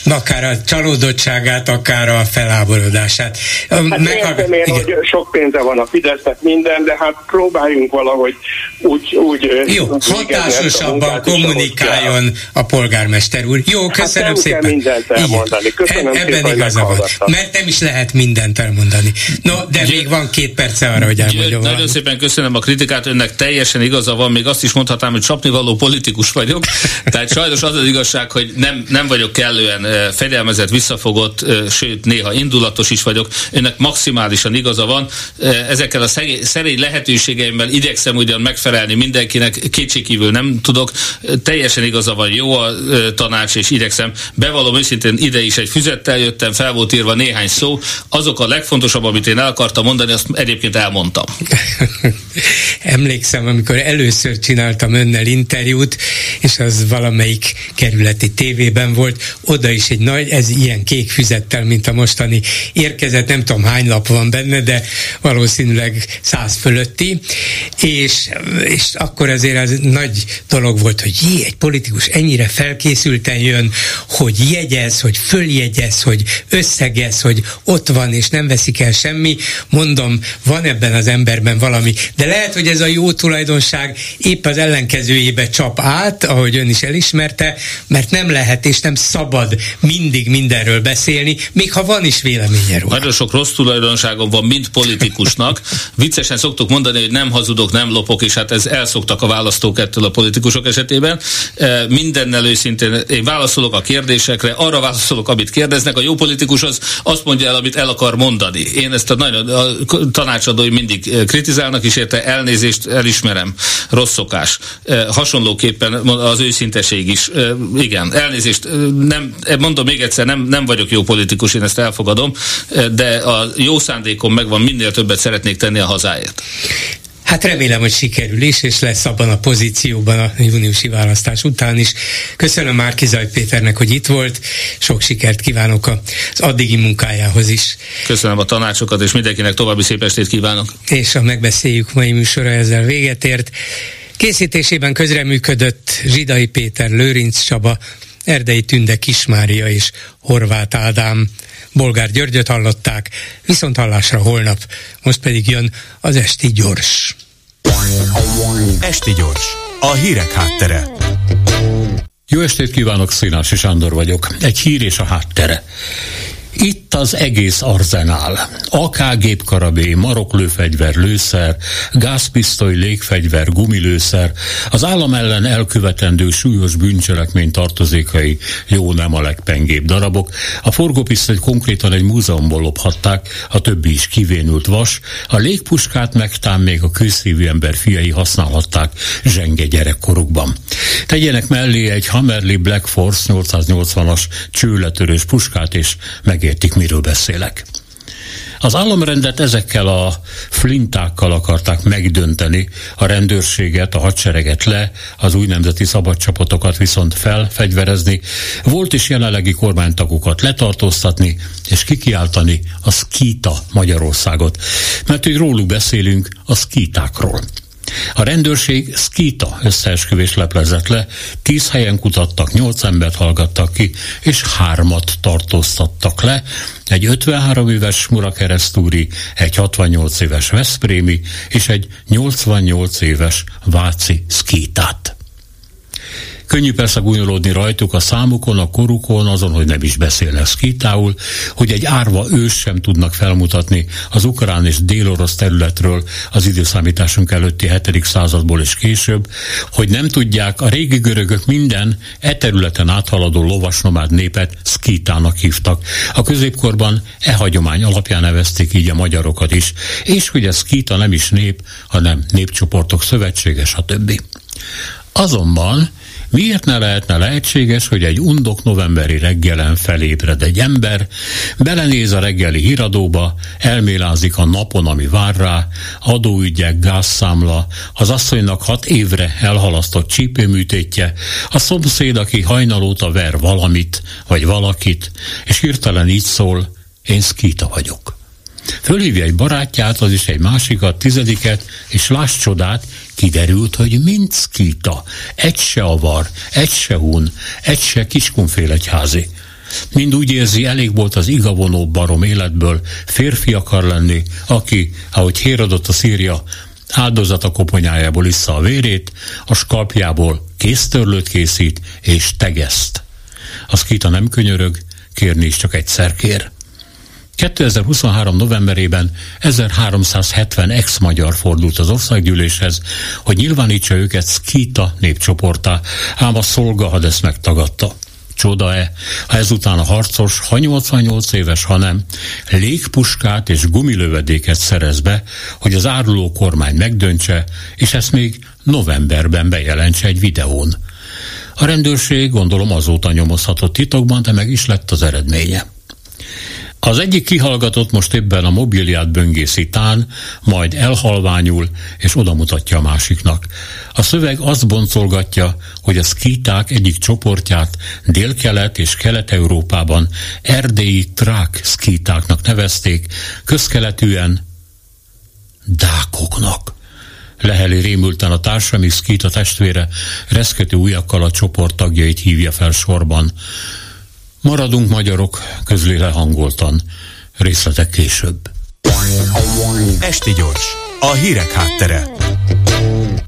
akár a csalódottságát, akár a feláborodását. Hát Meghag... értem én, igen. hogy sok pénze van a Fidesznek minden, de hát próbáljunk valahogy úgy... úgy Jó, hatásosabban kommunikáljon a polgármester úr. Jó, hát köszönöm hát szépen. Kell mindent elmondani. Köszönöm e- ebben szépen, igaza van. Mert nem is lehet mindent elmondani. No, de Győ... még van két perce arra, hogy elmondja Nagyon szépen köszönöm a kritikát, önnek teljesen igaza van, még azt is mondhatnám, hogy csapnivaló politikus vagyok. Tehát sajnos az az igazság, hogy nem, nem vagyok kellően fegyelmezett, visszafogott, sőt néha indulatos is vagyok. Önnek maximálisan igaza van. Ezekkel a szerény lehetőségeimmel igyekszem ugyan megfelelni mindenkinek, kétségkívül nem tudok. Teljesen igaza van, jó a tanács, és igyekszem. Bevallom őszintén ide is egy füzettel jöttem, fel volt írva néhány szó. Azok a legfontosabb, amit én el akartam mondani, azt egyébként elmondtam. Emlékszem, amikor először csináltam önnel interjút, és az valamelyik kerületi tévében volt, oda is egy nagy, ez ilyen kék füzettel, mint a mostani érkezett, nem tudom hány lap van benne, de valószínűleg száz fölötti, és, és akkor azért az nagy dolog volt, hogy jé, egy politikus ennyire felkészülten jön, hogy jegyez, hogy följegyez, hogy összegez, hogy ott van, és nem veszik el semmi. Mondom, van ebben az emberben valami, de lehet, hogy ez a jó tulajdonság épp az ellenkezőjébe csap át, ahogy ön is elismerte, mert nem lehet és nem szabad mindig mindenről beszélni, még ha van is véleménye róla. Nagyon sok rossz tulajdonságom van, mint politikusnak. Viccesen szoktuk mondani, hogy nem hazudok, nem lopok, és hát ez elszoktak a választók ettől a politikusok esetében. E, mindennel őszintén én válaszolok a kérdésekre, arra válaszolok, amit kérdeznek. A jó politikus az azt mondja el, amit el akar mondani. Én ezt a, nagyon, a tanácsadói mindig kritizálnak, és érte elnézést elismerem. Rossz szokás. Hasonlóképpen az őszinteség is. Igen, elnézést, nem, mondom még egyszer, nem, nem vagyok jó politikus, én ezt elfogadom, de a jó szándékom megvan, minél többet szeretnék tenni a hazáért. Hát remélem, hogy sikerül is, és lesz abban a pozícióban a júniusi választás után is. Köszönöm már Kizaj Péternek, hogy itt volt. Sok sikert kívánok az addigi munkájához is. Köszönöm a tanácsokat, és mindenkinek további szép estét kívánok. És a megbeszéljük mai műsora ezzel véget ért. Készítésében közreműködött Zsidai Péter, Lőrinc Csaba, Erdei Tünde Kismária és Horváth Ádám. Bolgár Györgyöt hallották, viszont hallásra holnap, most pedig jön az Esti Gyors. Esti Gyors, a hírek háttere. Jó estét kívánok, Színási Sándor vagyok. Egy hír és a háttere. Itt az egész arzenál. AK gépkarabé, maroklőfegyver, lőszer, gázpisztoly, légfegyver, gumilőszer, az állam ellen elkövetendő súlyos bűncselekmény tartozékai jó nem a legpengébb darabok. A forgópisztolyt konkrétan egy múzeumból lophatták, a többi is kivénült vas, a légpuskát megtán még a kőszívű ember fiai használhatták zsenge gyerekkorukban. Tegyenek mellé egy Hammerly Black Force 880-as csőletörős puskát, és megértik, miről beszélek. Az államrendet ezekkel a flintákkal akarták megdönteni, a rendőrséget, a hadsereget le, az új nemzeti szabadcsapatokat viszont felfegyverezni, volt is jelenlegi kormánytagokat letartóztatni, és kikiáltani a szkíta Magyarországot. Mert hogy róluk beszélünk, a szkítákról. A rendőrség szkíta összeesküvés leplezett le, tíz helyen kutattak, nyolc embert hallgattak ki, és hármat tartóztattak le, egy 53 éves Murakeresztúri, egy 68 éves Veszprémi és egy 88 éves Váci szkítát. Könnyű persze gúnyolódni rajtuk a számukon, a korukon, azon, hogy nem is beszélnek szkítául, hogy egy árva ős sem tudnak felmutatni az ukrán és délorosz területről az időszámításunk előtti 7. századból és később, hogy nem tudják, a régi görögök minden e területen áthaladó lovasnomád népet szkítának hívtak. A középkorban e hagyomány alapján nevezték így a magyarokat is, és hogy ez szkíta nem is nép, hanem népcsoportok szövetsége, stb. Azonban Miért ne lehetne lehetséges, hogy egy undok novemberi reggelen felébred egy ember, belenéz a reggeli híradóba, elmélázik a napon, ami vár rá, adóügyek, gázszámla, az asszonynak hat évre elhalasztott csípőműtétje, a szomszéd, aki hajnalóta ver valamit, vagy valakit, és hirtelen így szól, én szkíta vagyok. Fölhívja egy barátját, az is egy másikat, tizediket, és láss csodát, kiderült, hogy mind szkíta, egy se avar, egy se hun, egy se kiskunfélegyházi. Mind úgy érzi, elég volt az igavonó barom életből, férfi akar lenni, aki, ahogy Hérodot a Szíria, áldozata koponyájából issza a vérét, a skalpjából kéztörlőt készít és tegeszt. Az kita nem könyörög, kérni is csak egyszer kér. 2023. novemberében 1370 ex-magyar fordult az országgyűléshez, hogy nyilvánítsa őket Skita népcsoportá, ám a szolga had ezt megtagadta. Csoda-e, ha ezután a harcos, ha 88 éves, ha nem, légpuskát és gumilövedéket szerez be, hogy az áruló kormány megdöntse, és ezt még novemberben bejelentse egy videón. A rendőrség gondolom azóta nyomozhatott titokban, de meg is lett az eredménye. Az egyik kihallgatott most éppen a mobiliát böngészi tán, majd elhalványul, és odamutatja a másiknak. A szöveg azt boncolgatja, hogy a szkíták egyik csoportját Dél-Kelet és Kelet-Európában erdélyi trák szkítáknak nevezték, közkeletűen dákoknak. Leheli rémülten a társami szkíta testvére, reszkető ujjakkal a csoport tagjait hívja fel sorban. Maradunk magyarok, közli lehangoltan. Részletek később. Esti gyors, a hírek háttere.